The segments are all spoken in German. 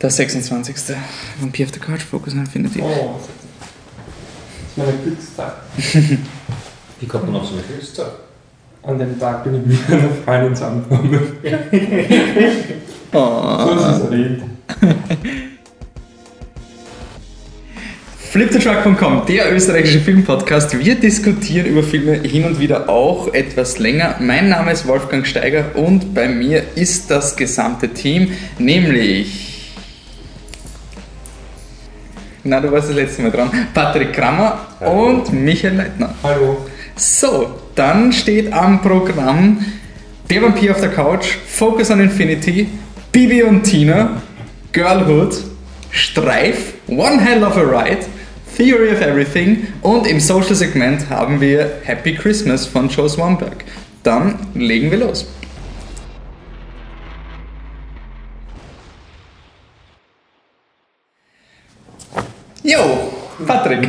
Der 26. Vampir auf der Couch, Focus on Infinity. Oh, das ist meine Glückstag. Wie kommt man auf so eine Glückszahl? An dem Tag bin ich mit meiner Freundin zusammengekommen. So Oh. ist es erwähnt. Fliptetruck.com, der österreichische Filmpodcast. Wir diskutieren über Filme hin und wieder auch etwas länger. Mein Name ist Wolfgang Steiger und bei mir ist das gesamte Team, nämlich. Na, du warst das letzte Mal dran. Patrick Krammer Hallo. und Michael Leitner. Hallo. So, dann steht am Programm Der Vampir auf der Couch, Focus on Infinity, Bibi und Tina, Girlhood, Streif, One Hell of a Ride, Theory of Everything und im Social Segment haben wir Happy Christmas von Joe Swanberg. Dann legen wir los. Jo, Patrick.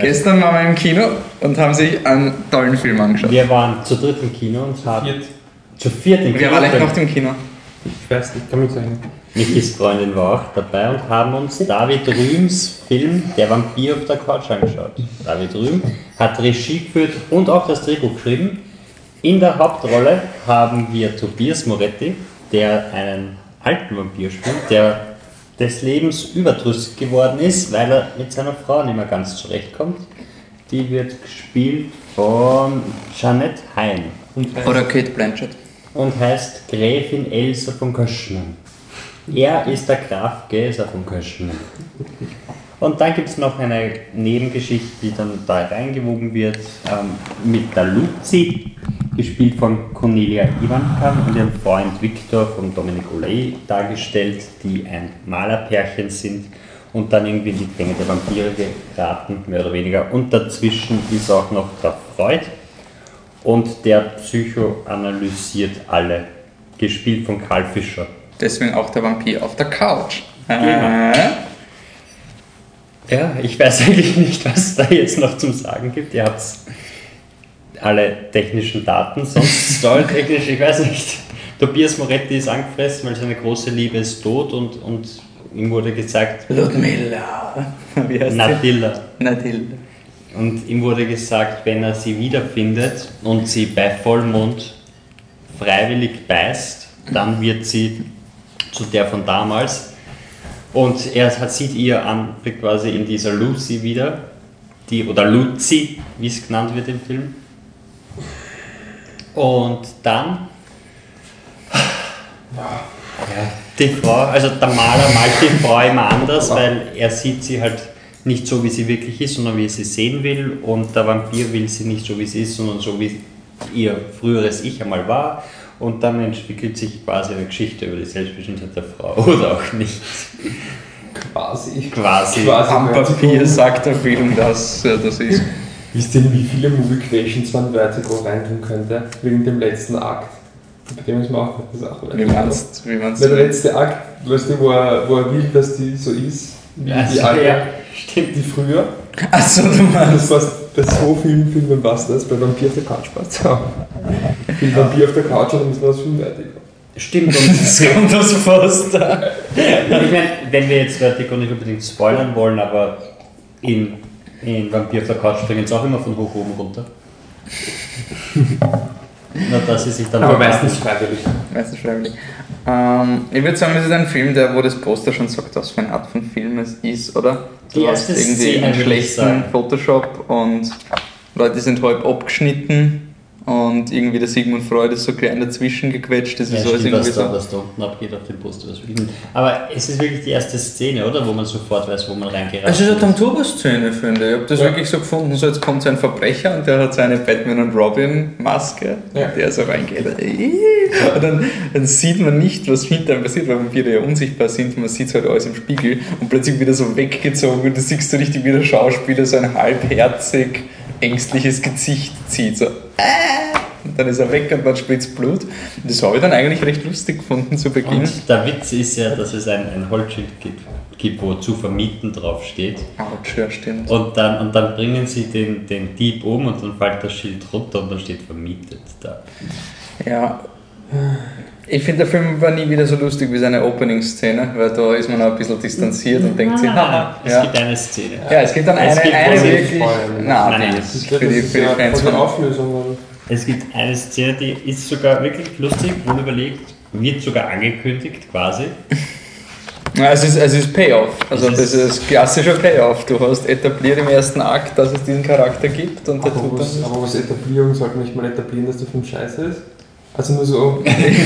Gestern waren wir im Kino und haben sich einen tollen Film angeschaut. Wir waren zu dritt im Kino und haben Viert. zu viert im Wir Kino. waren alle noch im Kino. Ich weiß nicht, kann mich sagen. Michis Freundin war auch dabei und haben uns David Rühms Film Der Vampir auf der Couch angeschaut. David Rühm hat Regie geführt und auch das Drehbuch geschrieben. In der Hauptrolle haben wir Tobias Moretti, der einen alten Vampir spielt, der des Lebens überdrüssig geworden ist, weil er mit seiner Frau nicht mehr ganz zurechtkommt. Die wird gespielt von Jeanette Hein Oder Kate Blanchett. und heißt Gräfin Elsa von Köschnen. Er ist der Graf Gäser von Köschnen. Und dann gibt es noch eine Nebengeschichte, die dann da reingewoben wird, ähm, mit der Luzi, gespielt von Cornelia Ivanka und ihrem Freund Viktor von Dominic Oley dargestellt, die ein Malerpärchen sind und dann irgendwie in die Fänge der Vampire geraten, mehr oder weniger. Und dazwischen ist auch noch der Freud und der psychoanalysiert alle, gespielt von Karl Fischer. Deswegen auch der Vampir auf der Couch. Genau. Äh, Ja, ich weiß eigentlich nicht, was es da jetzt noch zum Sagen gibt. Ihr habt alle technischen Daten, sonst storytechnisch, ich weiß nicht. Tobias Moretti ist angefressen, weil seine große Liebe ist tot und, und ihm wurde gesagt, Ludmilla. Wie heißt Nadilla. sie? Nadilla. Und ihm wurde gesagt, wenn er sie wiederfindet und sie bei Vollmond freiwillig beißt, dann wird sie zu der von damals. Und er hat, sieht ihr Anblick quasi in dieser Lucy wieder, die, oder Luzi, wie es genannt wird im Film. Und dann, ja, die Frau, also der Maler malt die Frau immer anders, weil er sieht sie halt nicht so, wie sie wirklich ist, sondern wie er sie sehen will. Und der Vampir will sie nicht so, wie sie ist, sondern so, wie ihr früheres Ich einmal war. Und dann entwickelt sich quasi eine Geschichte über die Selbstbestimmtheit der Frau oder auch nicht. Quasi. Quasi. Quasi Am. Papier sagt der Film, dass äh, das ist. Wisst ihr, wie viele Movie Creations man Vertigo reintun könnte? Wegen dem letzten Akt. Bei dem ist mir auch eine Sache. Wie meinst meinst Der du? letzte Akt, weißt du, wo er, wo er will, dass die so ist, wie Also, die ja, stimmt. die früher. Achso, du Das meinst. passt bei so vielen Filmen passt das, bei Vampir auf der Couch passt auch. Bei Vampir auf der Couch und dann müssen wir das Film Vertigo. Stimmt. Das Und kommt aus Foster. ich meine, wenn wir jetzt Vertigo nicht unbedingt spoilern wollen, aber in, in Vampir auf der Couch springen sie auch immer von hoch oben runter. Na, dass sie sich dann Aber meistens freiwillig. Meistens freiwillig. Ähm, ich würde sagen, das ist ein Film, der, wo das Poster schon sagt, was für eine Art von Film es ist, oder? Die Du hast erste irgendwie Szene, einen schlechten. Photoshop und Leute sind halb abgeschnitten und irgendwie der Sigmund Freud ist so klein dazwischen gequetscht. Das Ja, ist alles stimmt, irgendwie was, da, so. was da unten abgeht auf dem Poster. Was wirklich- Aber es ist wirklich die erste Szene, oder? Wo man sofort weiß, wo man reingerannt Es ist eine Turbo-Szene, finde ich. Ich habe das Ja. wirklich so gefunden. So, jetzt kommt so ein Verbrecher und der hat seine Batman und Robin-Maske, Ja. der so reingeht. Und dann, dann sieht man nicht, was hinter ihm passiert, weil Vampire ja unsichtbar sind. Man sieht halt alles im Spiegel und plötzlich wieder so weggezogen und du siehst so richtig, wie der Schauspieler so ein halbherzig, ängstliches Gesicht zieht. So, und dann ist er weg und dann spritzt Blut. Das habe ich dann eigentlich recht lustig gefunden zu Beginn. Und der Witz ist ja, dass es ein, ein Holzschild gibt, gibt, wo zu vermieten draufsteht. Autsch, ja, stimmt. Und dann, und dann bringen sie den, den Dieb um und dann fällt das Schild runter und dann steht vermietet da. Ja. Ich finde, der Film war nie wieder so lustig wie seine Opening-Szene, weil da ist man auch ein bisschen distanziert und denkt sich, haha. Es Ja. gibt eine Szene. ja, es gibt dann Es eine, gibt eine wirklich. Nein, Nein, nein, nein. ist für die, das für die ja Fans von. Auflösung. oder? Es gibt eine Szene, die ist sogar wirklich lustig, wohl überlegt, wird sogar angekündigt quasi. Ja, es ist, es ist Payoff. Also, Es das ist- klassischer Payoff. Du hast etabliert im ersten Akt, dass es diesen Charakter gibt und der Aber tut was, dann. aber was Etablierung sollte man nicht mal etablieren, dass der Film scheiße ist? Also nur so,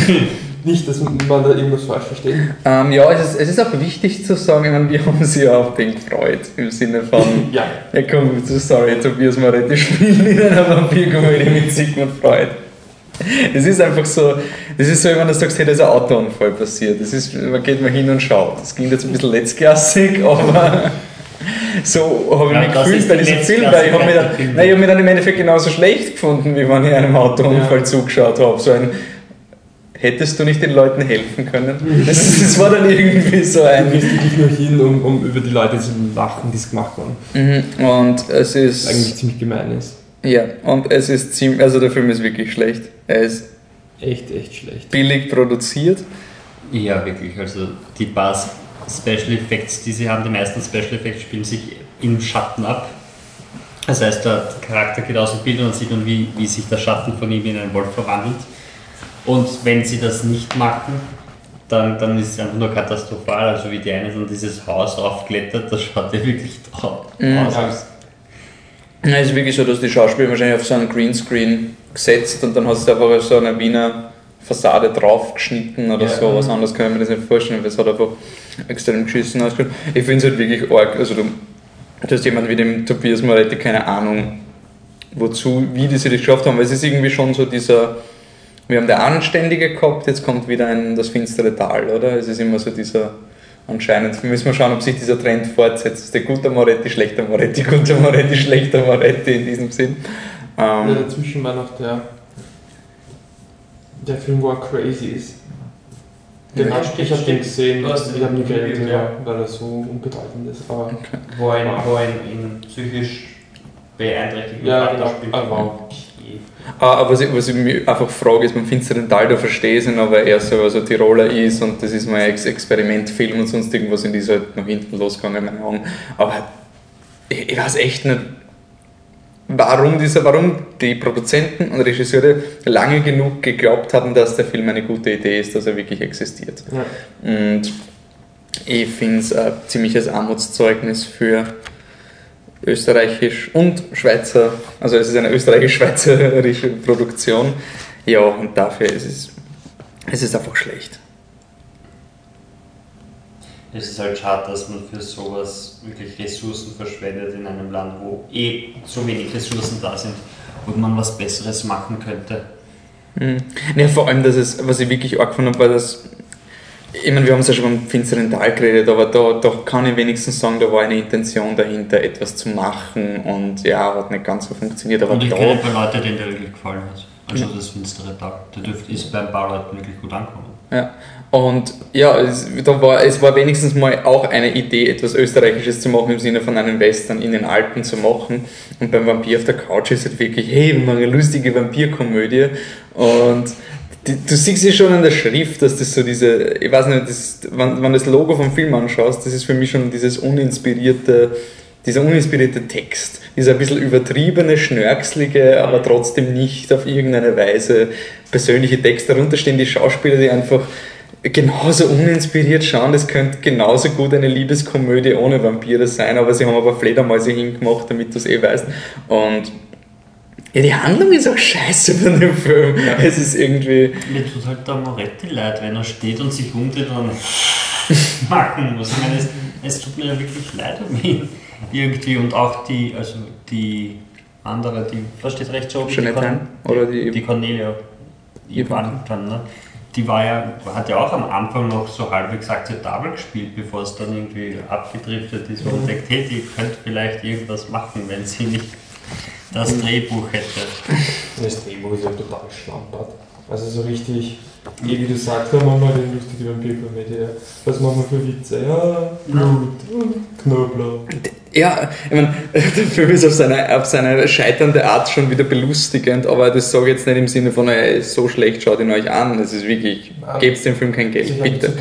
nicht, dass man da irgendwas falsch versteht. Ähm, ja, es ist, es ist auch wichtig zu sagen, ich meine, wir haben uns ja auf den gefreut. Im Sinne von, Ja, ja komm, sorry, Tobias Moretti spielt in einer Vampirkomödie mit Sigmund Freud. Es ist einfach so, das ist so, wenn du sagst, hey, da ist ein Autounfall passiert. Das ist, man geht mal hin und schaut. Das klingt jetzt ein bisschen letztklassig, aber so habe ich Ja, mich gefühlt bei die diesem Film, weil ich habe mich, dann, nein, ich hab mich dann im Endeffekt genauso schlecht gefunden, wie wenn ich einem Autounfall Ja. zugeschaut habe. So ein, hättest du nicht den Leuten helfen können? Das, das war dann irgendwie so du ein... gehst wirklich nur hin, um, um über die Leute zu lachen, die es gemacht haben. Mhm, Und es ist... Was eigentlich ziemlich gemein ist. Ja, und es ist ziemlich, also der Film ist wirklich schlecht. Er ist Echt, echt schlecht. billig produziert. Ja, wirklich. Also die paar Special Effects, die sie haben, die meisten Special Effects spielen sich im Schatten ab. Das heißt, der Charakter geht aus dem Bild und dann sieht man, wie, wie sich der Schatten von ihm in einen Wolf verwandelt. Und wenn sie das nicht machen, dann, dann ist es einfach nur katastrophal. Also wie die eine dann dieses Haus aufklettert, das schaut ja wirklich aus. als- Ja, Es ist wirklich so, dass die Schauspieler wahrscheinlich auf so einen Greenscreen gesetzt und dann hast du einfach so eine Wiener Fassade draufgeschnitten oder Ja. so. Was anderes kann ich mir das nicht vorstellen, weil es hat einfach extrem geschissen ausgeschaut. Ich finde es halt wirklich arg. Also du, du hast jemanden wie dem Tobias Moretti keine Ahnung, wozu, wie die sie das geschafft haben, weil es ist irgendwie schon so dieser. Wir haben der Anständige gehabt, jetzt kommt wieder ein, das finstere Tal, oder? Es ist immer so dieser. Anscheinend müssen wir schauen, ob sich dieser Trend fortsetzt. Der gute Moretti, schlechter Moretti, guter Moretti, schlechter Moretti in diesem Sinn. Ja, Ähm, dazwischen war noch der, der Film, wo er crazy ist. Den Ja, hab, stimmt, ich habe den gesehen, Du hast ich den habe nie geredet ja. weil er so unbedeutend ist. Aber Wo ein, wo ein, ein psychisch beeinträchtigter ja, genau, spielt. aber Okay. ah, aber was ich, was ich mich einfach frage, ist beim finsteren Tal, da verstehe ich ihn, aber er selber so Tiroler ist und das ist mal ein Ex Experimentfilm und sonst irgendwas und die ist halt nach hinten losgegangen, in meinen Augen. Aber ich, ich weiß echt nicht, warum, dieser, warum die Produzenten und Regisseure lange genug geglaubt haben, dass der Film eine gute Idee ist, dass er wirklich existiert. ja. Und ich finde es ein ziemliches Armutszeugnis für österreichisch und Schweizer, also es ist eine österreichisch-schweizerische Produktion. Ja, und dafür ist es, es ist einfach schlecht. Es ist halt schade, dass man für sowas wirklich Ressourcen verschwendet in einem Land, wo eh so wenig Ressourcen da sind und man was Besseres machen könnte. Mhm. Ja, vor allem, dass es, was ich wirklich arg gefunden habe, war, dass, ich meine, wir haben es ja schon beim finsteren Tal geredet, aber da, da kann ich wenigstens sagen, da war eine Intention dahinter, etwas zu machen und ja, hat nicht ganz so funktioniert, aber Und ich da, kenne ein paar Leute, denen der wirklich gefallen hat. Also das finstere Tag. Der dürfte ist bei ein paar Leuten wirklich gut ankommen. Ja, und ja, es, da war, es war wenigstens mal auch eine Idee, etwas Österreichisches zu machen, im Sinne von einem Western in den Alpen zu machen. Und beim Vampir auf der Couch ist halt wirklich, hey, wir eine lustige Vampirkomödie. Und die, du siehst ja schon an der Schrift, dass das so diese, ich weiß nicht, das, wenn, wenn du das Logo vom Film anschaust, das ist für mich schon dieses uninspirierte, dieser uninspirierte Text, dieser ein bisschen übertriebene, schnörkslige, aber trotzdem nicht auf irgendeine Weise persönliche Text. Darunter stehen die Schauspieler, die einfach genauso uninspiriert schauen. Das könnte genauso gut eine Liebeskomödie ohne Vampire sein, aber sie haben aber Fledermäuse hingemacht, damit du es eh weißt. Und ja, die Handlung ist auch scheiße von dem Film. Es ist irgendwie. Mir tut halt der Moretti leid, wenn er steht und sich umdreht und machen muss. Ich meine, es, es tut mir ja wirklich leid um ihn. Irgendwie und auch die, also die andere, die, was steht rechts oben? Jeanette die, Hein? Oder die- die Cornelia. Ivan, ne? Die war ja, hat ja auch am Anfang noch so halbwegs akzeptabel gespielt, bevor es dann irgendwie abgedriftet ist und denkt, hey, die könnte vielleicht irgendwas machen, wenn sie nicht das Drehbuch hätte. Das Drehbuch ist ja total schlampert. Also so richtig, wie du sagst, da machen wir den lustige Vampirkomödie. Was machen wir für Witze? Ja, Blut, Knoblauch. Ich Ja, ich meine, der Film ist auf seine, auf seine scheiternde Art schon wieder belustigend, aber das sage ich jetzt nicht im Sinne von, ey, so schlecht, schaut ihn euch an. Es ist wirklich, gebt dem Film kein Geld, Sicher nicht bitte.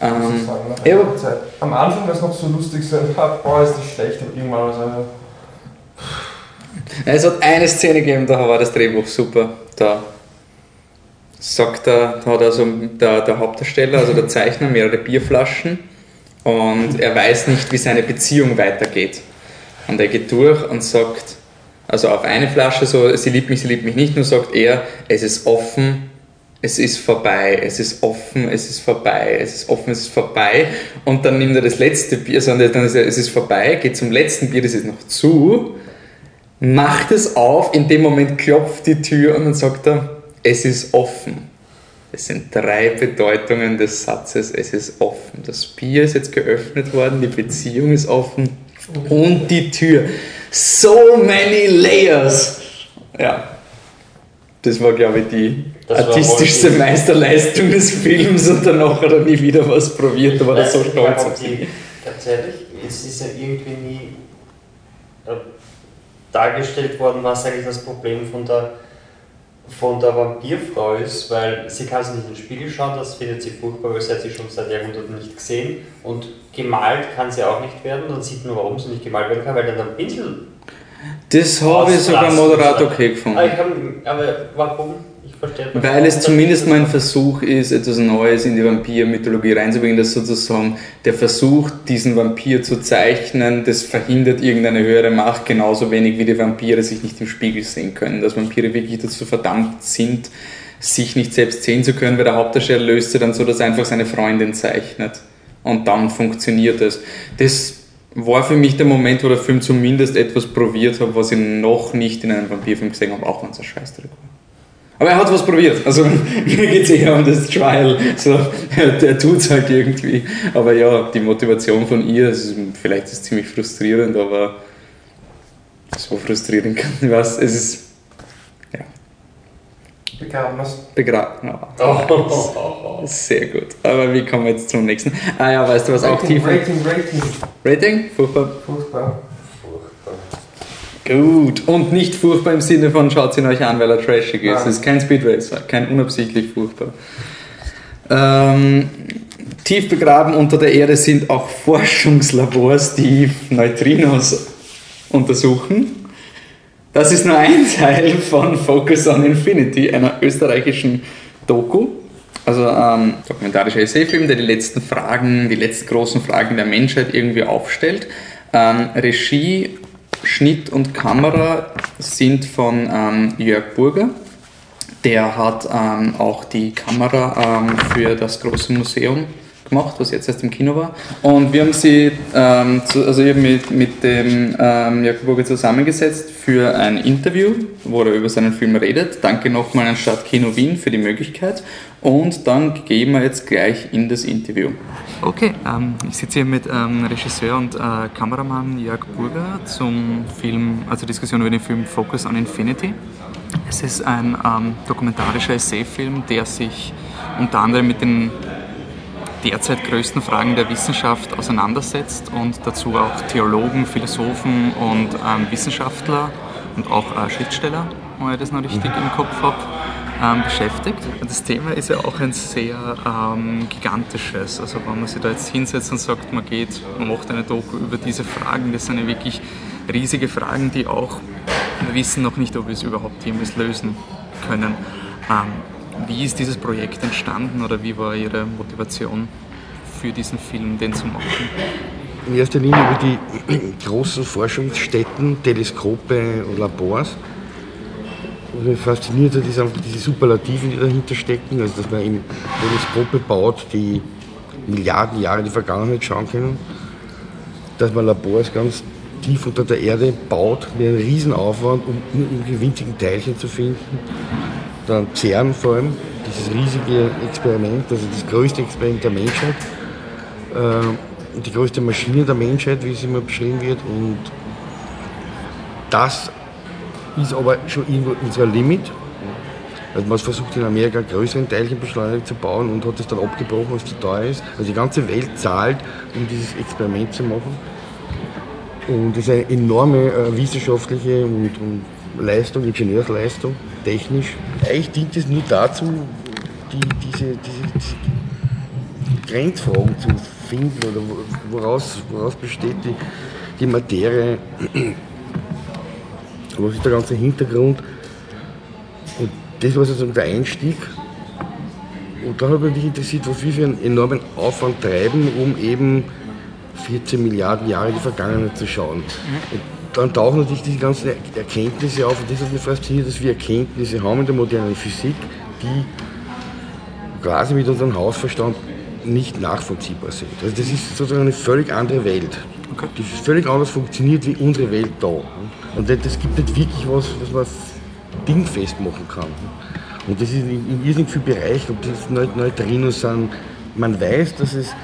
Ähm, ich sagen, nach ja. Am Anfang war es noch so lustig, so, ah, boah, ist das schlecht, aber irgendwann war es einfach, Es hat eine Szene gegeben, da war das Drehbuch super. Da sagt er, hat also der, der Hauptdarsteller, also der Zeichner, mehrere Bierflaschen und er weiß nicht, wie seine Beziehung weitergeht. Und er geht durch und sagt, also auf eine Flasche so, sie liebt mich, sie liebt mich nicht, nur sagt er, es ist offen, es ist vorbei, es ist offen, es ist vorbei, es ist offen, es ist vorbei. Und dann nimmt er das letzte Bier, sondern dann ist er, es ist vorbei, geht zum letzten Bier, das ist noch zu, macht es auf, in dem Moment klopft die Tür und dann sagt er, es ist offen. Es sind drei Bedeutungen des Satzes, es ist offen. Das Bier ist jetzt geöffnet worden, die Beziehung ist offen und die Tür. So many layers. Ja. Das war, glaube ich, die Das artistischste Meisterleistung des Films und danach hat er nie wieder was probiert, da war er so stolz auf sich. Ganz ehrlich, es ist ja irgendwie nie äh, dargestellt worden, was eigentlich das Problem von der, von der Vampirfrau ist, weil sie kann sich nicht in den Spiegel schauen, das findet sie furchtbar, weil sie hat sie schon seit Jahrhunderten nicht gesehen und gemalt kann sie auch nicht werden, dann sieht man, warum sie nicht gemalt werden kann, weil dann der Pinsel... Das habe ich sogar moderat okay gefunden. Ah, ich hab, aber warum? Weil es zumindest mal ein Versuch ist, etwas Neues in die Vampir-Mythologie reinzubringen, dass sozusagen der Versuch, diesen Vampir zu zeichnen, das verhindert irgendeine höhere Macht, genauso wenig wie die Vampire sich nicht im Spiegel sehen können. Dass Vampire wirklich dazu verdammt sind, sich nicht selbst sehen zu können, weil der Hauptdarsteller löst sie dann so, dass er einfach seine Freundin zeichnet. Und dann funktioniert es. Das war für mich der Moment, wo der Film zumindest etwas probiert hat, was ich noch nicht in einem Vampirfilm gesehen habe, auch wenn es ein Scheißdreck war. Aber er hat was probiert. Also mir geht es eher um das Trial. So, der tut es halt irgendwie. Aber ja, die Motivation von ihr, ist, vielleicht ist es ziemlich frustrierend, aber so frustrierend kann ich was. Es ist begraben was. begraben. Ja. Oh. Sehr gut. Aber wie kommen wir jetzt zum nächsten? Ah ja, weißt du was auch Rating, tiefer? Rating, Rating. Rating? Furchtbar. Furchtbar. Gut. Und nicht furchtbar im Sinne von schaut ihn euch an, weil er trashig ist. Es ist kein Speed Racer, kein unabsichtlich furchtbar. Ähm, tief begraben unter der Erde sind auch Forschungslabors, die Neutrinos untersuchen. Das ist nur ein Teil von Focus on Infinity, einer österreichischen Doku. Also ähm, dokumentarischer Essayfilm, der die letzten Fragen, die letzten großen Fragen der Menschheit irgendwie aufstellt. Ähm, Regie, Schnitt und Kamera sind von ähm, Jörg Burger. Der hat ähm, auch die Kamera ähm, für das große Museum gemacht, was jetzt erst im Kino war. Und wir haben sie, ähm, zu, also ich mit, mit dem ähm, Jörg Burger zusammengesetzt für ein Interview, wo er über seinen Film redet. Danke nochmal an Stadtkino Wien für die Möglichkeit. Und dann gehen wir jetzt gleich in das Interview. Okay, ähm, ich sitze hier mit ähm, Regisseur und äh, Kameramann Jörg Burger zum Film, also Diskussion über den Film Focus on Infinity. Es ist ein ähm, dokumentarischer Essayfilm, der sich unter anderem mit den derzeit größten Fragen der Wissenschaft auseinandersetzt und dazu auch Theologen, Philosophen und ähm, Wissenschaftler und auch äh, Schriftsteller, wenn ich das noch richtig im Kopf habe, ähm, beschäftigt. Das Thema ist ja auch ein sehr ähm, gigantisches. Also wenn man sich da jetzt hinsetzt und sagt, man geht, man macht eine Doku über diese Fragen, das sind ja wirklich riesige Fragen, die auch, wir wissen noch nicht, ob wir es überhaupt jemals lösen können. Ähm, wie ist dieses Projekt entstanden oder wie war Ihre Motivation für diesen Film, den zu machen? In erster Linie über die großen Forschungsstätten, Teleskope und Labors. Was mich fasziniert einfach diese Superlativen, die dahinter stecken. Also, dass man eben Teleskope baut, die Milliarden Jahre in die Vergangenheit schauen können. Dass man Labors ganz tief unter der Erde baut, mit einem Riesenaufwand, um irgendwelche winzigen Teilchen zu finden. Dann CERN vor allem, dieses riesige Experiment, also das größte Experiment der Menschheit. Äh, die größte Maschine der Menschheit, wie es immer beschrieben wird. Und das ist aber schon irgendwo unser Limit. Also man hat versucht in Amerika größeren Teilchenbeschleuniger zu bauen und hat es dann abgebrochen, was zu teuer ist. Also die ganze Welt zahlt, um dieses Experiment zu machen. Und das ist eine enorme äh, wissenschaftliche und, und Leistung, Ingenieursleistung, technisch. Eigentlich dient es nur dazu, die, diese, diese, diese Grenzfragen zu finden oder wo- woraus, woraus besteht die, die Materie, was ist der ganze Hintergrund. Und das war sozusagen der Einstieg. Und dann hat mich interessiert, was wir für einen enormen Aufwand treiben, um eben 14 Milliarden Jahre in die Vergangenheit zu schauen. Und dann tauchen natürlich diese ganzen Er- Erkenntnisse auf und das hat mich fasziniert, dass wir Erkenntnisse haben in der modernen Physik, die quasi mit unserem Hausverstand nicht nachvollziehbar sind. Also das ist sozusagen eine völlig andere Welt, die völlig anders funktioniert wie unsere Welt da. Und es gibt nicht wirklich was, was man dingfest machen kann. Und das ist in, in irrsinnig vielen Bereichen, ob das Neu- Neutrinos sind, man weiß, dass es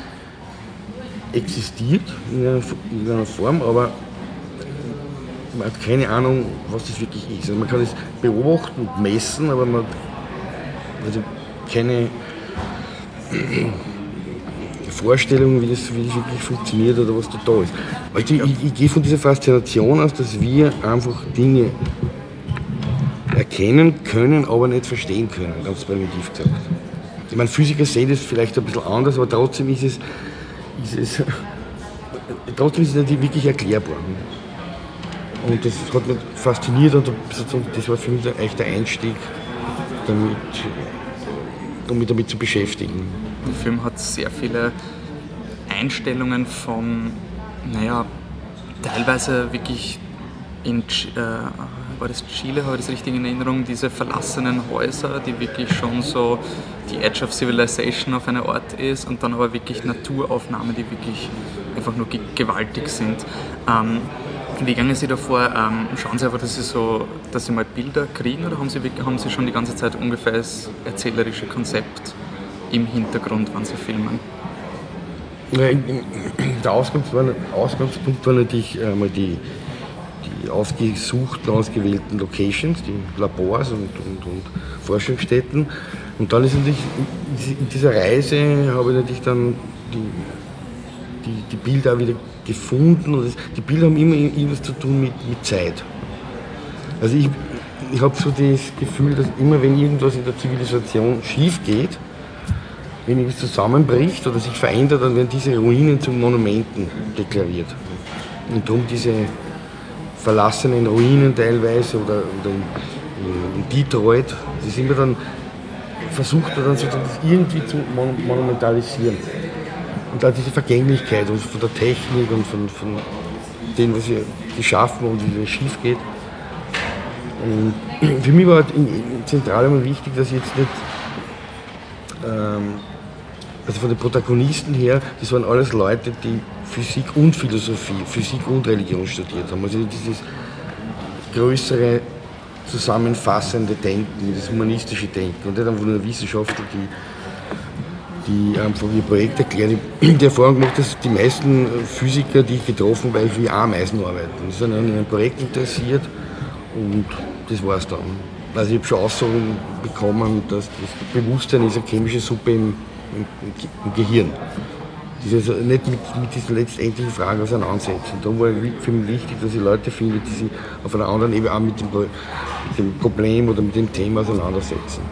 existiert in einer, in einer Form, aber man hat keine Ahnung, was das wirklich ist. Also man kann es beobachten und messen, aber man hat also keine Vorstellung, wie das, wie das wirklich funktioniert oder was da da ist. Also ich, ich gehe von dieser Faszination aus, dass wir einfach Dinge erkennen können, aber nicht verstehen können, ganz primitiv gesagt. Ich meine, Physiker sehen das vielleicht ein bisschen anders, aber trotzdem ist es, ist es, trotzdem ist es nicht wirklich erklärbar. Und das hat mich fasziniert und das war für mich echt der Einstieg, damit, um mich damit zu beschäftigen. Der Film hat sehr viele Einstellungen von, naja, teilweise wirklich in, äh, war das Chile, habe ich das richtig in Erinnerung, diese verlassenen Häuser, die wirklich schon so die Edge of Civilization auf einer Art ist und dann aber wirklich Naturaufnahmen, die wirklich einfach nur ge gewaltig sind. Ähm, wie gehen Sie davor? Ähm, schauen Sie einfach, dass Sie, so, dass Sie mal Bilder kriegen oder haben Sie, haben Sie schon die ganze Zeit ungefähr das erzählerische Konzept im Hintergrund, wenn Sie filmen? Der Ausgangspunkt war natürlich einmal die, die ausgesuchten, ausgewählten Locations, die Labors und, und, und Forschungsstätten. Und dann ist natürlich in diese- in dieser Reise habe ich natürlich dann die, die, die Bilder auch wieder gefunden. Und die Bilder haben immer irgendwas zu tun mit, mit Zeit. Also ich, ich habe so das Gefühl, dass immer wenn irgendwas in der Zivilisation schief geht, wenn etwas zusammenbricht oder sich verändert, dann werden diese Ruinen zu Monumenten deklariert. Und darum diese verlassenen Ruinen teilweise oder, oder in, in Detroit, das ist immer dann versucht dann sozusagen das irgendwie zu mon monumentalisieren. Und auch diese Vergänglichkeit und von der Technik und von, von dem, was wir geschaffen haben und wie es schief geht. Und für mich war halt zentral immer wichtig, dass ich jetzt nicht ähm, also von den Protagonisten her, das waren alles Leute, die Physik und Philosophie, Physik und Religion studiert haben. Also dieses größere, zusammenfassende Denken, das humanistische Denken und nicht einfach nur Wissenschaftler, die, die einfach ihr Projekt erklären. Ich habe die Erfahrung gemacht, dass die meisten Physiker, die ich getroffen habe, wie Ameisen arbeiten. Die sind an einem Projekt interessiert und das war es dann. Also ich habe schon Aussagen bekommen, dass das Bewusstsein ist eine chemische Suppe im, im, im Gehirn. Ist also nicht mit, mit diesen letztendlichen Fragen auseinandersetzen. Da war für mich wichtig, dass ich Leute finde, die sich auf einer anderen Ebene auch mit dem, mit dem Problem oder mit dem Thema auseinandersetzen.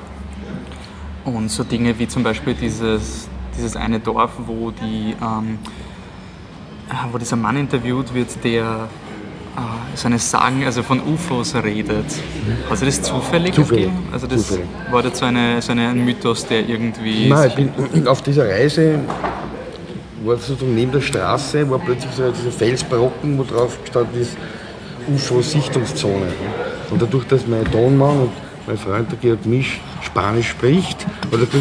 Und so Dinge wie zum Beispiel dieses, dieses eine Dorf, wo, die, ähm, wo dieser Mann interviewt wird, der äh, seine Sagen, also von UFOs redet. Hast du das zufällig? Zufällig. ergeben? Also das Zufällig. war das so, eine, so ein Mythos, der irgendwie... Nein, ich bin auf dieser Reise, war sozusagen neben der Straße, war plötzlich so dieser Felsbrocken, wo drauf gestanden ist, UFO-Sichtungszone. Und dadurch, dass mein Tonmann und mein Freund, der Georg Misch, Spanisch spricht, er gesagt,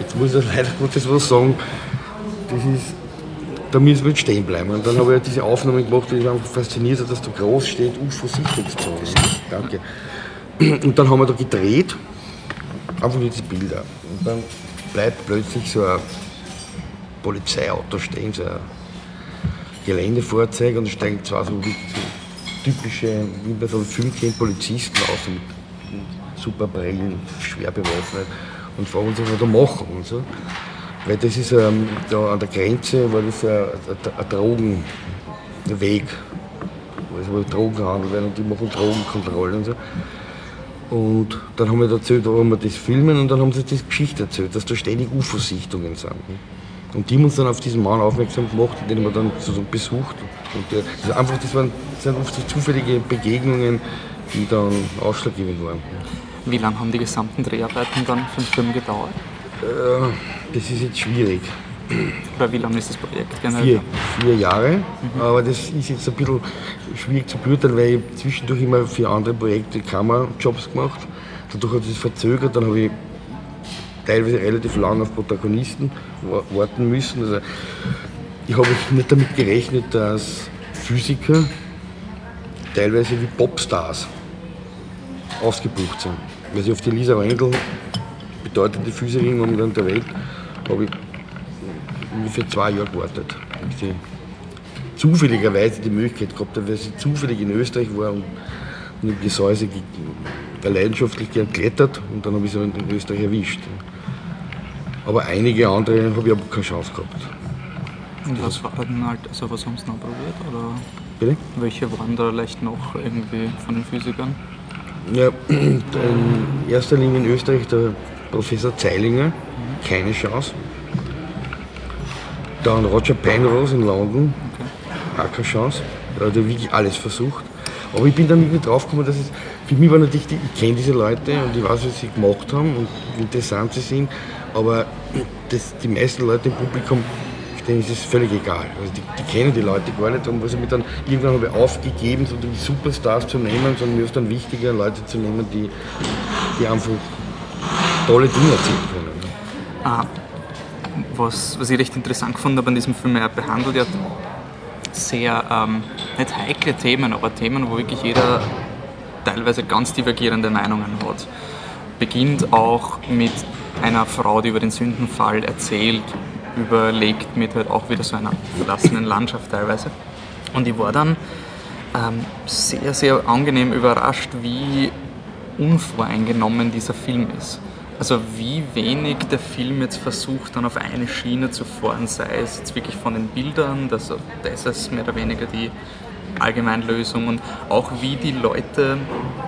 jetzt muss ich leider Gottes was sagen, das ist, da müssen wir jetzt stehen bleiben. Und dann habe ich diese Aufnahmen gemacht, die einfach fasziniert hat, dass da groß steht, UFO-Sichtungszone. Danke. Und dann haben wir da gedreht, einfach nur diese Bilder. Und dann bleibt plötzlich so ein Polizeiauto stehen, so ein Geländefahrzeug und da steigen zwei so, so typische, wie man so einen Film kennt, Polizisten aus mit, mit super Brillen, schwer bewaffnet und fragen uns, was wir da machen und so. Weil das ist ähm, da an der Grenze, war das ein, Drogenweg. also wo Drogen gehandelt werden und die machen Drogenkontrollen und so. Und dann haben wir erzählt, warum wir das filmen und dann haben sie das Geschichte erzählt, dass da ständig UFO-Sichtungen sind. Und die haben uns dann auf diesen Mann aufmerksam gemacht, den wir dann sozusagen besucht. Und der, das, einfach, das, waren, das sind oft so zufällige Begegnungen, die dann ausschlaggebend waren. Wie lange haben die gesamten Dreharbeiten dann für den Film gedauert? Äh, das ist jetzt schwierig. Oder wie lange ist das Projekt generell? Vier, vier Jahre, aber das ist jetzt ein bisschen schwierig zu beurteilen, weil ich zwischendurch immer für andere Projekte Kamerajobs gemacht Dadurch hat es verzögert, dann habe ich teilweise relativ lange auf Protagonisten wa- warten müssen. Also ich habe nicht damit gerechnet, dass Physiker teilweise wie Popstars ausgebucht sind. Weil sie auf die Lisa Wendel, bedeutende Physikerin momentan der Welt, habe ich ungefähr zwei Jahre gewartet. bis sie zufälligerweise die Möglichkeit gehabt habe, weil sie zufällig in Österreich war und, und im Gesäuse leidenschaftlich gern klettert und dann habe ich sie in Österreich erwischt. Aber einige andere habe ich aber keine Chance gehabt. Und was war denn halt, also was haben sie noch probiert? Oder Bitte? welche waren da vielleicht noch irgendwie von den Physikern? Ja, in erster Linie in Österreich der Professor Zeilinger, keine Chance. Dann Roger Penrose in London, auch keine Chance. Da hat er wirklich alles versucht. Aber ich bin dann irgendwie draufgekommen, dass es für mich war natürlich, die, ich kenne diese Leute und ich weiß, was sie gemacht haben und wie interessant sie sind, aber das, die meisten Leute im Publikum, denen ist es völlig egal. Also die, die kennen die Leute gar nicht und was ich mir dann irgendwann habe aufgegeben, so die Superstars zu nehmen, sondern mir ist dann wichtiger, Leute zu nehmen, die, die einfach tolle Dinge erzählen können. ne? Ah, was, was ich recht interessant gefunden habe an diesem Film, er behandelt ja sehr, ähm, nicht heikle Themen, aber Themen, wo wirklich jeder teilweise ganz divergierende Meinungen hat. Beginnt auch mit einer Frau, die über den Sündenfall erzählt, überlegt mit halt auch wieder so einer verlassenen Landschaft teilweise. Und ich war dann ähm, sehr, sehr angenehm überrascht, wie unvoreingenommen dieser Film ist. Also wie wenig der Film jetzt versucht, dann auf eine Schiene zu fahren, sei es jetzt wirklich von den Bildern, das, das ist mehr oder weniger die Allgemeinlösung und auch wie die Leute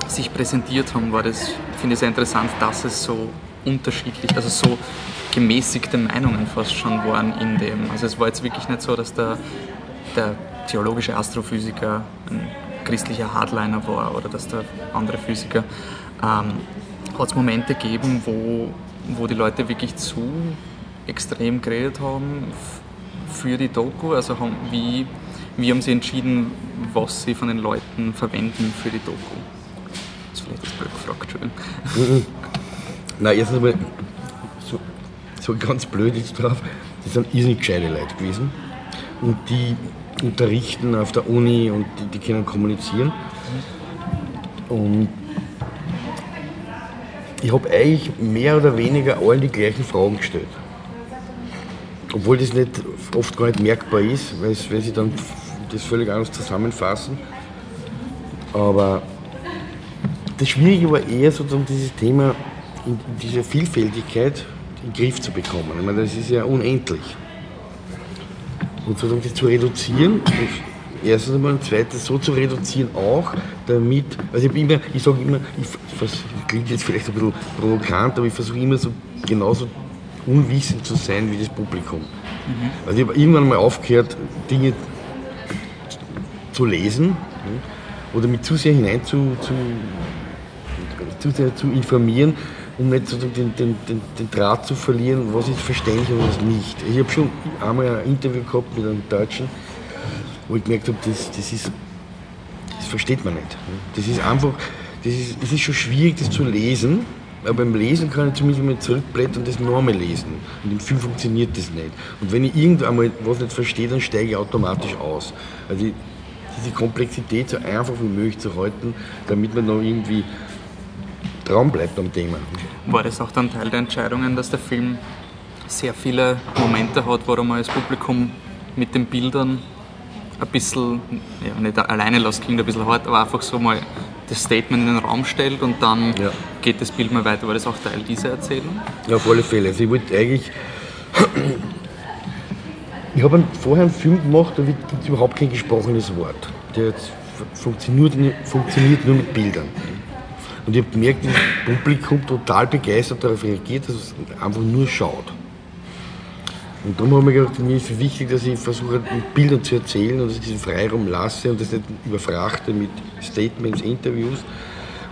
sich präsentiert haben, war das, finde ich sehr interessant, dass es so unterschiedlich, also so gemäßigte Meinungen fast schon waren in dem. Also es war jetzt wirklich nicht so, dass der, der theologische Astrophysiker ein christlicher Hardliner war oder dass der andere Physiker. Ähm, hat es Momente gegeben, wo, wo die Leute wirklich zu extrem geredet haben für die Doku? Also haben, wie, wie haben sie entschieden, was sie von den Leuten verwenden für die Doku? Das ist vielleicht das blöd gefragt, Entschuldigung. Nein, erstens einmal, so, so ganz blöd jetzt drauf, das sind irrsinnig gescheite Leute gewesen. Und die unterrichten auf der Uni und die, die können kommunizieren. Und ich habe eigentlich mehr oder weniger allen die gleichen Fragen gestellt. Obwohl das nicht, oft gar nicht merkbar ist, weil, weil sie dann das völlig anders zusammenfassen. Aber das Schwierige war eher sozusagen dieses Thema, diese Vielfältigkeit in den Griff zu bekommen. Ich meine, das ist ja unendlich. Und sozusagen das zu reduzieren, erstens einmal und zweitens so zu reduzieren auch, damit, also ich, immer, ich sage immer, ich, vers- klingt jetzt vielleicht ein bisschen provokant, aber ich versuche immer so genauso unwissend zu sein wie das Publikum. Also ich habe irgendwann mal aufgehört, Dinge zu lesen ne, oder mich zu sehr hinein zu, zu, zu sehr zu informieren, um nicht sozusagen den, den, den, den Draht zu verlieren, was ist verständlich und was nicht. Ich habe schon einmal ein Interview gehabt mit einem Deutschen, wo ich gemerkt habe, das, das, ist, das versteht man nicht. Das ist einfach, das ist, es ist schon schwierig, das zu lesen, aber beim Lesen kann ich zumindest mal zurückblättern und das nochmal lesen. Und im Film funktioniert das nicht. Und wenn ich irgendwann mal was nicht verstehe, dann steige ich automatisch aus. Also diese Komplexität so einfach wie möglich zu halten, damit man noch irgendwie dran bleibt am Thema. War das auch dann Teil der Entscheidungen, dass der Film sehr viele Momente hat, wo mal das Publikum mit den Bildern ein bisschen, ja, nicht alleine lässt, klingt ein bisschen hart, aber einfach so mal das Statement in den Raum stellt und dann Ja. geht das Bild mal weiter. War das auch Teil dieser Erzählung? Ja, auf alle Fälle. Also ich wollte eigentlich. Ich habe vorher einen Film gemacht, da gibt es überhaupt kein gesprochenes Wort. Der funktioniert, nur- funktioniert nur mit Bildern. Und ich habe gemerkt, das Publikum total begeistert darauf reagiert, dass es einfach nur schaut. Und darum habe ich gedacht, mir ist es wichtig, dass ich versuche, mit Bildern zu erzählen und dass ich diesen Freiraum lasse und das nicht überfrachte mit Statements, Interviews.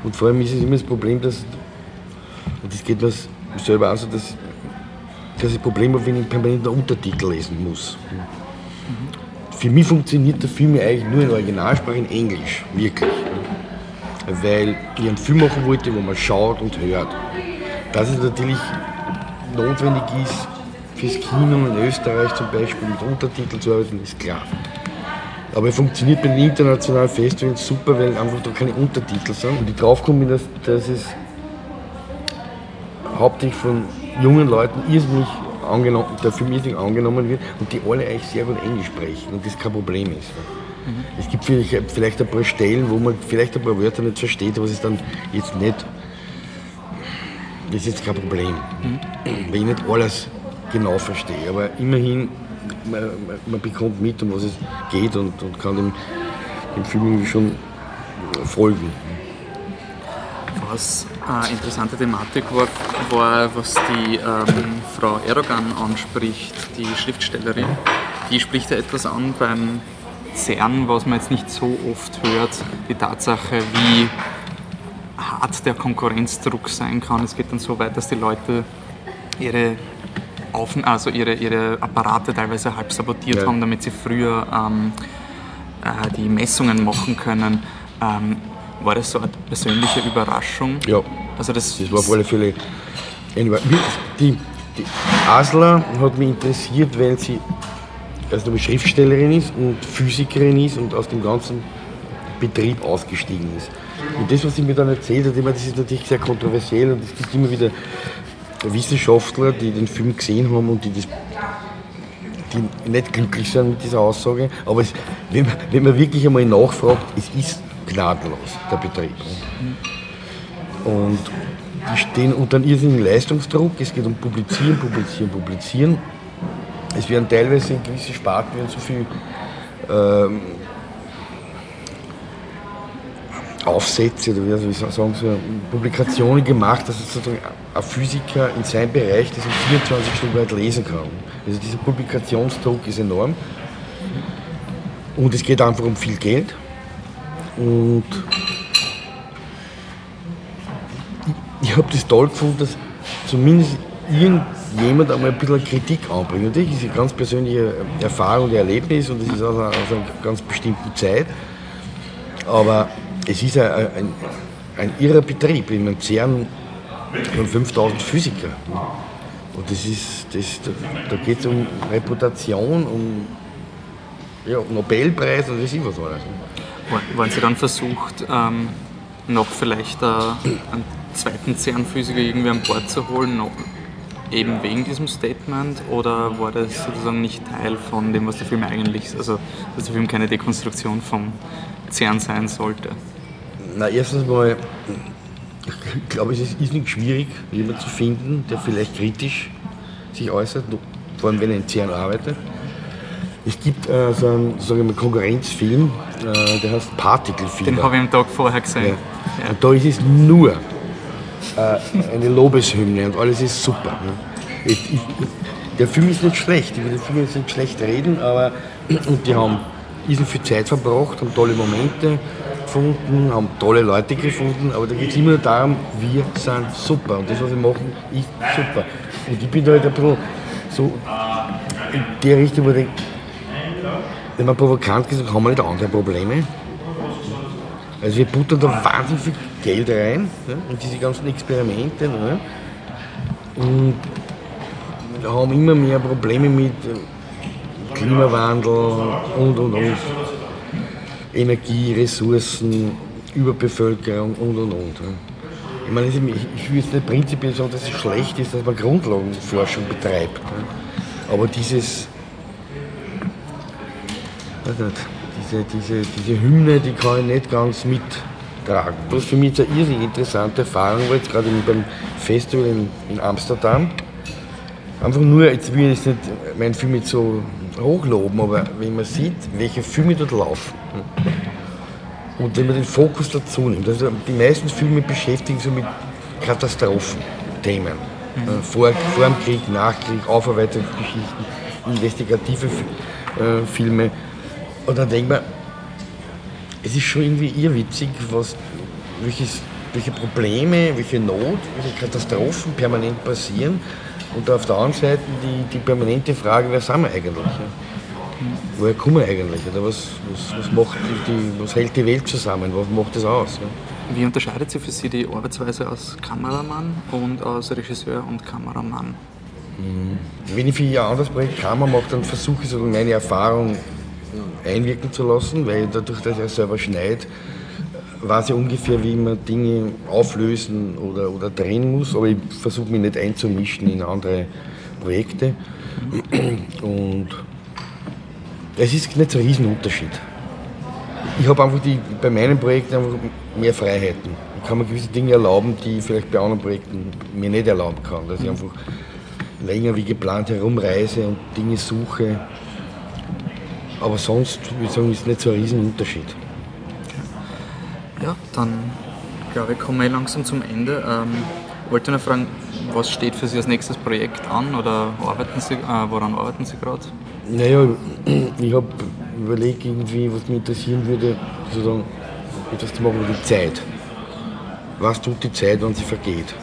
Und vor allem ist es immer das Problem, dass, und das geht mir selber auch so, dass, dass ich Problem habe, wenn ich permanent einen Untertitel lesen muss. Für mich funktioniert der Film eigentlich nur in Originalsprache in Englisch, wirklich. Weil ich einen Film machen wollte, wo man schaut und hört. Dass es natürlich notwendig ist, fürs Kino in Österreich zum Beispiel mit Untertiteln zu arbeiten, ist klar. Aber es funktioniert bei den internationalen Festivals super, weil einfach da keine Untertitel sind. Und ich draufgekommen bin, dass, dass es hauptsächlich von jungen Leuten irrsinnig angenommen, der Film irrsinnig angenommen wird und die alle eigentlich sehr gut Englisch sprechen und das kein Problem ist. Es gibt vielleicht, ein paar Stellen, wo man vielleicht ein paar Wörter nicht versteht, aber es ist dann jetzt nicht, das ist jetzt kein Problem, weil ich nicht alles genau verstehe. Aber immerhin, man, man, bekommt mit, um was es geht und, und kann dem, dem Film schon folgen. Was eine interessante Thematik war, war was die ähm, Frau Erogan anspricht, die Schriftstellerin. Die spricht ja etwas an beim CERN, was man jetzt nicht so oft hört, die Tatsache, wie hart der Konkurrenzdruck sein kann. Es geht dann so weit, dass die Leute ihre, Aufen also ihre, ihre Apparate teilweise halb sabotiert Ja. haben, damit sie früher ähm, äh, die Messungen machen können. Ähm, war das so eine persönliche Überraschung? Ja. Also das, Das war auf alle Fälle. Anyway, die, die Asler hat mich interessiert, weil sie erst einmal Schriftstellerin ist und Physikerin ist und aus dem ganzen Betrieb ausgestiegen ist. Und das, was sie mir dann erzählt hat, ich meine, das ist natürlich sehr kontroversiell und es gibt immer wieder Wissenschaftler, die den Film gesehen haben und die das die nicht glücklich sind mit dieser Aussage. Aber es, wenn, man, wenn man wirklich einmal nachfragt, es ist gnadenlos, der Betrieb. Und die stehen unter einem irrsinnigen Leistungsdruck. Es geht um Publizieren, Publizieren, Publizieren. Es werden teilweise in gewisse Sparten so viel ähm, Aufsätze oder wie soll ich sagen, so Publikationen gemacht, dass sozusagen ein Physiker in seinem Bereich das in 24 Stunden weit lesen kann. Also dieser Publikationsdruck ist enorm. Und es geht einfach um viel Geld. Und ich, habe das toll gefunden, dass zumindest irgendjemand einmal ein bisschen Kritik anbringt. Und das ist eine ganz persönliche Erfahrung und Erlebnis und das ist aus einer, aus einer ganz bestimmten Zeit. Aber es ist ein, ein, ein irrer Betrieb. In einem CERN von 5000 Physiker. Und das ist, das, da, da geht es um Reputation, um ja, Nobelpreis und das ist was alles. Wa- Waren Sie dann versucht, ähm, noch vielleicht äh, einen zweiten CERN-Physiker irgendwie an Bord zu holen, noch eben wegen diesem Statement? Oder war das sozusagen nicht Teil von dem, was der Film eigentlich ist? Also, dass der Film keine Dekonstruktion vom CERN sein sollte? Na, erstens mal, ich glaube, es ist nicht schwierig, jemanden zu finden, der vielleicht kritisch sich äußert, vor allem wenn er in CERN arbeitet. Es gibt äh, so einen sagen wir Konkurrenzfilm, äh, der heißt Particle Fever. Den habe ich am Tag vorher gesehen. Ja. Und da ist es nur äh, eine Lobeshymne und alles ist super. Ne? Ich, ich, der Film ist nicht schlecht, ich will den Film jetzt nicht schlecht reden, aber und die haben irrsinnig viel Zeit verbracht, haben tolle Momente gefunden, haben tolle Leute gefunden, aber da geht es immer nur darum, wir sind super und das, was wir machen, ist super. Und ich bin da halt ein bisschen so in der Richtung, wo ich denke, wenn man provokant gesagt haben wir nicht andere Probleme. Also wir buttern da wahnsinnig viel Geld rein ja, und diese ganzen Experimente. Ne, und haben immer mehr Probleme mit äh, Klimawandel und und und. Energie, Ressourcen, Überbevölkerung und und und. Ich meine, ich will jetzt nicht prinzipiell sagen, dass es schlecht ist, dass man Grundlagenforschung betreibt. Aber dieses diese, diese, diese Hymne, die kann ich nicht ganz mittragen. Was für mich eine irrsinnig interessante Erfahrung war, jetzt gerade beim Festival in, in Amsterdam. Einfach nur, jetzt will ich jetzt nicht meinen Film jetzt so hochloben, aber wenn man sieht, welche Filme dort laufen. Und wenn man den Fokus dazu nimmt, also die meisten Filme beschäftigen sich mit Katastrophenthemen. Äh, vor, vor dem Krieg, nach Krieg, Aufarbeitungsgeschichten, investigative äh, Filme. Und dann denkt man, es ist schon irgendwie irrwitzig, was, welches, welche Probleme, welche Not, welche Katastrophen permanent passieren. Und auf der anderen Seite die, die permanente Frage, wer sind wir eigentlich? Woher kommen wir eigentlich? Oder was, was, was, macht die, was hält die Welt zusammen? Was macht das aus? Wie unterscheidet sich für Sie die Arbeitsweise als Kameramann und als Regisseur und Kameramann? Wenn ich für ein anderes Projekt Kamera mache, dann versuche ich so meine Erfahrung einwirken zu lassen, weil dadurch, dass ich selber schneide, weiß ich ungefähr, wie man Dinge auflösen oder, oder drehen muss, aber ich versuche mich nicht einzumischen in andere Projekte. Und es ist nicht so ein Riesenunterschied. Ich habe einfach die, bei meinen Projekten einfach mehr Freiheiten. Ich kann mir gewisse Dinge erlauben, die ich vielleicht bei anderen Projekten mir nicht erlauben kann. Dass ich einfach länger wie geplant herumreise und Dinge suche. Aber sonst, würde ich sagen, ist nicht so ein Riesenunterschied. Ja, dann glaube ich, kommen wir langsam zum Ende. Ähm, wollte noch fragen, was steht für Sie als nächstes Projekt an oder arbeiten Sie, äh, woran arbeiten Sie gerade? Naja, ich habe überlegt, irgendwie, was mich interessieren würde, sozusagen etwas zu machen über die Zeit. Was tut die Zeit, wenn sie vergeht?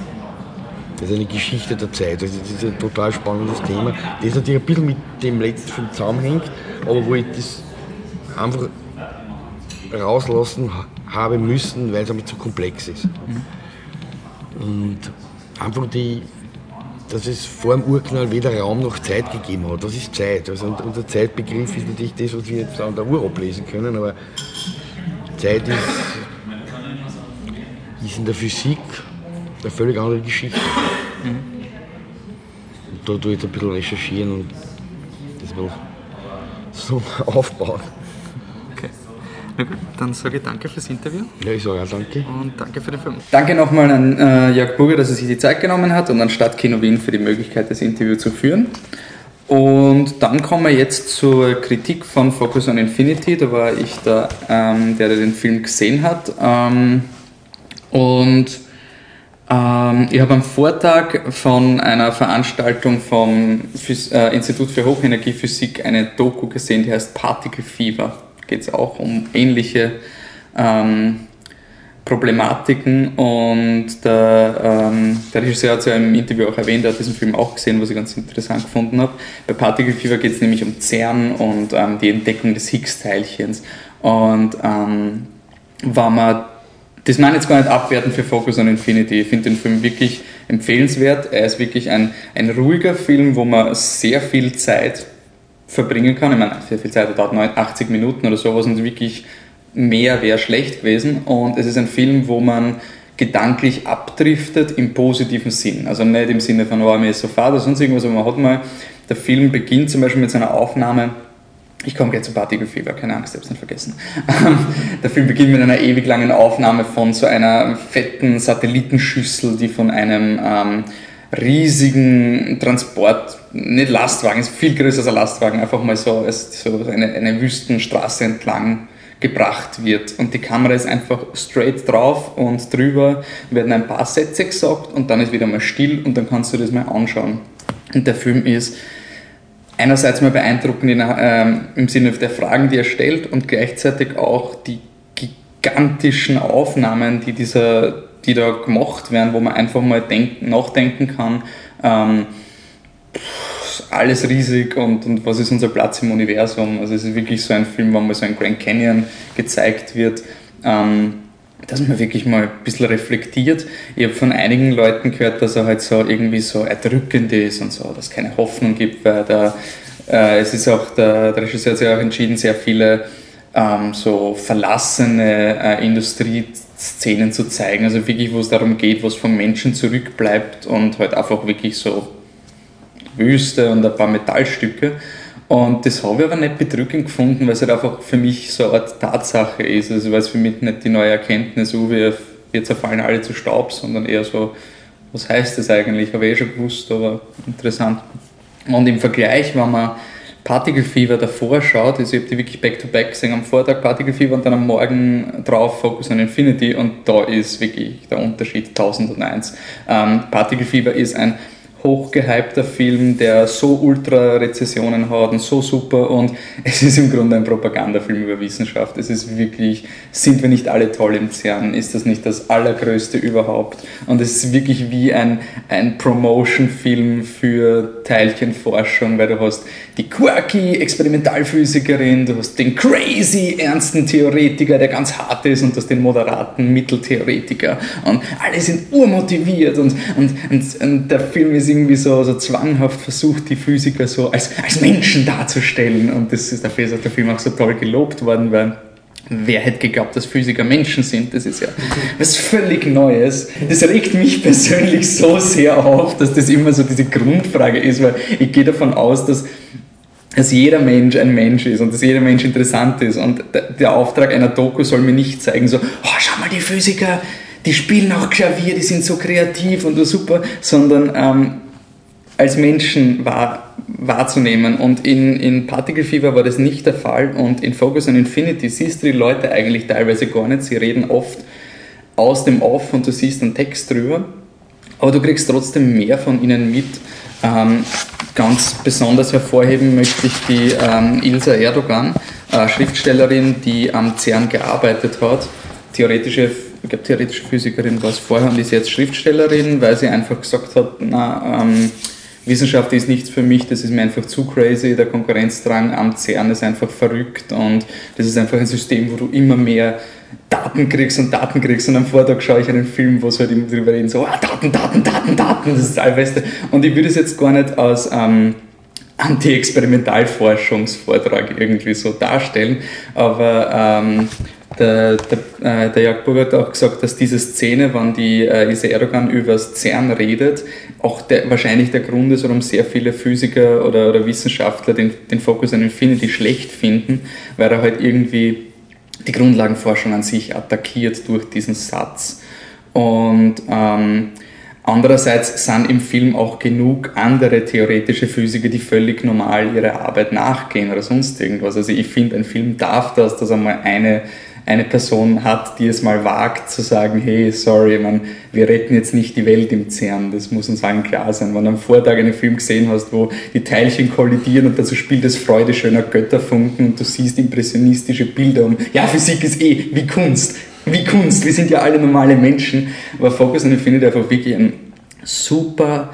Das ist eine Geschichte der Zeit. Also das ist ein total spannendes Thema, das natürlich ein bisschen mit dem letzten Film zusammenhängt, aber wo ich das einfach rauslassen ha- habe müssen, weil es einfach zu komplex ist. Und einfach die, dass es vor dem Urknall weder Raum noch Zeit gegeben hat. Was ist Zeit? Also unser Zeitbegriff ist natürlich das, was wir jetzt an der Uhr ablesen können, aber Zeit ist, ist in der Physik eine völlig andere Geschichte. Und da tue ich jetzt ein bisschen recherchieren und das mal so aufbauen. Okay. Na gut, dann sage ich danke fürs Interview Ja, ich sage auch danke. und danke für den Film. Danke nochmal an äh, Jörg Burger, dass er sich die Zeit genommen hat und an Stadtkino Wien für die Möglichkeit, das Interview zu führen. Und dann kommen wir jetzt zur Kritik von Focus on Infinity. Da war ich der, ähm, der, der den Film gesehen hat. Ähm, und ähm, ich habe am Vortag von einer Veranstaltung vom Phys äh, Institut für Hochenergiephysik eine Doku gesehen, die heißt Particle Fever. Geht es auch um ähnliche ähm, Problematiken und der, ähm, der Regisseur hat es ja im Interview auch erwähnt, er hat diesen Film auch gesehen, was ich ganz interessant gefunden habe. Bei Particle Fever geht es nämlich um CERN und ähm, die Entdeckung des Higgs-Teilchens. Und ähm, wenn man das meine ich jetzt gar nicht abwerten für Focus on Infinity. Ich finde den Film wirklich empfehlenswert. Er ist wirklich ein, ein ruhiger Film, wo man sehr viel Zeit verbringen kann. Ich meine, sehr viel Zeit, er dauert 9, 80 Minuten oder sowas und wirklich mehr wäre schlecht gewesen. Und es ist ein Film, wo man gedanklich abdriftet im positiven Sinn. Also nicht im Sinne von, oh, mir ist so fad oder sonst irgendwas, aber man hat mal, der Film beginnt zum Beispiel mit seiner Aufnahme ich komme gleich zu Particle Fever, keine Angst, ich habe es nicht vergessen. Der Film beginnt mit einer ewig langen Aufnahme von so einer fetten Satellitenschüssel, die von einem ähm, riesigen Transport, nicht Lastwagen, ist viel größer als ein Lastwagen, einfach mal so, als so eine, eine Wüstenstraße entlang gebracht wird. Und die Kamera ist einfach straight drauf und drüber werden ein paar Sätze gesagt und dann ist wieder mal still und dann kannst du das mal anschauen. Und der Film ist einerseits mal beeindruckend in, ähm, im Sinne der Fragen, die er stellt und gleichzeitig auch die gigantischen Aufnahmen, die, dieser, die da gemacht werden, wo man einfach mal denken, nachdenken kann. Ähm, alles riesig und, und was ist unser Platz im Universum? Also es ist wirklich so ein Film, wo mal so ein Grand Canyon gezeigt wird. Ähm, dass man wirklich mal ein bisschen reflektiert. Ich habe von einigen Leuten gehört, dass er halt so irgendwie so erdrückend ist und so, dass es keine Hoffnung gibt, weil der, äh, es ist auch, der, der Regisseur hat sich auch entschieden, sehr viele ähm, so verlassene äh, Industrieszenen zu zeigen, also wirklich, wo es darum geht, was vom Menschen zurückbleibt und halt einfach wirklich so Wüste und ein paar Metallstücke. Und das habe ich aber nicht bedrückend gefunden, weil es halt einfach für mich so eine Art Tatsache ist. Also weil es für mich nicht die neue Erkenntnis, oh, wir, wir zerfallen alle zu Staub, sondern eher so, was heißt das eigentlich? Habe ich eh schon gewusst, aber interessant. Und im Vergleich, wenn man Particle Fever davor schaut, also ich habe die wirklich back-to-back gesehen, am Vortag Particle Fever und dann am Morgen drauf Focus on Infinity und da ist wirklich der Unterschied 1001. Ähm, Particle Fever ist ein hochgehypter Film, der so ultra Rezessionen hat und so super und es ist im Grunde ein Propagandafilm über Wissenschaft. Es ist wirklich, sind wir nicht alle toll im CERN? Ist das nicht das allergrößte überhaupt? Und es ist wirklich wie ein, ein Promotion-Film für Teilchenforschung, weil du hast die quirky Experimentalphysikerin, du hast den crazy ernsten Theoretiker, der ganz hart ist und du hast den moderaten Mitteltheoretiker und alle sind urmotiviert und, und, und, und der Film ist irgendwie so, so zwanghaft versucht, die Physiker so als, als Menschen darzustellen und das ist, dafür ist der Film auch so toll gelobt worden, weil Wer hätte geglaubt, dass Physiker Menschen sind? Das ist ja was völlig Neues. Das regt mich persönlich so sehr auf, dass das immer so diese Grundfrage ist, weil ich gehe davon aus, dass dass jeder Mensch ein Mensch ist und dass jeder Mensch interessant ist. Und der Auftrag einer Doku soll mir nicht zeigen, so, oh, schau mal, die Physiker, die spielen auch Klavier, die sind so kreativ und so super, sondern ähm, als Menschen wahr, wahrzunehmen. Und in, in Particle Fever war das nicht der Fall und in Focus on Infinity siehst du die Leute eigentlich teilweise gar nicht. Sie reden oft aus dem Off und du siehst einen Text drüber, aber du kriegst trotzdem mehr von ihnen mit. Ähm, ganz besonders hervorheben möchte ich die ähm, Ilsa Erdogan, äh, Schriftstellerin, die am CERN gearbeitet hat, theoretische ich glaube, theoretische Physikerin war es vorher und ist jetzt Schriftstellerin, weil sie einfach gesagt hat, na, ähm, Wissenschaft ist nichts für mich, das ist mir einfach zu crazy, der Konkurrenzdrang am CERN ist einfach verrückt und das ist einfach ein System, wo du immer mehr Daten kriegst und Daten kriegst und am Vortag schaue ich einen Film, wo es halt immer drüber reden, so ah, Daten, Daten, Daten, Daten, das ist das Allbeste. Und ich würde es jetzt gar nicht als ähm, Anti-Experimentalforschungsvortrag irgendwie so darstellen, aber ähm, der, der, äh, der Burger hat auch gesagt, dass diese Szene, wann die äh, Lise Erdogan über das CERN redet, auch der, wahrscheinlich der Grund ist, warum sehr viele Physiker oder, oder Wissenschaftler den, den Focus on Infinity schlecht finden, weil er halt irgendwie die Grundlagenforschung an sich attackiert durch diesen Satz. Und ähm, andererseits sind im Film auch genug andere theoretische Physiker, die völlig normal ihrer Arbeit nachgehen oder sonst irgendwas. Also ich finde, ein Film darf das, dass einmal eine eine Person hat, die es mal wagt zu sagen, hey, sorry, man, wir retten jetzt nicht die Welt im CERN, das muss uns allen klar sein. Wenn du am Vortag einen Film gesehen hast, wo die Teilchen kollidieren und dazu spielt es Freude schöner Götterfunken und du siehst impressionistische Bilder um, ja, Physik ist eh wie Kunst, wie Kunst, wir sind ja alle normale Menschen, aber Focus on Infinity einfach wirklich ein super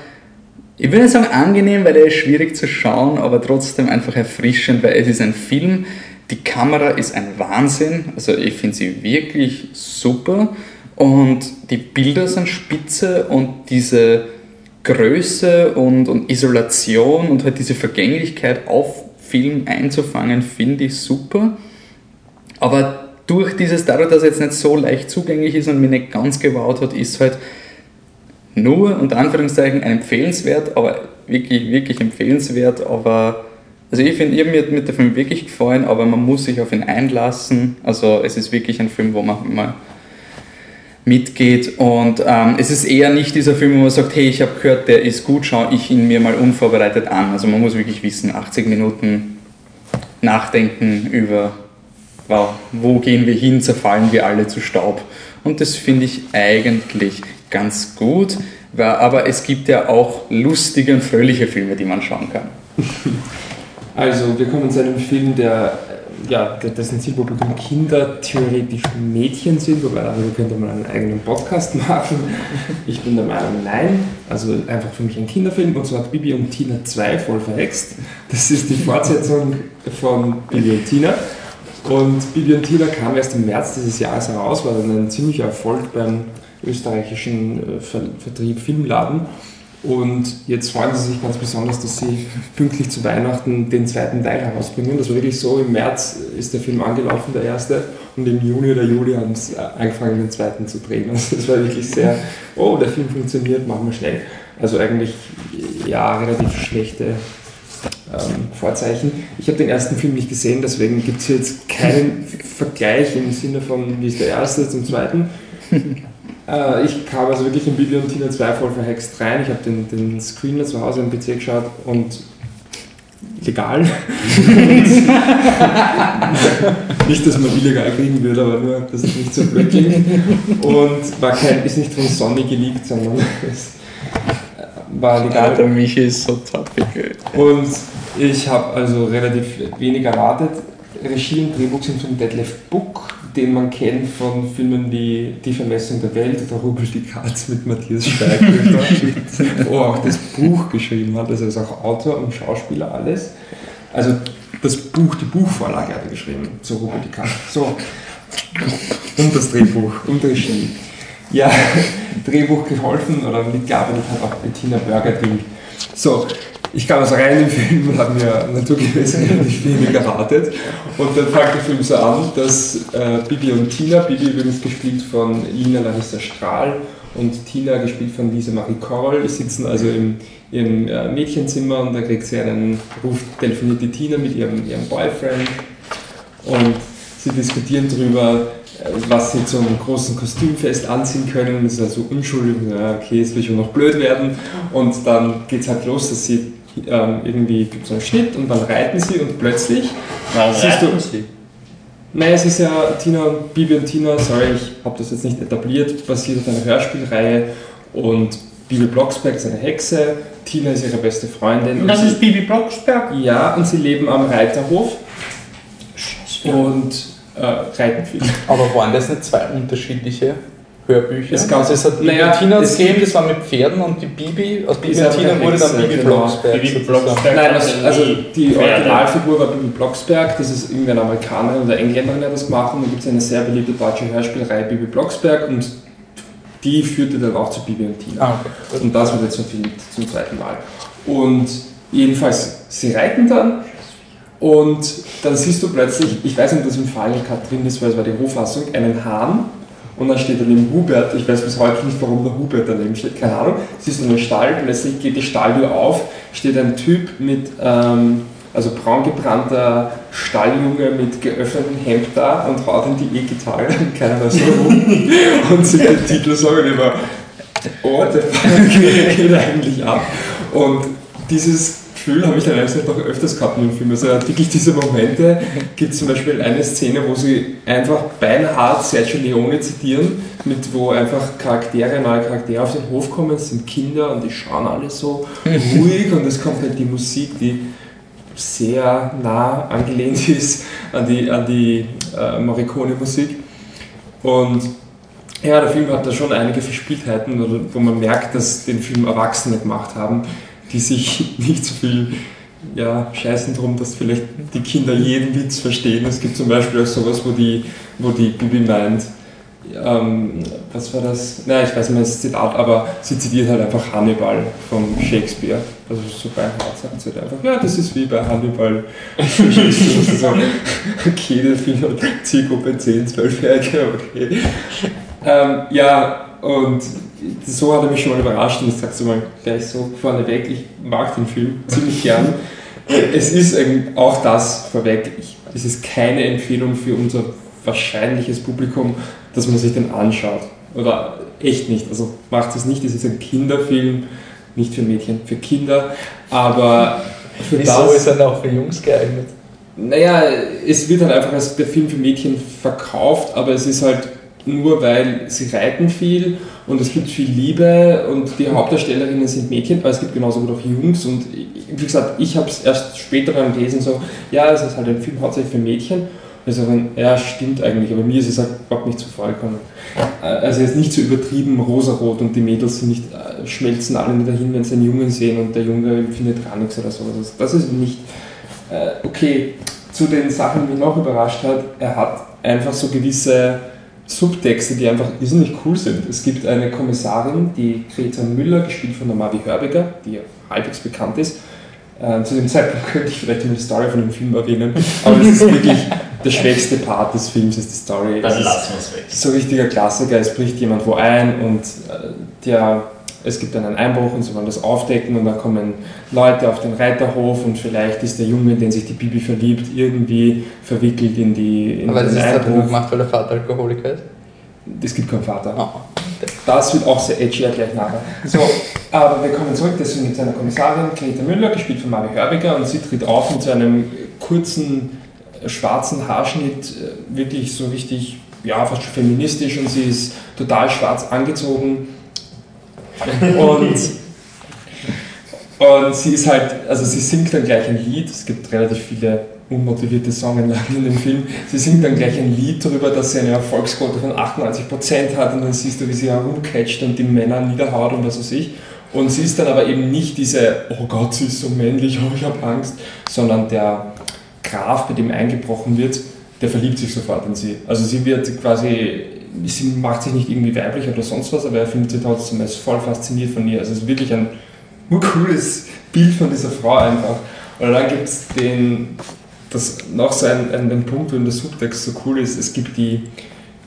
ich würde sagen angenehm, weil er ist schwierig zu schauen, aber trotzdem einfach erfrischend, weil es ist ein Film, die Kamera ist ein Wahnsinn, also ich finde sie wirklich super und die Bilder sind spitze und diese Größe und, und Isolation und halt diese Vergänglichkeit auf Film einzufangen, finde ich super. Aber durch dieses, dadurch, dass er jetzt nicht so leicht zugänglich ist und mich nicht ganz gewaut hat, ist halt nur unter Anführungszeichen empfehlenswert, aber wirklich, wirklich empfehlenswert, aber also ich finde, mir mit der Film wirklich gefallen, aber man muss sich auf ihn einlassen. Also es ist wirklich ein Film, wo man immer mitgeht und ähm, es ist eher nicht dieser Film, wo man sagt, hey, ich habe gehört, der ist gut, schaue ich ihn mir mal unvorbereitet an. Also man muss wirklich wissen, 80 Minuten nachdenken über, wow, wo gehen wir hin, zerfallen wir alle zu Staub. Und das finde ich eigentlich ganz gut, aber es gibt ja auch lustige und fröhliche Filme, die man schauen kann. Also, wir kommen zu einem Film, der, ja, dessen Zielpublikum Kinder theoretisch Mädchen sind, wobei darüber könnte man einen eigenen Podcast machen. Ich bin der Meinung, nein. Also einfach für mich ein Kinderfilm und zwar hat Bibi und Tina 2 voll verhext. Das ist die Fortsetzung von Bibi und Tina. Und Bibi und Tina kam erst im März dieses Jahres heraus, war dann ein ziemlicher Erfolg beim österreichischen äh, Vertrieb Filmladen. Und jetzt freuen sie sich ganz besonders, dass sie pünktlich zu Weihnachten den zweiten Teil herausbringen. Das war wirklich so, im März ist der Film angelaufen, der erste, und im Juni oder Juli haben sie angefangen, den zweiten zu drehen. Also das war wirklich sehr, oh, der Film funktioniert, machen wir schnell. Also eigentlich, ja, relativ schlechte ähm, Vorzeichen. Ich habe den ersten Film nicht gesehen, deswegen gibt es jetzt keinen Vergleich im Sinne von, wie ist der erste zum zweiten. Äh, ich kam also wirklich in und Tina 2 voll verhext rein. Ich habe den, den Screener zu Hause am PC geschaut und legal. nicht, dass man illegal kriegen würde, aber nur, dass es nicht so blöd klingt. Und war kein, ist nicht von Sony geleakt, sondern es war legal. Alter, Michi ist so ey. Und ich habe also relativ wenig erwartet. Regie und Drehbuch sind von Detlef Book, den man kennt von Filmen wie Die Vermessung der Welt oder Rubel die Katz mit Matthias Steiger, wo er auch das Buch geschrieben hat. Also er ist auch Autor und Schauspieler, alles. Also das Buch, die Buchvorlage hat er geschrieben zu Rubel die Katz. So. Und das Drehbuch und Regie. Ja, Drehbuch geholfen oder mitgearbeitet hat auch Bettina Burger-Ding. So, ich kam also rein in den Film und habe mir naturgemäß relativ wenig erwartet. Und dann fängt der Film so an, dass äh, Bibi und Tina, Bibi übrigens gespielt von Lina Larissa Strahl und Tina gespielt von Lisa Marie Korl, sitzen also im, im äh, Mädchenzimmer und da kriegt sie einen Ruf, telefoniert die Tina mit ihrem, ihrem Boyfriend und sie diskutieren darüber, äh, was sie zum großen Kostümfest anziehen können. Das ist also unschuldig, okay, es wird schon noch blöd werden. Und dann geht es halt los, dass sie ähm, irgendwie gibt es einen Schnitt und dann reiten sie und plötzlich Warum Siehst du- reiten sie? Naja, es ist ja Tina, Bibi und Tina, sorry, ich habe das jetzt nicht etabliert, basiert auf einer Hörspielreihe und Bibi Blocksberg ist eine Hexe, Tina ist ihre beste Freundin. Und das sie, ist Bibi Blocksberg. Ja, und sie leben am Reiterhof und äh, reiten viel. Aber waren das nicht zwei unterschiedliche Hörbücher? Es gab- also es hat Bibi naja, und Tina es gegeben, das war mit Pferden und die Bibi, aus Bibi und Tina wurde dann Bibi genau. Blocksberg. Bibi. Blocksberg. Nein, das, Also also die Pferde. Originalfigur war Bibi Blocksberg, das ist irgendeine Amerikanerin oder Engländerin, die das gemacht und dann gibt es eine sehr beliebte deutsche Hörspielreihe Bibi Blocksberg und die führte dann auch zu Bibi und Tina. Ah, okay. Und das wird jetzt verfilmt zum zweiten Mal. Und jedenfalls, sie reiten dann und dann siehst du plötzlich, ich weiß nicht, ob das im Cut drin ist, weil es war die Rohfassung, einen Hahn und dann steht daneben Hubert. Ich weiß bis heute nicht, warum der Hubert daneben steht, keine Ahnung. Siehst du einen Stall, plötzlich geht die Stalltür auf, steht ein Typ mit, ähm, also braun gebrannter Stalljunge mit geöffnetem Hemd da und haut in die E-Gitarre, keiner weiß warum, und singt den Titelsong und immer, oh, der geht eigentlich ab. Und dieses Gefühl habe ich dann eigentlich noch öfters gehabt in dem Film. Also wirklich diese Momente, gibt zum Beispiel eine Szene, wo sie einfach beinhart Sergio Leone zitieren, mit wo einfach Charaktere, neue Charaktere auf den Hof kommen, es sind Kinder und die schauen alle so ruhig und es kommt halt die Musik, die sehr nah angelehnt ist an die, an die äh, Morricone-Musik. Und ja, der Film hat da schon einige Verspieltheiten, wo man merkt, dass den Film Erwachsene gemacht haben, die sich nicht so viel ja, scheißen drum, dass vielleicht die Kinder jeden Witz verstehen. Es gibt zum Beispiel auch sowas, wo die, wo die Bibi meint, ähm, was war das? Naja, ich weiß nicht mehr Zitat, aber sie zitiert halt einfach Hannibal von Shakespeare. Also so bei Hart sagt sie halt einfach, ja, das ist wie bei Hannibal. so, okay, der Film hat Zielgruppe 10, 12-Jährige, okay. Ähm, ja, und so hat er mich schon mal überrascht und das sagst du mal gleich so vorneweg. Ich mag den Film ziemlich gern. Es ist auch das vorweg. Ich, es ist keine Empfehlung für unser wahrscheinliches Publikum, dass man sich den anschaut. Oder echt nicht. Also macht es nicht. Es ist ein Kinderfilm, nicht für Mädchen, für Kinder. Aber für Wieso das. ist er auch für Jungs geeignet? Naja, es wird halt einfach als der Film für Mädchen verkauft, aber es ist halt nur, weil sie reiten viel und es gibt viel Liebe und die Hauptdarstellerinnen sind Mädchen, aber es gibt genauso gut auch Jungs und wie gesagt, ich habe es erst später beim Lesen so, ja, es ist halt ein Film hauptsächlich für Mädchen. Und ich so, ja, stimmt eigentlich, aber mir ist es halt überhaupt nicht so vorgekommen. Also er ist nicht so übertrieben rosarot und die Mädels sind nicht, äh, schmelzen alle nicht dahin, wenn sie einen Jungen sehen und der Junge findet gar nichts oder so. Das, das ist nicht äh, okay, zu den Sachen, die mich noch überrascht hat, er hat einfach so gewisse Subtexte, die einfach irrsinnig cool sind. Es gibt eine Kommissarin, die Greta Müller, gespielt von der Mavi Hörbiger, die ja halbwegs bekannt ist. Äh, zu dem Zeitpunkt könnte ich vielleicht eine Story von dem Film erwähnen, aber es ist wirklich der schwächste Part des Films, ist die Story. Es Dann ist- lassen wir es weg. so richtiger Klassiker, es bricht jemand wo ein und äh, der, es gibt dann einen Einbruch und sie wollen das aufdecken und dann kommen Leute auf den Reiterhof und vielleicht ist der Junge, in den sich die Bibi verliebt, irgendwie verwickelt in, die, in Aber das ist halt nur gemacht, weil der Vater Alkoholiker ist. Es gibt keinen Vater. Ah. Das wird auch sehr edgy, gleich nachher. So, aber wir kommen zurück, deswegen gibt es eine Kommissarin, Greta Müller, gespielt von Marie Hörbiger, und sie tritt auf mit so einem kurzen, äh, schwarzen Haarschnitt, äh, wirklich so richtig, ja, fast schon feministisch, und sie ist total schwarz angezogen. Und, und sie ist halt, also sie singt dann gleich ein Lied, es gibt relativ viele unmotivierte Songanlagen in dem Film. Sie singt dann gleich ein Lied darüber, dass sie eine Erfolgsquote von 98% hat und dann siehst du, wie sie herumcatcht und die Männer niederhaut und was weiß ich. Und sie ist dann aber eben nicht diese, oh Gott, sie ist so männlich, oh, ich habe Angst, sondern der Graf, bei dem eingebrochen wird, der verliebt sich sofort in sie. Also sie wird quasi, sie macht sich nicht irgendwie weiblich oder sonst was, aber er findet sie trotzdem, ist voll fasziniert von ihr. Also es ist wirklich ein cooles Bild von dieser Frau einfach. Und dann gibt es den das noch so ein, ein, ein Punkt, wo der Subtext so cool ist, es gibt die,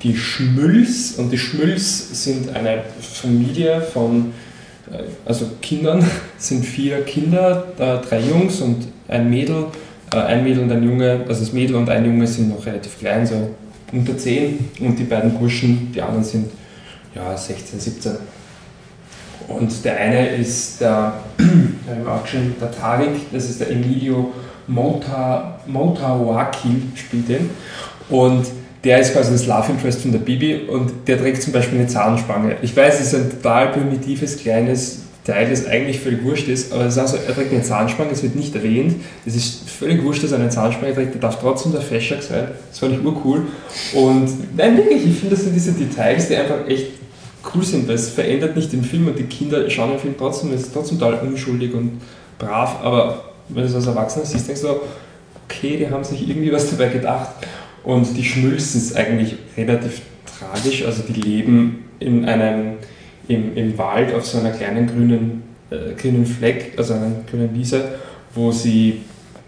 die Schmülls und die Schmülls sind eine Familie von äh, also Kindern, sind vier Kinder, drei Jungs und ein Mädel. Äh, ein Mädel und ein Junge, also das Mädel und ein Junge sind noch relativ klein, so unter 10 und die beiden Burschen, die anderen sind ja 16, 17. Und der eine ist der, der Tarik, das ist der Emilio Mota, spielt den. Und der ist quasi das Love Interest von der Bibi und der trägt zum Beispiel eine Zahnspange. Ich weiß, es ist ein total primitives, kleines Teil, das eigentlich völlig wurscht ist, aber es ist also, er trägt eine Zahnspange, es wird nicht erwähnt. Es ist völlig wurscht, dass er eine Zahnspange trägt, der darf trotzdem der Feschak sein. Das fand ich urcool. Und nein, wirklich, ich finde, das sind diese Details, die einfach echt cool sind, weil es verändert nicht den Film und die Kinder schauen den Film trotzdem, es ist trotzdem total unschuldig und brav, aber wenn du es als Erwachsener siehst, denkst du, okay, die haben sich irgendwie was dabei gedacht. Und die Schmülz ist eigentlich relativ tragisch. Also die leben in einem, im, im Wald auf so einer kleinen grünen, äh, grünen Fleck, also einer grünen Wiese, wo sie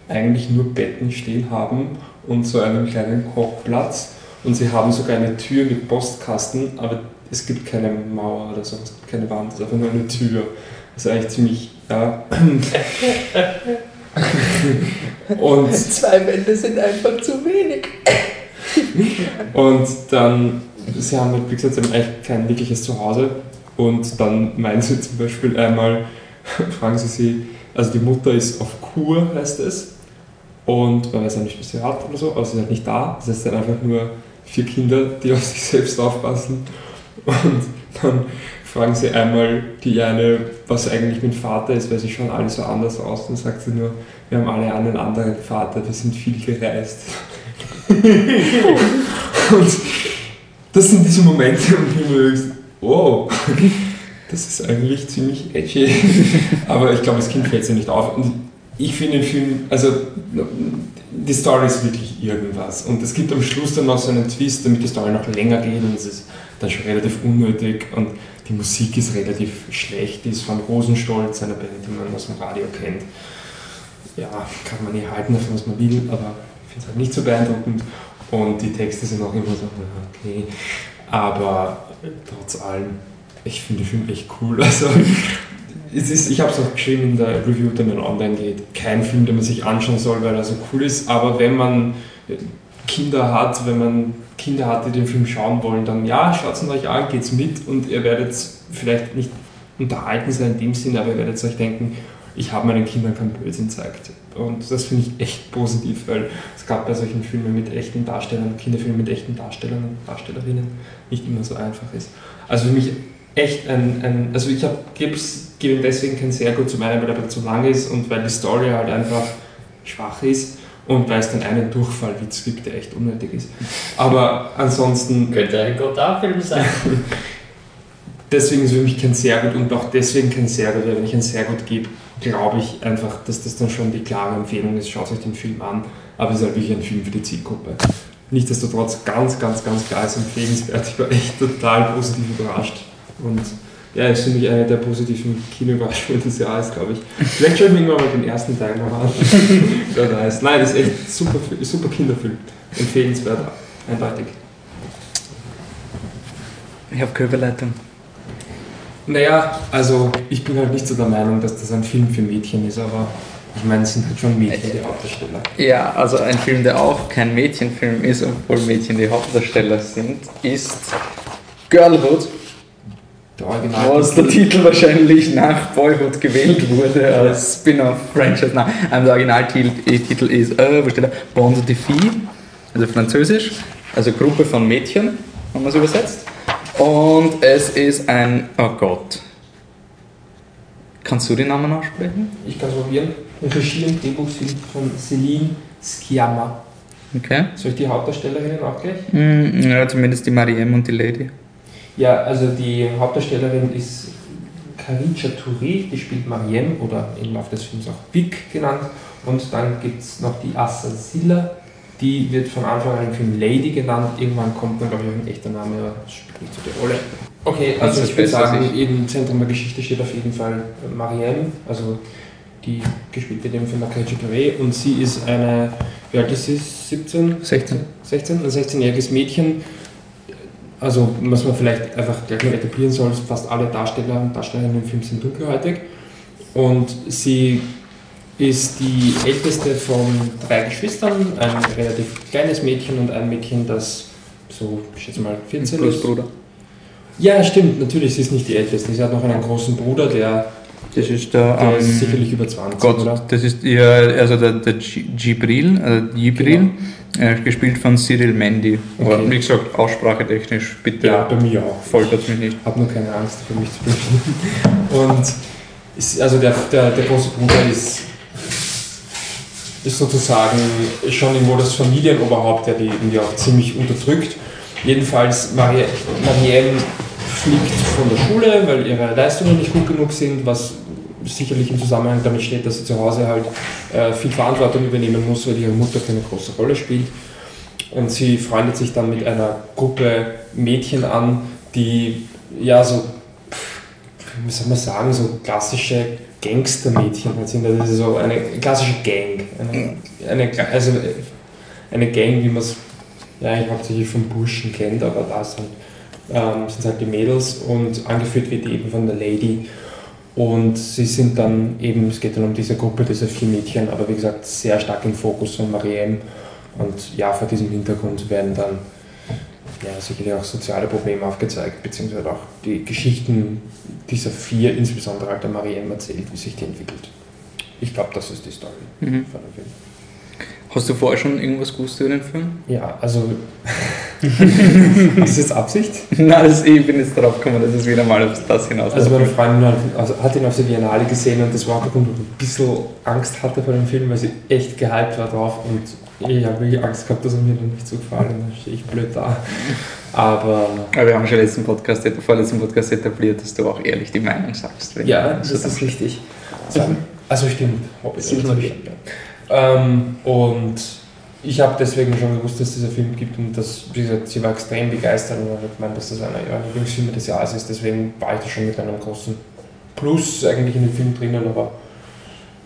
eigentlich nur Betten stehen haben und so einen kleinen Kochplatz. Und sie haben sogar eine Tür mit Postkasten, aber es gibt keine Mauer oder sonst keine Wand, es ist einfach nur eine Tür. Das ist eigentlich ziemlich, ja. und Zwei Wände sind einfach zu wenig. und dann, sie haben halt, wie gesagt, sie haben eigentlich kein wirkliches Zuhause. Und dann meinen sie zum Beispiel einmal, fragen sie sie, also die Mutter ist auf Kur, heißt es. Und man weiß ja nicht, was sie hat oder so, aber sie ist halt nicht da. Das heißt dann einfach nur vier Kinder, die auf sich selbst aufpassen. Und dann fragen sie einmal die eine, was eigentlich mein Vater ist, weil sie schauen alle so anders aus. Und sagt sie nur, wir haben alle einen anderen Vater, wir sind viel gereist. und das sind diese Momente, wo du denkst, wow, das ist eigentlich ziemlich edgy. Aber ich glaube, das Kind fällt sie nicht auf. Und ich finde den Film, also die Story ist wirklich irgendwas. Und es gibt am Schluss dann noch so einen Twist, damit die Story noch länger geht und es ist dann schon relativ unnötig. Und die Musik ist relativ schlecht, die ist von Rosenstolz, einer Band, die man aus dem Radio kennt. Ja, kann man nicht halten davon, was man will, aber ich finde es halt nicht so beeindruckend. Und die Texte sind auch immer so, okay. Aber trotz allem, ich finde den Film echt cool. Also, es ist, ich habe es auch geschrieben in der Review, die dann online geht. Kein Film, den man sich anschauen soll, weil er so cool ist. Aber wenn man Kinder hat, wenn man Kinder hat, die den Film schauen wollen, dann ja, schaut es euch an, geht's mit und ihr werdet vielleicht nicht unterhalten sein in dem Sinne, aber ihr werdet euch denken, ich habe meinen Kindern kein Blödsinn gezeigt. Und das finde ich echt positiv, weil es gab bei solchen Filmen mit echten Darstellern, Kinderfilmen mit echten Darstellern und Darstellerinnen nicht immer so einfach ist. Also für mich echt ein, ein also ich gebe ihm deswegen kein sehr gut, zum einen, weil er zu lang ist und weil die Story halt einfach schwach ist und weil es dann einen Durchfallwitz gibt, der echt unnötig ist. Aber ansonsten. Könnte ein guter Film sein. deswegen ist für mich kein sehr gut und auch deswegen kein sehr gut, weil wenn ich ein sehr gut gebe, glaube ich einfach, dass das dann schon die klare Empfehlung ist. Schaut euch den Film an, aber es ist halt wirklich ein Film für die Zielgruppe. Nichtsdestotrotz ganz, ganz, ganz klar ist empfehlenswert. Ich war echt total positiv überrascht. Und ja, ist für mich eine der positiven Kinoüberraschungen des Jahres, glaube ich. Vielleicht schaue ich mir irgendwann mal den ersten Teil noch an. Wer weiß. Nein, das ist echt super, super Kinderfilm. Empfehlenswert, eindeutig. Ich habe Körperleitung. Naja, also ich bin halt nicht so der Meinung, dass das ein Film für Mädchen ist, aber ich meine, es sind halt schon Mädchen die Hauptdarsteller. Ja, also ein Film, der auch kein Mädchenfilm ist, obwohl Mädchen die Hauptdarsteller sind, ist Girlhood Original. Was der Titel wahrscheinlich nach Boyhood gewählt wurde als Spin-off-Franchise. Nein, ähm, der Originaltitel ist, äh, wo steht? Bande de Filles, also französisch, also Gruppe von Mädchen, haben wir es übersetzt. Und es ist ein, oh Gott. Kannst du den Namen aussprechen? Ich kann es probieren. Regie und Drehbuch sind von Celine Sciamma. Okay. Soll ich die Hauptdarstellerinnen auch gleich? Mm, Ja, zumindest die Mariem und die Lady. Ja, also die Hauptdarstellerin ist Karicha Touré, die spielt Mariem oder im Laufe des Films auch Vic genannt. Und dann gibt es noch die Assa Silla, die wird von Anfang an im Film Lady genannt. Irgendwann kommt dann, glaube ich, auch ein echter Name, aber das spielt nicht so die Rolle. Okay, also ist ich würde sagen, ich. im Zentrum der Geschichte steht auf jeden Fall Mariem, also die gespielt wird im Film Karicha Touré. Und sie ist eine, wie alt ist sie? 17? 16. 16, ein 16-jähriges Mädchen. Also, was man vielleicht einfach gleich mal etablieren soll, fast alle Darsteller und Darstellerinnen im Film sind dunkelhäutig. Und sie ist die älteste von drei Geschwistern, ein relativ kleines Mädchen und ein Mädchen, das so, ich schätze mal, 14 Plus ist. Bruder. Ja, stimmt, natürlich, sie ist nicht die älteste. Sie hat noch einen großen Bruder, der, Das ist der, der ist ähm, sicherlich über 20, Gott, oder? das ist ihr, also der, der Gi- Gibril, äh, Gibril äh, gespielt von Cyril Mendy. Aber Genau. Okay. wie gesagt, aussprachetechnisch, bitte Ja, bei mir auch. foltert mich nicht. Hab nur keine Angst für mich zu bluten. Und ist, also der, der, der große Bruder ist, ist sozusagen schon irgendwo das Familienoberhaupt, der die irgendwie auch ziemlich unterdrückt. Jedenfalls, Marie, Marianne fliegt von der Schule, weil ihre Leistungen nicht gut genug sind, was sicherlich im Zusammenhang damit steht, dass sie zu Hause halt äh, viel Verantwortung übernehmen muss, weil ihre Mutter keine große Rolle spielt. Und sie freundet sich dann mit einer Gruppe Mädchen an, die ja so, wie soll man sagen, so klassische Gangstermädchen halt sind. Das ist so eine klassische Gang. Eine, eine, also eine Gang, wie man es ja eigentlich hauptsächlich von Burschen kennt, aber da sind, ähm, sind halt die Mädels und angeführt wird eben von der Lady. Und sie sind dann eben, es geht dann um diese Gruppe, diese vier Mädchen, aber wie gesagt, sehr stark im Fokus von Mariem. Und ja, vor diesem Hintergrund werden dann ja, sicherlich auch soziale Probleme aufgezeigt, beziehungsweise auch die Geschichten dieser vier, insbesondere halt der Mariem, erzählt, wie sich die entwickelt. Ich glaube, das ist die Story Mhm. von dem Film. Hast du vorher schon irgendwas gewusst über den Film? Ja, also. ist das Absicht? Nein, das, ich bin jetzt darauf gekommen, dass es wieder mal auf das hinaus Also meine Freundin hat, also hat ihn auf der Biennale gesehen und das war auch der Grund, warum ich ein bisschen Angst hatte vor dem Film, weil sie echt gehypt war drauf und ich habe wirklich Angst gehabt, dass er mir dann nicht so gefallen Dann stehe ich blöd da. Aber Aber wir haben schon letzten Podcast, vorletzten Podcast etabliert, dass du auch ehrlich die Meinung sagst. ja, das ist richtig. Also stimmt, Hobbit. Das ist natürlich. Ähm, und ich habe deswegen schon gewusst, dass es dieser Film gibt und dass, wie gesagt, sie war extrem begeistert und hat gemeint, dass das einer ihrer Lieblingsfilme des Jahres ist. Deswegen war ich da schon mit einem großen Plus eigentlich in dem Film drinnen, aber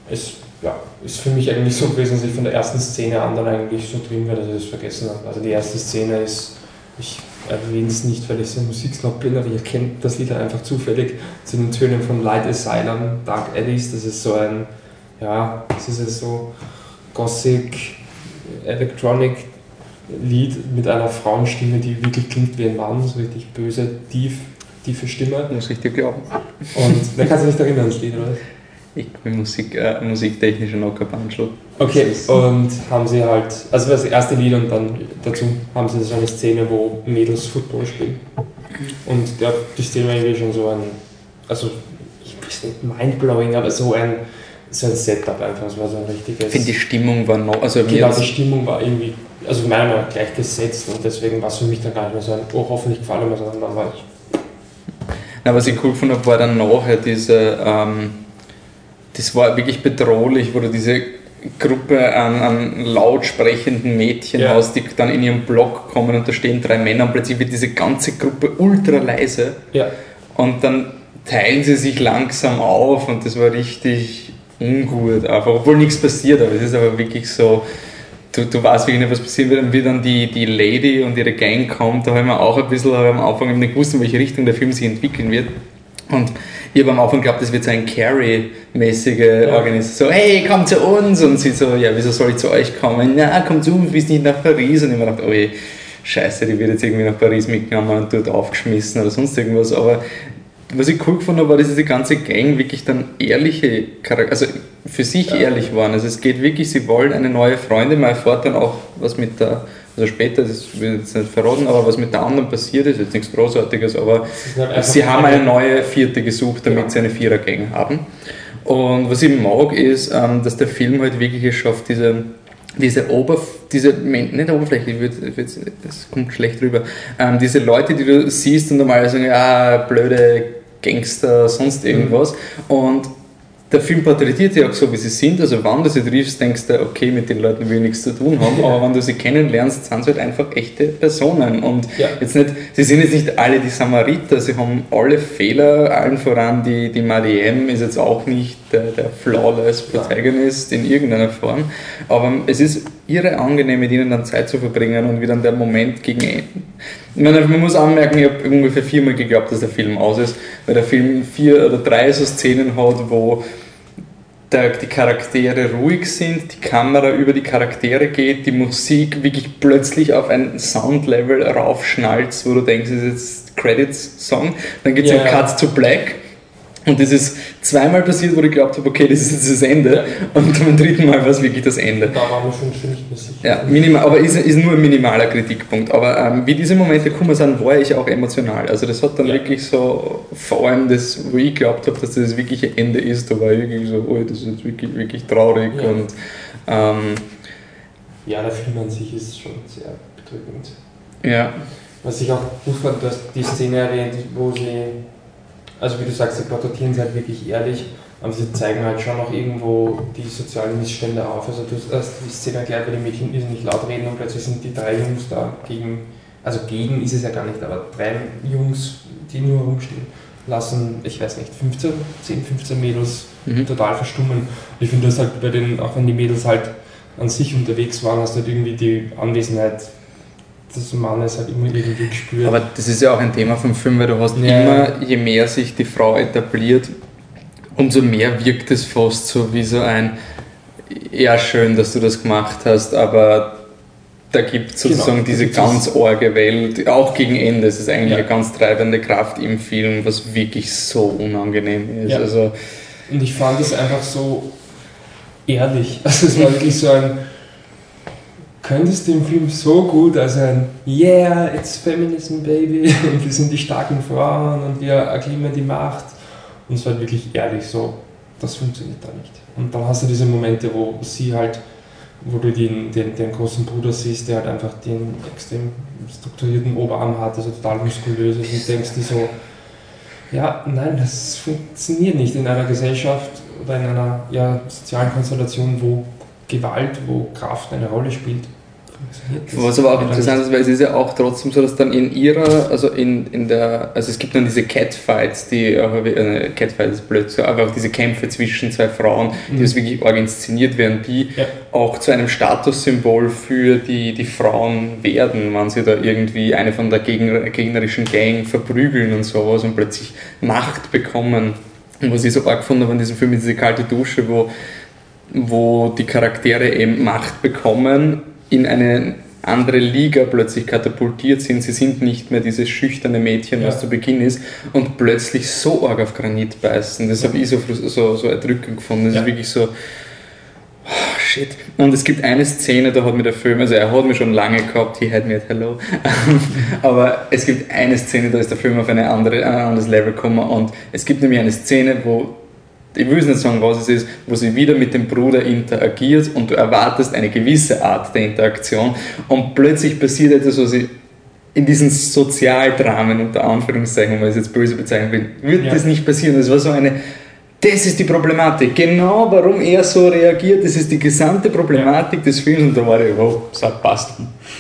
es ja, ist für mich eigentlich so gewesen, dass ich von der ersten Szene an dann eigentlich so drin war, dass ich das vergessen habe. Also die erste Szene ist, ich erwähne es nicht, weil ich so ein Musiksnob bin, aber ihr kennt das Lied halt einfach zufällig zu den Tönen von Light Asylum, Dark Eddies. Das ist so ein, ja, das ist jetzt so Gothic, Electronic Lied mit einer Frauenstimme, die wirklich klingt wie ein Mann, so richtig böse, tief, tiefe Stimme. Muss ich dir glauben. Und da kannst du dich erinnern, das Lied, oder? Ich bin Musik, äh, musiktechnischer Nockerbanschel. Okay, und haben sie halt, also das erste Lied und dann dazu haben sie so eine Szene, wo Mädels Football spielen. Und der, die Szene war irgendwie schon so ein, also ich weiß nicht, mindblowing, aber so ein, so ein Setup einfach, es war so ein richtiges... Ich finde, die Stimmung war noch, also genau, die Stimmung war irgendwie, also meiner Meinung nach gleich gesetzt und deswegen war es für mich dann gar nicht mehr so ein, oh hoffentlich gefallen mir, sondern dann war ich, Na, was ich cool fand, war dann nachher diese, ähm, das war wirklich bedrohlich, wo du diese Gruppe an, an laut sprechenden Mädchen Ja. hast, die dann in ihren Block kommen und da stehen drei Männer und plötzlich wird diese ganze Gruppe ultra leise ja, und dann teilen sie sich langsam auf und das war richtig ungut einfach, obwohl nichts passiert, aber es ist aber wirklich so, du, du weißt wirklich nicht, was passieren wird und wie dann die, die Lady und ihre Gang kommt, da haben wir auch ein bisschen am Anfang nicht gewusst, in welche Richtung der Film sich entwickeln wird. Und ich habe am Anfang geglaubt, das wird so ein Carrie-mäßige Ja. Organisation. So, hey, komm zu uns! Und sie so, ja, wieso soll ich zu euch kommen? Na, komm zu uns, bist nicht nach Paris. Und ich mir gedacht, oh je, scheiße, die wird jetzt irgendwie nach Paris mitgenommen und dort aufgeschmissen oder sonst irgendwas. Aber was ich cool gefunden habe, war, dass diese ganze Gang wirklich dann ehrliche Charakter, also für sich ehrlich waren. Also es geht wirklich, sie wollen eine neue Freundin, man erfährt dann auch, was mit der, also später, das will ich jetzt nicht verraten, aber was mit der anderen passiert ist, jetzt nichts Großartiges, aber halt sie haben eine- neue Vierte gesucht, damit Ja. sie eine Vierer-Gang haben. Und was ich mag, ist, ähm, dass der Film halt wirklich es schafft, diese, diese Oberf diese, nicht Oberfläche, ich würd, ich würd, das kommt schlecht rüber, ähm, diese Leute, die du siehst und normal sagen, ja, blöde Gangster, sonst irgendwas. Und der Film porträtiert die auch so, wie sie sind. Also, wenn du sie triffst, denkst du, okay, mit den Leuten will ich nichts zu tun haben. Aber wenn du sie kennenlernst, sind sie halt einfach echte Personen. Und Ja. jetzt nicht, sie sind jetzt nicht alle die Samariter, sie haben alle Fehler, allen voran die, die Mariem ist jetzt auch nicht der, der flawless Protagonist in irgendeiner Form. Aber es ist irre angenehm, mit ihnen dann Zeit zu verbringen und wie dann der Moment gegen Ende. Ich meine, man muss anmerken, ich habe ungefähr viermal geglaubt, dass der Film aus ist, weil der Film vier oder drei so Szenen hat, wo der, die Charaktere ruhig sind, die Kamera über die Charaktere geht, die Musik wirklich plötzlich auf ein Soundlevel raufschnallt, wo du denkst, das ist jetzt Credits-Song. Dann geht es Ja, ein ja. Cut to Black. Und das ist zweimal passiert, wo ich geglaubt habe, okay, das ist jetzt das Ende. Und beim dritten Mal war es wirklich das Ende. Da waren wir schon, mehr sicher. Ja, minimal, aber ist, ist nur ein minimaler Kritikpunkt. Aber ähm, wie diese Momente gekommen sind, war ich auch emotional. Also das hat dann Ja. wirklich so, vor allem das, wo ich glaubt habe, dass das wirkliche Ende ist, da war ich wirklich so, oh, das ist jetzt wirklich, wirklich traurig. Ja. Und ähm, ja, der Film an sich ist schon sehr bedrückend. ja, Was ich auch gut fand, du hast die Szene erwähnt, wo sie, also wie du sagst, sie porträtieren sie halt wirklich ehrlich, aber sie zeigen halt schon auch irgendwo die sozialen Missstände auf. Also du hast die Szene erklärt, weil die Mädchen nicht laut reden und plötzlich sind die drei Jungs da gegen, also gegen ist es ja gar nicht, aber drei Jungs, die nur rumstehen, lassen, ich weiß nicht, 15, 10, 15 Mädels Mhm. total verstummen. Ich finde das halt bei den, auch wenn die Mädels halt an sich unterwegs waren, hast du halt irgendwie die Anwesenheit des Mannes halt immer irgendwie gespürt. aber das ist ja auch ein Thema vom Film, weil du hast Ja. immer, je mehr sich die Frau etabliert, umso mehr wirkt es fast so wie so ein, ja schön, dass du das gemacht hast, aber da gibt es sozusagen Genau, diese ganz arge Welt, auch gegen Ende, es ist eigentlich Ja. eine ganz treibende Kraft im Film, was wirklich so unangenehm ist. Ja. Also, Und ich fand es einfach so ehrlich. Also es war wirklich so ein, könntest den Film so gut als ein Yeah, it's Feminism, baby und wir sind die starken Frauen und wir erklimmen die Macht. Und es war wirklich ehrlich so, das funktioniert da nicht. Und dann hast du diese Momente, wo sie halt, wo du den, den, den großen Bruder siehst, der halt einfach den extrem strukturierten Oberarm hat, also total muskulös ist und denkst dir so, ja, nein, das funktioniert nicht in einer Gesellschaft oder in einer ja, sozialen Konstellation, wo Gewalt, wo Kraft eine Rolle spielt. Was aber auch interessant ist, weil es ist ja auch trotzdem so, dass dann in ihrer, also in, in der, also es gibt dann diese Catfights, die, äh, Catfight ist blöd, so, aber auch diese Kämpfe zwischen zwei Frauen, die Mhm. es wirklich arg inszeniert werden, die Ja. auch zu einem Statussymbol für die, die Frauen werden, wenn sie da irgendwie eine von der Gegner, gegnerischen Gang verprügeln und sowas und plötzlich Macht bekommen. Und was ich so arg gefunden habe in diesem Film ist diese kalte Dusche, wo wo die Charaktere eben Macht bekommen, in eine andere Liga plötzlich katapultiert sind. Sie sind nicht mehr dieses schüchterne Mädchen, was Ja. zu Beginn ist, und plötzlich so arg auf Granit beißen. Das habe ich so, so, so erdrückend gefunden. Das Ja. ist wirklich so. oh, Shit. Und es gibt eine Szene, da hat mir der Film, also er hat mich schon lange gehabt, he had me at hello, aber es gibt eine Szene, da ist der Film auf eine andere, ein anderes Level gekommen und es gibt nämlich eine Szene, wo ich will es nicht sagen, was es ist, wo sie wieder mit dem Bruder interagiert und du erwartest eine gewisse Art der Interaktion und plötzlich passiert etwas, was ich in diesen Sozialdramen unter Anführungszeichen, wenn man es jetzt böse bezeichnen will, wird Ja. das nicht passieren. Das war so eine, das ist die Problematik. Genau warum er so reagiert, das ist die gesamte Problematik des Films und da war ich, wow, das hat passt.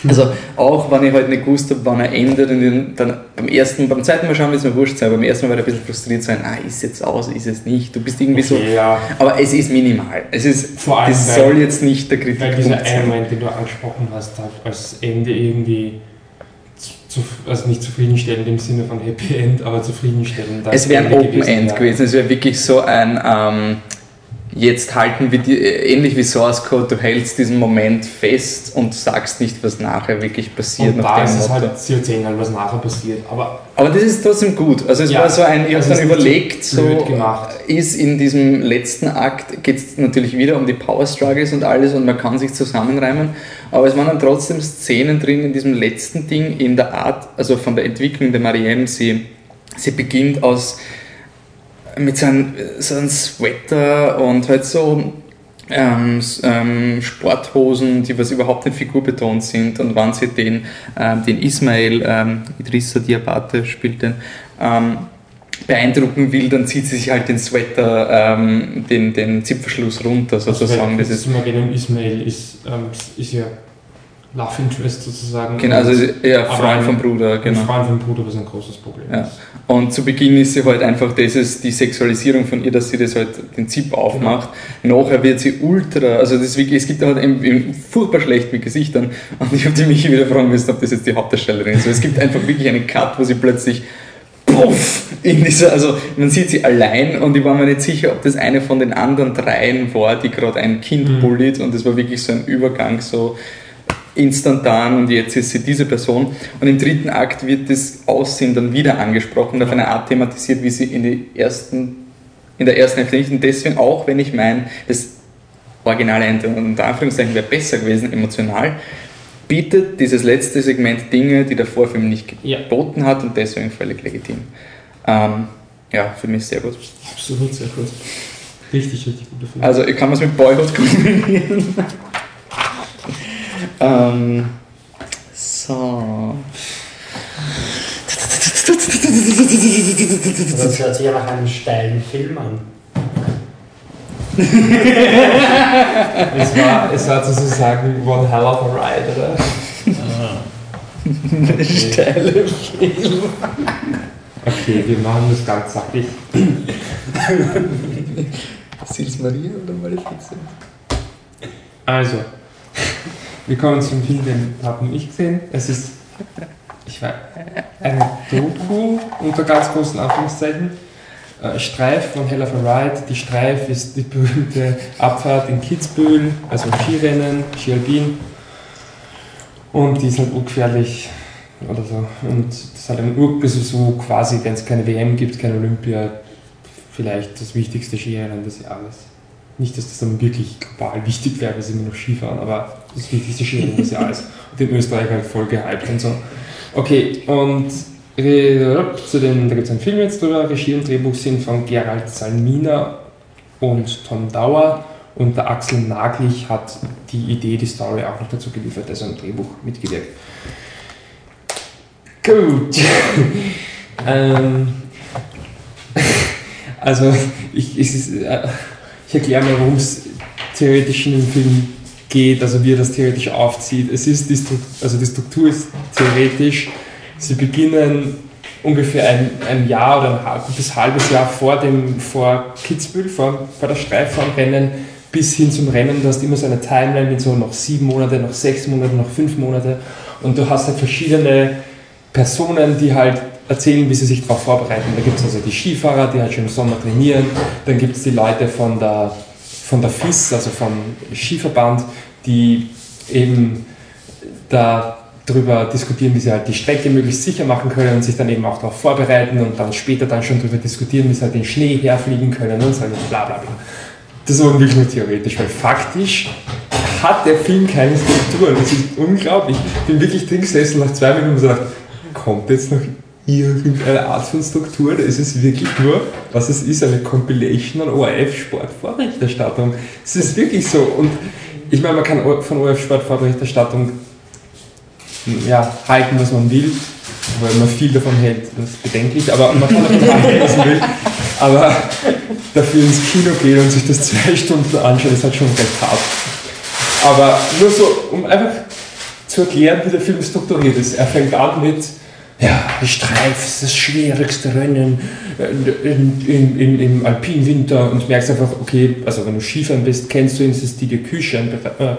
Also auch wenn ich halt nicht gewusst habe, wann er endet und den- dann beim ersten, beim zweiten Mal schauen wird es mir wurscht sein, beim ersten Mal war ich ein bisschen frustriert sein, ah, ist jetzt aus, ist es nicht, du bist irgendwie so, Okay, ja. aber es ist minimal. Es ist, Vor allem, das weil- soll jetzt nicht der Weil Kritikpunkt dieser eine sein. Moment, den du angesprochen hast, als Ende irgendwie, zu, also nicht zufriedenstellend im Sinne von Happy End, aber zufriedenstellend. Es wäre ein Open End wäre. gewesen, es wäre wirklich so ein, ähm, jetzt halten wir die, äh, ähnlich wie Source Code, du hältst diesen Moment fest und sagst nicht, was nachher wirklich passiert. Und da ist es Motto. halt, sie erzählen halt, was nachher passiert. Aber Aber das ist trotzdem gut. Also es Ja, war so ein, ich habe also dann ist nicht überlegt, so gemacht. ist in diesem letzten Akt, geht es natürlich wieder um die Power Struggles und alles und man kann sich zusammenreimen, aber es waren dann trotzdem Szenen drin in diesem letzten Ding, in der Art, also von der Entwicklung der Marianne, sie, sie beginnt aus mit so einem, so einem Sweater und halt so ähm, ähm, Sporthosen, die was überhaupt nicht figurbetont sind und wann sie den, ähm, den Ismail, ähm, Idrissa Diabate spielt den, ähm, beeindrucken will, dann zieht sie sich halt den Sweater, ähm, den, den Zipfelschluss runter sozusagen. Das ist, Marianne Ismail ist, ähm, ist ja Love Interest sozusagen. genau, also ja, Freund vom Bruder, genau. Freund vom Bruder, was ein großes Problem Ja. ist. Und zu Beginn ist sie halt einfach, das ist die Sexualisierung von ihr, dass sie das halt den Zip aufmacht. Nachher wird sie ultra, also das ist wirklich, es gibt halt eben, eben furchtbar schlecht mit Gesichtern. Und ich habe die Michi wieder fragen müssen, ob das jetzt die Hauptdarstellerin ist. Weil es gibt einfach wirklich einen Cut, wo sie plötzlich puff, in dieser, also man sieht sie allein und ich war mir nicht sicher, ob das eine von den anderen dreien war, die gerade ein Kind Mhm. bullied und das war wirklich so ein Übergang, so instantan und jetzt ist sie diese Person. Und im dritten Akt wird das Aussehen dann wieder angesprochen, auf eine Art thematisiert, wie sie in, die ersten, in der ersten Hälfte nicht. Und deswegen auch, wenn ich meine, das originale Ende unter Anführungszeichen wäre besser gewesen, emotional, bietet dieses letzte Segment Dinge, die der Vorfilm nicht Ja. geboten hat und deswegen völlig legitim. Ähm, ja, für mich sehr gut. Absolut, sehr gut. Richtig, richtig guter Film. Also ich kann es mit Boyhood kombinieren. ähm, so. Das hört sich ja nach einem steilen Film an. es, war, es war sozusagen One Hell of a Ride, oder? Steile Okay, wir machen das ganz sackig. Sils Maria oder Maleficent? Also, wir kommen zum Film, den haben ich gesehen. Es ist, ich weiß, eine Doku unter ganz großen Anführungszeichen. Äh, Streif von Hell of a Ride. Die Streif ist die berühmte Abfahrt in Kitzbühel, also Skirennen, Skialpin. Und die ist halt ungefährlich oder so. Und das ist halt ein Ur, so quasi, wenn es keine WM gibt, keine Olympia, vielleicht das wichtigste Skirennen des Jahres. Nicht, dass das dann wirklich global wichtig wäre, weil sie immer noch Skifahren, aber das wichtigste Skirennen des Jahres. Und in Österreich halt voll gehypt und so. Okay, und zu den, da gibt es einen Film jetzt drüber. Regie und Drehbuch sind von Gerald Salmina und Tom Dauer. Und der Axel Naglich hat die Idee, die Story auch noch dazu geliefert, also im Drehbuch mitgewirkt. Gut. ähm, also, ich, ist, äh, ich erkläre mal, worum es theoretisch in dem Film geht, also wie er das theoretisch aufzieht. Es ist die Struktur, also die Struktur ist theoretisch, sie beginnen ungefähr ein, ein Jahr oder ein gutes halbes Jahr vor dem vor Kitzbühel, vor, vor der Streifbahnrennen, bis hin zum Rennen. Du hast immer so eine Timeline mit so noch sieben Monate, noch sechs Monate, noch fünf Monate und du hast halt verschiedene Personen, die halt erzählen, wie sie sich darauf vorbereiten. Da gibt es also die Skifahrer, die halt schon im Sommer trainieren, dann gibt es die Leute von der, von der FIS, also vom Skiverband, die eben darüber diskutieren, wie sie halt die Strecke möglichst sicher machen können und sich dann eben auch darauf vorbereiten und dann später dann schon darüber diskutieren, wie sie halt den Schnee herfliegen können und so bla bla bla. Das ist wirklich nur theoretisch, weil faktisch hat der Film keine Struktur. Das ist unglaublich. Ich bin wirklich drin gesessen nach zwei Minuten und gesagt, kommt jetzt noch irgendeine Art von Struktur? Es ist wirklich nur, was es ist, eine Compilation an ORF-Sportvorberichterstattung. Es ist wirklich so. Und ich meine, man kann von ORF-Sportvorberichterstattung ja, halten, was man will, weil man viel davon hält. Das ist bedenklich, aber man kann davon halten, was man will. Aber dafür ins Kino gehen und sich das zwei Stunden anschauen, ist halt schon recht hart. Aber nur so, um einfach zu erklären, wie der Film strukturiert ist. Er fängt an mit, ja, Streif ist das schwierigste Rennen in, im alpinen Winter. Und du merkst einfach, okay, also wenn du Skifahren bist, kennst du ihn, es ist Didier Küche, ein äh,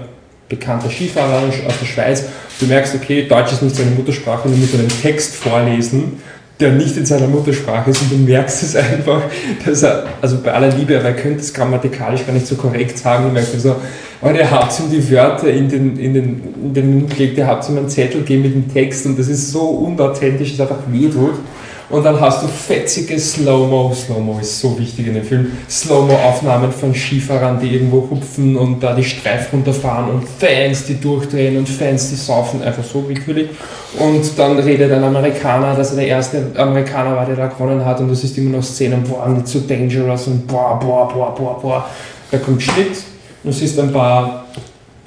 bekannter Skifahrer aus der Schweiz. Du merkst, okay, Deutsch ist nicht seine Muttersprache, du musst einen Text vorlesen, der nicht in seiner Muttersprache ist. Und du merkst es einfach, dass er, also bei aller Liebe, aber er könnte es grammatikalisch gar nicht so korrekt sagen, du merkst so, aber ihr habt ihm die Wörter in den, in den, in den Mund gelegt, ihr habt ihm einen Zettel gegeben mit dem Text und das ist so unauthentisch, dass es einfach wehtut. Und dann hast du fetzige Slow-Mo. Slow-Mo ist so wichtig in dem Film. Slow-Mo-Aufnahmen von Skifahrern, die irgendwo hupfen und da die Streif runterfahren und Fans, die durchdrehen und Fans, die saufen, einfach so willkürlich. Und dann redet ein Amerikaner, dass er der erste Amerikaner war, der da gewonnen hat und du siehst immer noch Szenen, boah, nicht so dangerous und boah, boah, boah, boah, boah. Da kommt Schnitt, du siehst ein paar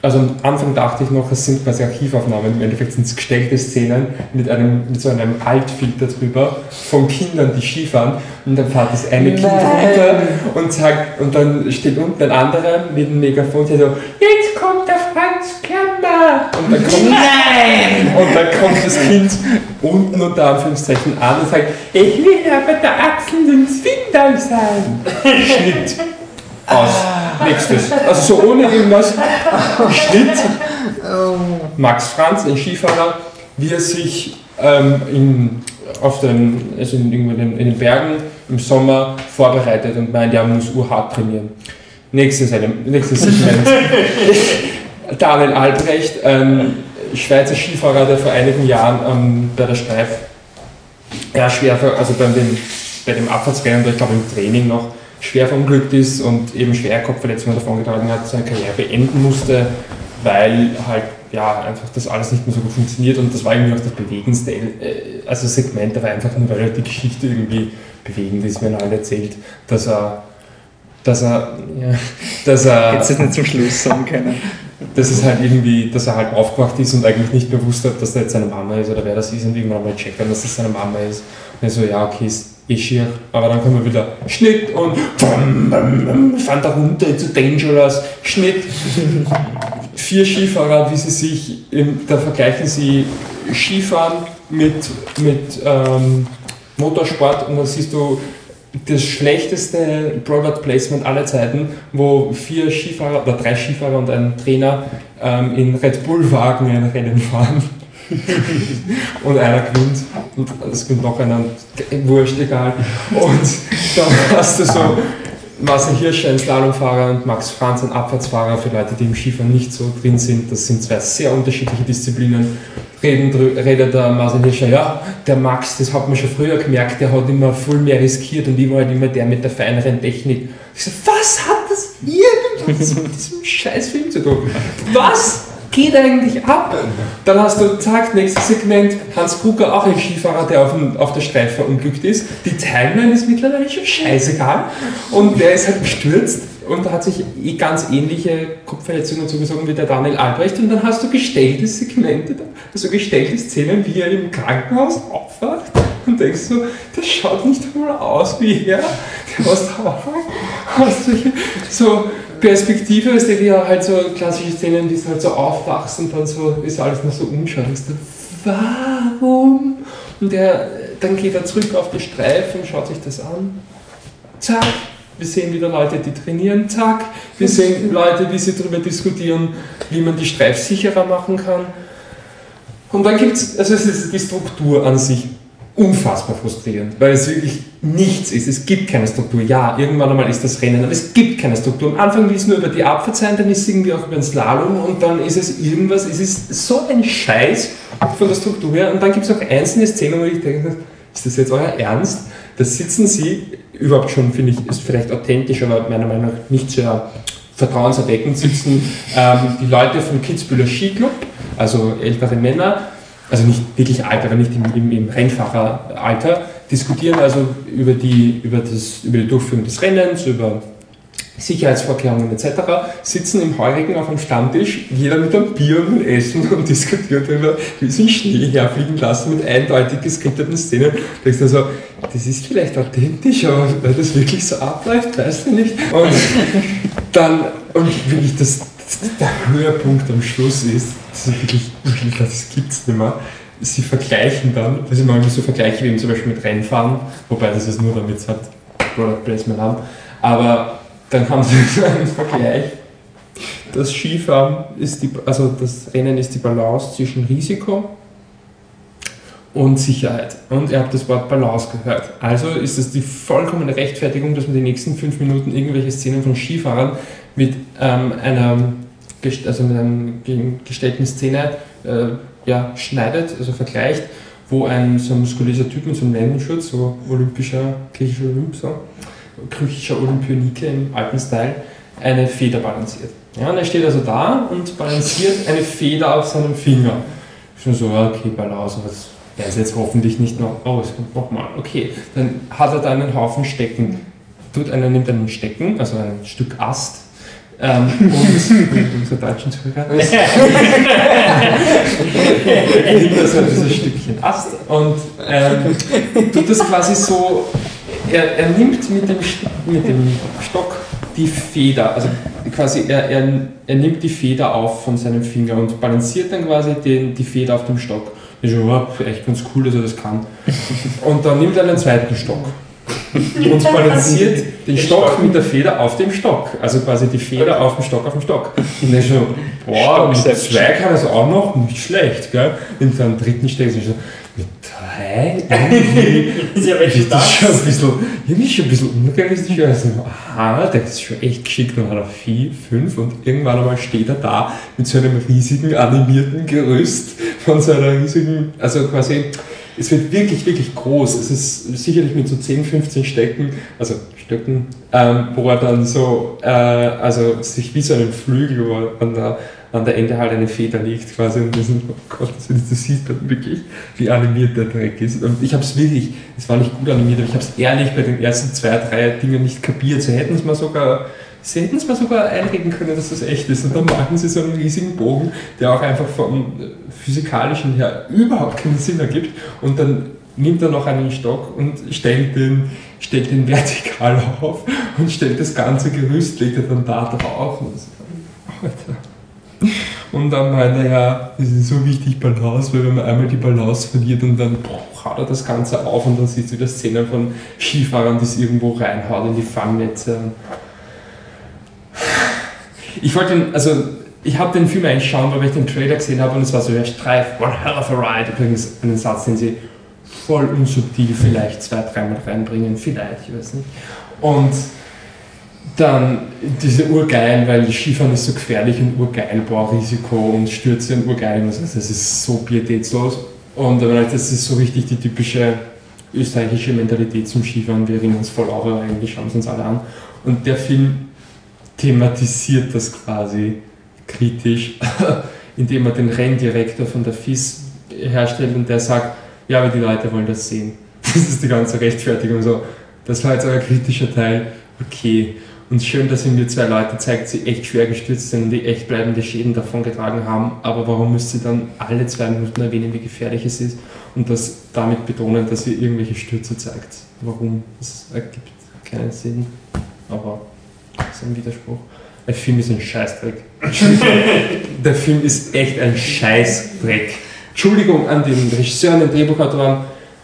also am Anfang dachte ich noch, es sind quasi Archivaufnahmen, im Endeffekt sind es gestellte Szenen mit, einem, mit so einem Altfilter drüber von Kindern, die Skifahren und dann fährt das eine Kind runter und sagt, und dann steht unten ein anderer mit einem Megafon, der so, jetzt kommt der Franz Klammer! Und dann kommt, Nein! Und dann kommt das Kind unten unter Anführungszeichen an und sagt, ich will aber der Axel den Swindal sein! Schnitt. Aus. Nächstes. Also so ohne irgendwas. Schnitt. Max Franz, ein Skifahrer, wie er sich ähm, in, auf den, also in, in, den, in den Bergen im Sommer vorbereitet und meint, er muss urhart trainieren. Nächstes, nächstes Segment. Daniel Albrecht, ein Schweizer Skifahrer, der vor einigen Jahren ähm, bei der Streif ja, schwer, also bei dem, bei dem Abfahrtsrennen, ich glaube im Training noch, schwer verunglückt ist und eben schwer Kopfverletzungen davongetragen hat, seine Karriere beenden musste, weil halt ja einfach das alles nicht mehr so gut funktioniert und das war irgendwie auch das bewegendste äh, also Segment, aber einfach nur weil halt die Geschichte irgendwie bewegend ist, wenn er halt erzählt, dass er dass er, ja, dass er. Du es nicht zum Schluss sagen können. Das ist halt irgendwie, dass er halt aufgewacht ist und eigentlich nicht bewusst hat, dass da jetzt seine Mama ist oder wer das ist und irgendwann mal checkt, dass das seine Mama ist. Und er so, ja, okay, ist eh schier. Aber dann kommen wir wieder Schnitt und fand da runter zu Dangerous, Schnitt. Vier Skifahrer, wie sie sich, im, da vergleichen sie Skifahren mit, mit ähm, Motorsport und dann siehst du das schlechteste Product Placement aller Zeiten, wo vier Skifahrer oder drei Skifahrer und ein Trainer ähm, in Red Bull Wagen ein Rennen fahren. und einer gewinnt und es gewinnt noch einer, wurscht, egal. Und dann hast du so Marcel Hirsch, ein Slalomfahrer und Max Franz, ein Abfahrtsfahrer, für Leute, die im Skifahren nicht so drin sind. Das sind zwei sehr unterschiedliche Disziplinen. Reden, redet der Marcel Hirscher, ja, der Max, das hat man schon früher gemerkt, der hat immer viel mehr riskiert und ich war halt immer der mit der feineren Technik. Ich so, was hat das irgendwas mit diesem scheiß Film zu tun? Was? Geht eigentlich ab? Dann hast du, zack, nächstes Segment, Hans Kruger, auch ein Skifahrer, der auf, dem, auf der Streife verunglückt ist. Die Timeline ist mittlerweile schon scheißegal. Und der ist halt gestürzt und hat sich eh ganz ähnliche Kopfverletzungen zugezogen wie der Daniel Albrecht. Und dann hast du gestellte Segmente, also gestellte Szenen, wie er im Krankenhaus aufwacht und denkst so, das schaut nicht mal aus wie er. Du hast, hast solche, so Perspektive, ist wie halt so klassische Szenen, die halt so aufwachst und dann so ist alles noch so unscharf. Warum? Und er, dann geht er zurück auf die Streifen, schaut sich das an. Zack, wir sehen wieder Leute, die trainieren. Zack, wir sehen Leute, wie sie darüber diskutieren, wie man die Streif sicherer machen kann. Und dann gibt es, also es ist die Struktur an sich unfassbar frustrierend, weil es wirklich nichts ist. Es gibt keine Struktur. Ja, irgendwann einmal ist das Rennen, aber es gibt keine Struktur. Am Anfang will es nur über die Abfahrt sein, dann ist es irgendwie auch über den Slalom und dann ist es irgendwas. Es ist so ein Scheiß von der Struktur her. Und dann gibt es auch einzelne Szenen, wo ich denke, ist das jetzt euer Ernst? Da sitzen sie, überhaupt schon, finde ich, ist vielleicht authentisch, aber meiner Meinung nach nicht sehr vertrauenserweckend, sitzen ähm, die Leute vom Kitzbühler Skiclub, also ältere Männer, also nicht wirklich alt, aber nicht im, im, im Rennfahreralter, diskutieren also über die, über, das, über die Durchführung des Rennens, über Sicherheitsvorkehrungen etc., sitzen im Heurigen auf einem Stammtisch, jeder mit einem Bier und einem Essen und diskutieren darüber, wie sie Schnee herfliegen lassen mit eindeutig geskripteten Szenen. Da denkst du so, das ist vielleicht authentisch, aber weil das wirklich so abläuft, weißt du nicht. Und dann, und wirklich das, der Höhepunkt am Schluss ist, das ist wirklich, wirklich das gibt es nicht mehr. Sie vergleichen dann, also ich mache so Vergleiche wie zum Beispiel mit Rennfahren, wobei das ist nur, damit sie halt Product Placement haben, aber dann haben sie so einen Vergleich. Das Skifahren ist die, also das Rennen ist die Balance zwischen Risiko und Sicherheit. Und ihr habt das Wort Balance gehört. Also ist es die vollkommene Rechtfertigung, dass man die nächsten fünf Minuten irgendwelche Szenen von Skifahrern mit ähm, einer also mit einer gestellten Szene äh, ja, schneidet, also vergleicht, wo ein so ein muskulöser Typ mit so einem Lendenschutz, so olympischer, griechischer Olymp, so, griechischer Olympionike im alten Style, eine Feder balanciert. Ja, und er steht also da und balanciert eine Feder auf seinem Finger. Schon so, okay, Balance, was er ist jetzt hoffentlich nicht noch, oh, es kommt nochmal, okay. Dann hat er da einen Haufen Stecken. Tut einer, nimmt einen Stecken, also ein Stück Ast, ähm, und unsere deutschen Zuhörer. nimmt also dieses Stückchen Ast und ähm, tut das quasi so, er, er nimmt mit dem, mit dem Stock die Feder, also quasi er, er, er nimmt die Feder auf von seinem Finger und balanciert dann quasi den, die Feder auf dem Stock. Ich so, wow, echt ganz cool, dass er das kann. Und dann nimmt er einen zweiten Stock und balanciert den Stock mit der Feder auf dem Stock. Also quasi die Feder auf dem Stock auf dem Stock. Und ich so, boah, mit zwei kann er es auch noch, nicht schlecht, gell? Und dann dritten Steck so, mit drei? Irgendwie Ist ja ist das das? schon ein bisschen, irgendwie schon ein bisschen unrealistisch. Also, aha, der ist schon echt geschickt, dann hat er vier, fünf und irgendwann einmal steht er da mit so einem riesigen animierten Gerüst von so einer riesigen, also quasi, es wird wirklich, wirklich groß. Es ist sicherlich mit so 10, 15 Stecken, also Stöcken, ähm, wo er dann so, äh, also sich wie so einen Flügel, wo an der, an der Ende halt eine Feder liegt quasi und diesen, oh Gott, das sieht man wirklich, wie animiert der Dreck ist. Und ich habe es wirklich, es war nicht gut animiert, aber ich habe es ehrlich bei den ersten zwei, drei Dingen nicht kapiert. Sie hätten es mal sogar, sie hätten es mal sogar einreden können, dass das echt ist. Und dann machen sie so einen riesigen Bogen, der auch einfach vom physikalischen her überhaupt keinen Sinn ergibt. Und dann nimmt er noch einen Stock und stellt den, stellt den vertikal auf und stellt das ganze Gerüst, legt er dann da drauf. Und dann meinte er, ja, es ist so wichtig Balance, weil wenn man einmal die Balance verliert und dann boah, haut er das Ganze auf und dann siehst du wieder Szenen von Skifahrern, die es irgendwo reinhauen in die Fangnetze. Ich wollte ihn, also ich habe den Film eigentlich schauen, weil ich den Trailer gesehen habe und es war so, ja, Streif, one hell of a ride. Übrigens einen Satz, den sie voll unsubtil vielleicht zwei, dreimal reinbringen, vielleicht, ich weiß nicht. Und dann diese urgeil, weil Skifahren ist so gefährlich und urgeil, Baurisiko und Stürze und urgeil. Also das ist so pietätslos. Und das ist so richtig die typische österreichische Mentalität zum Skifahren. Wir ringen uns voll aber eigentlich schauen es uns alle an. Und der Film thematisiert das quasi kritisch, indem er den Renndirektor von der FIS herstellt und der sagt, ja, aber die Leute wollen das sehen. Das ist die ganze Rechtfertigung so. Das war jetzt euer kritischer Teil. Okay. Und schön, dass ihr mir zwei Leute zeigt, die echt schwer gestürzt sind und die echt bleibende Schäden davongetragen haben. Aber warum müsst ihr dann alle zwei Minuten erwähnen, wie gefährlich es ist und das damit betonen, dass ihr irgendwelche Stürze zeigt? Warum? Das ergibt keinen Sinn. Aber ist ein Widerspruch. Der Film ist ein Scheißdreck. Der Film ist echt ein Scheißdreck. Entschuldigung an den Regisseur und den Drehbuchautoren,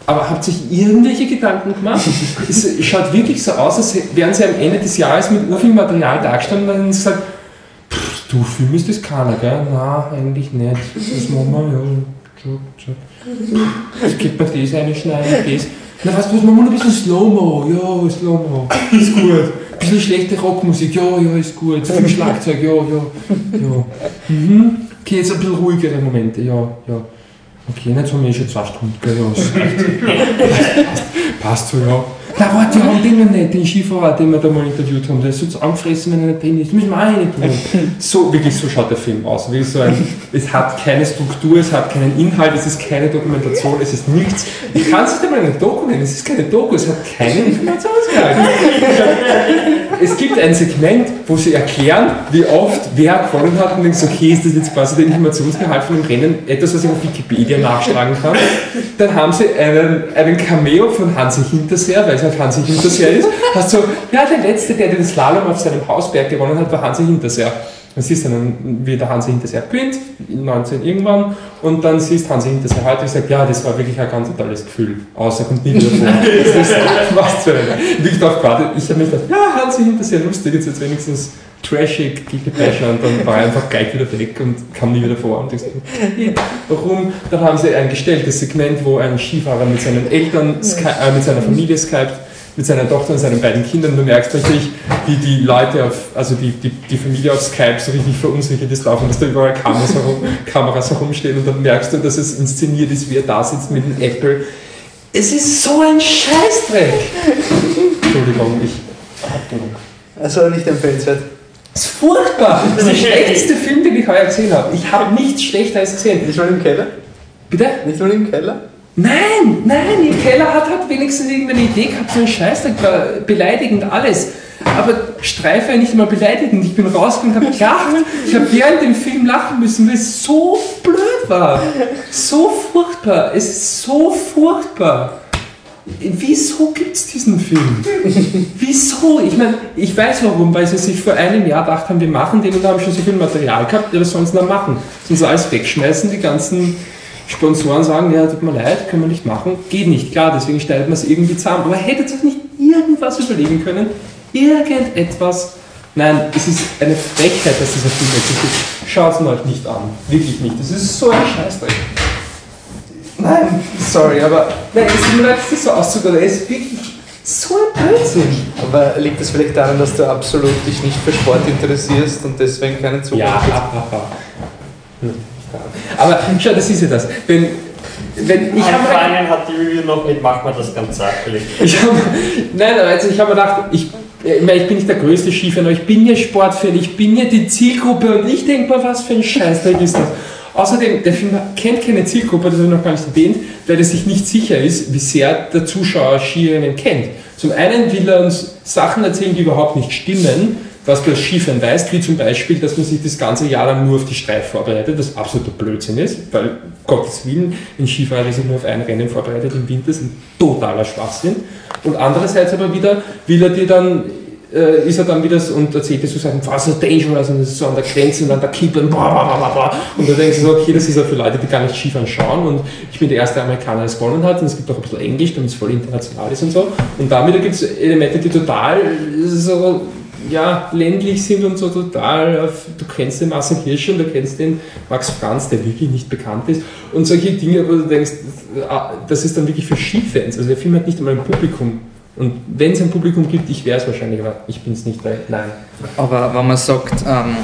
aber habt sich irgendwelche Gedanken gemacht? es schaut wirklich so aus, als wären sie am Ende des Jahres mit urviel Material dargestanden und hätten gesagt, "Pff, du Film ist das keiner, gell? Na, eigentlich nicht. Das machen wir, ja. Tschuk. Es gibt bei das eine schneiden, das. Na, was machen wir noch ein bisschen Slow-Mo? Ja, Slow-Mo. Ist gut. Ein bisschen schlechte Rockmusik, ja, ja, ist gut. Viel Schlagzeug, ja, ja. ja. Mhm. Okay, jetzt ein bisschen ruhigere Momente, ja, ja. Okay, jetzt haben wir schon zwei Stunden, gell, ja, recht. Passt so, ja. Na, warte, wir haben den noch nicht, den Skifahrer, den wir da mal interviewt haben, der ist so angefressen, wenn er nicht drin ist. Das müssen wir auch nicht tun. So, wirklich so schaut der Film aus. Wirklich so ein, es hat keine Struktur, es hat keinen Inhalt, es ist keine Dokumentation, es ist nichts. Ich kann es nicht einmal eine Doku nennen, es ist keine Doku, es hat keinen Informationsgehalt. Es gibt ein Segment, wo sie erklären, wie oft wer gewonnen hat und denkst, okay, ist das jetzt quasi der Informationsgehalt von dem Rennen, etwas, was ich auf Wikipedia nachschlagen kann. Dann haben sie einen, einen Cameo von Hansi Hinterseer, weil halt Hansi Hinterseer ist. Hast so, ja, der Letzte, der den Slalom auf seinem Hausberg gewonnen hat, war Hansi Hinterseer. Dann siehst du dann, wie der Hansi Hinterseer gewinnt, 19 irgendwann, und dann siehst Hansi Hinterseer heute und sagt, ja, das war wirklich ein ganz tolles Gefühl. Außer kommt nie wieder vor. Das ist was für ein. Ich, dachte, gerade, ich habe mich gedacht, ja, Hansi Hinterseer, lustig, jetzt, jetzt wenigstens trashig, Guilty Pleasure und dann war er einfach gleich wieder weg und kam nie wieder vor. Und ich hey, warum? Dann haben sie ein gestelltes Segment, wo ein Skifahrer mit seinen Eltern, äh, mit seiner Familie skypt, mit seiner Tochter und seinen beiden Kindern. Du merkst richtig, wie die Leute auf, also die, die, die Familie auf Skype so richtig verunsichert ist davon, dass da überall Kameras, herum, Kameras herumstehen und dann merkst du, dass es inszeniert ist, wie er da sitzt mit dem Apple. Es ist so ein Scheißdreck! Entschuldigung, ich Also nicht empfehlenswert. das ist furchtbar. Das ist der schlechteste Film, den ich heuer gesehen habe. Ich habe nichts Schlechteres gesehen. Nicht nur im Keller? Bitte? Nicht nur im Keller? Nein, nein, im Keller hat halt wenigstens irgendeine Idee gehabt, so ein Scheißdreck war beleidigend alles. Aber Streife nicht mal beleidigend. Ich bin rausgegangen und habe gelacht. Ich habe während dem Film lachen müssen, weil es so blöd war. So furchtbar. Es ist so furchtbar. Wieso gibt es diesen Film? Wieso? Ich meine, ich weiß warum, weil sie sich vor einem Jahr gedacht haben, wir machen den und haben schon so viel Material gehabt, ja, was sollen sie dann machen? Sollen sie alles wegschmeißen, die ganzen Sponsoren sagen, ja, tut mir leid, können wir nicht machen. Geht nicht, klar, deswegen schneidet man es irgendwie zusammen. Aber hättet ihr euch nicht irgendwas überlegen können? Irgendetwas? Nein, es ist eine Frechheit, dass dieser Film existiert. Schaut ihn euch nicht an. Wirklich nicht. Das ist so ein Scheißdreck. Nein, sorry, aber nein, es tut mir leid, das so auszudrücken. Er ist wirklich so ein Blödsinn. Aber liegt es vielleicht daran, dass du absolut dich nicht für Sport interessierst und deswegen keinen Zugang Ja, hast? ha, ha, ha. Hm, Aber schau, das ist ja das. Wenn, wenn ich habe Angefangen hat die Review noch mit, mach mal das ganz sachlich. ich hab, nein, aber also ich habe mir gedacht, ich, ich, meine, ich bin nicht der größte Skifan, aber ich bin ja Sportfan, ich bin ja die Zielgruppe und ich denke mal, was für ein Scheißdreck ist das. Außerdem, der Film kennt keine Zielgruppe, das habe ich noch gar nicht erwähnt, weil er sich nicht sicher ist, wie sehr der Zuschauer Skierinnen kennt. Zum einen will er uns Sachen erzählen, die überhaupt nicht stimmen, was du als Skifahren weißt, wie zum Beispiel, dass man sich das ganze Jahr lang nur auf die Streif vorbereitet, das absoluter Blödsinn ist, weil Gottes Willen, ein Skifahrer, sich nur auf ein Rennen vorbereitet im Winter, ist ein totaler Schwachsinn. Und andererseits aber wieder will er dir dann äh, ist er dann wieder so und erzählt dir so Sachen, was ist dangerous und das ist so an der Grenze und an der Kippe und bla bla bla bla. Und da denkst du so, okay, das ist ja für Leute, die gar nicht Skifahren schauen und ich bin der erste Amerikaner, der es gewonnen hat und es gibt auch ein bisschen Englisch, damit es voll international ist und so. Und damit gibt es Elemente, die total so ja, ländlich sind und so total, auf- du kennst den Marcel Hirsch und du kennst den Max Franz, der wirklich nicht bekannt ist und solche Dinge, wo du denkst, ah, das ist dann wirklich für Skifans, also der Film hat nicht einmal ein Publikum und wenn es ein Publikum gibt, ich wäre es wahrscheinlich, aber ich bin es nicht, weil nein. Aber wenn man sagt, ähm,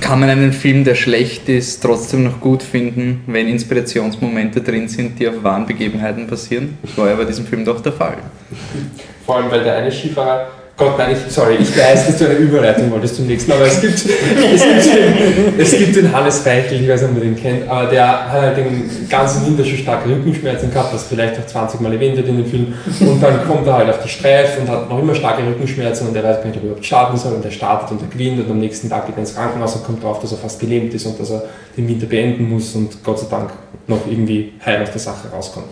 kann man einen Film, der schlecht ist, trotzdem noch gut finden, wenn Inspirationsmomente drin sind, die auf wahren Begebenheiten passieren? Das war ja bei diesem Film doch der Fall. Vor allem, weil der eine Skifahrer, Gott nein, ich, sorry, ich weiß, dass du eine Überleitung wolltest zum nächsten, aber es gibt, es gibt, den, es gibt den Hannes Reichel, ich weiß nicht, ob ihr den kennt, aber der hat halt den ganzen Winter schon starke Rückenschmerzen gehabt, das vielleicht auch 20 Mal erwähnt wird in dem Film, und dann kommt er halt auf die Streif und hat noch immer starke Rückenschmerzen und er weiß gar nicht, ob er überhaupt starten soll und er startet und er gewinnt und am nächsten Tag geht er ins Krankenhaus und kommt drauf, dass er fast gelähmt ist und dass er den Winter beenden muss und Gott sei Dank noch irgendwie heil aus der Sache rauskommt.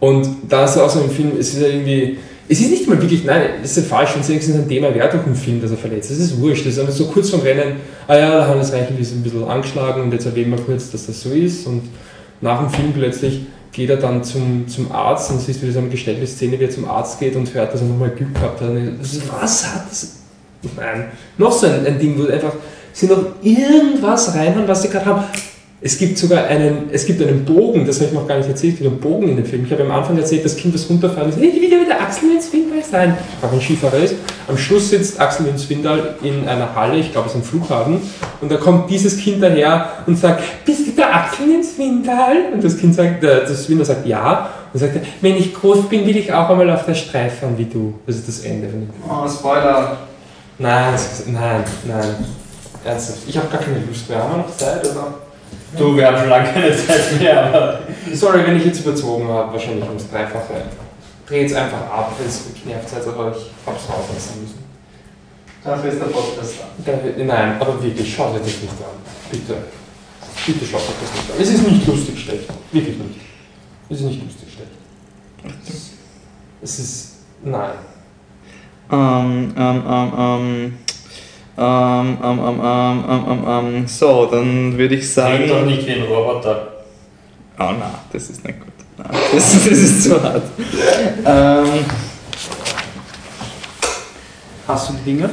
Und da ist auch so im Film, es ist ja irgendwie, es ist nicht mal wirklich, nein, das ist falsch, wenn es wenigstens ein Thema wäre doch im Film, dass er verletzt ist. Das ist wurscht. Das ist so kurz vom Rennen, ah ja, da haben das Reichel ist ein bisschen angeschlagen und jetzt erwähnen wir kurz, dass das so ist. Und nach dem Film plötzlich geht er dann zum, zum Arzt und siehst wieder so eine gestellte Szene, wie er zum Arzt geht und hört, dass er nochmal Glück gehabt hat. Und ich so, was hat das? Nein, noch so ein, ein Ding, wo einfach sie noch irgendwas reinhauen, was sie gerade haben. Es gibt sogar einen, es gibt einen Bogen, das habe ich noch gar nicht erzählt, es gibt einen Bogen in dem Film. Ich habe am Anfang erzählt, das Kind, das runterfallen ist, ich will ja wieder Axel ins Windal sein, auch ein Skifahrer ist. Am Schluss sitzt Axel ins Windal in einer Halle, ich glaube es ist ein Flughafen, und da kommt dieses Kind daher und sagt, bist du der Axel ins Windal? Und das Kind sagt, das Windal sagt ja, und sagt, wenn ich groß bin, will ich auch einmal auf der Streif fahren wie du. Das ist das Ende. Oh, Spoiler. Nein, nein, nein. Ernsthaft. Ich habe gar keine Lust mehr. Haben wir noch Zeit? Oder? Du, wir haben schon lange keine Zeit mehr, aber. Sorry, wenn ich jetzt überzogen habe, wahrscheinlich ums Dreifache. Dreh jetzt einfach ab, wenn es nervt, seid, aber ich hab's rauslassen müssen. Dafür ist der Podcast da. Da- Nein, aber wirklich, schaut euch das nicht an. Bitte. Bitte schaut euch das nicht an. Es ist nicht lustig schlecht. Wirklich nicht. Es ist nicht lustig schlecht. Es ist. Nein. Ähm, ähm, ähm, ähm. Ähm, ähm, ähm, ähm, ähm, ähm, ähm. So, dann würde ich Klingt doch sagen. nicht wie ein Roboter. Oh nein, das ist nicht gut. Nein, das, das ist zu hart. Ähm, Hast du die Dinger?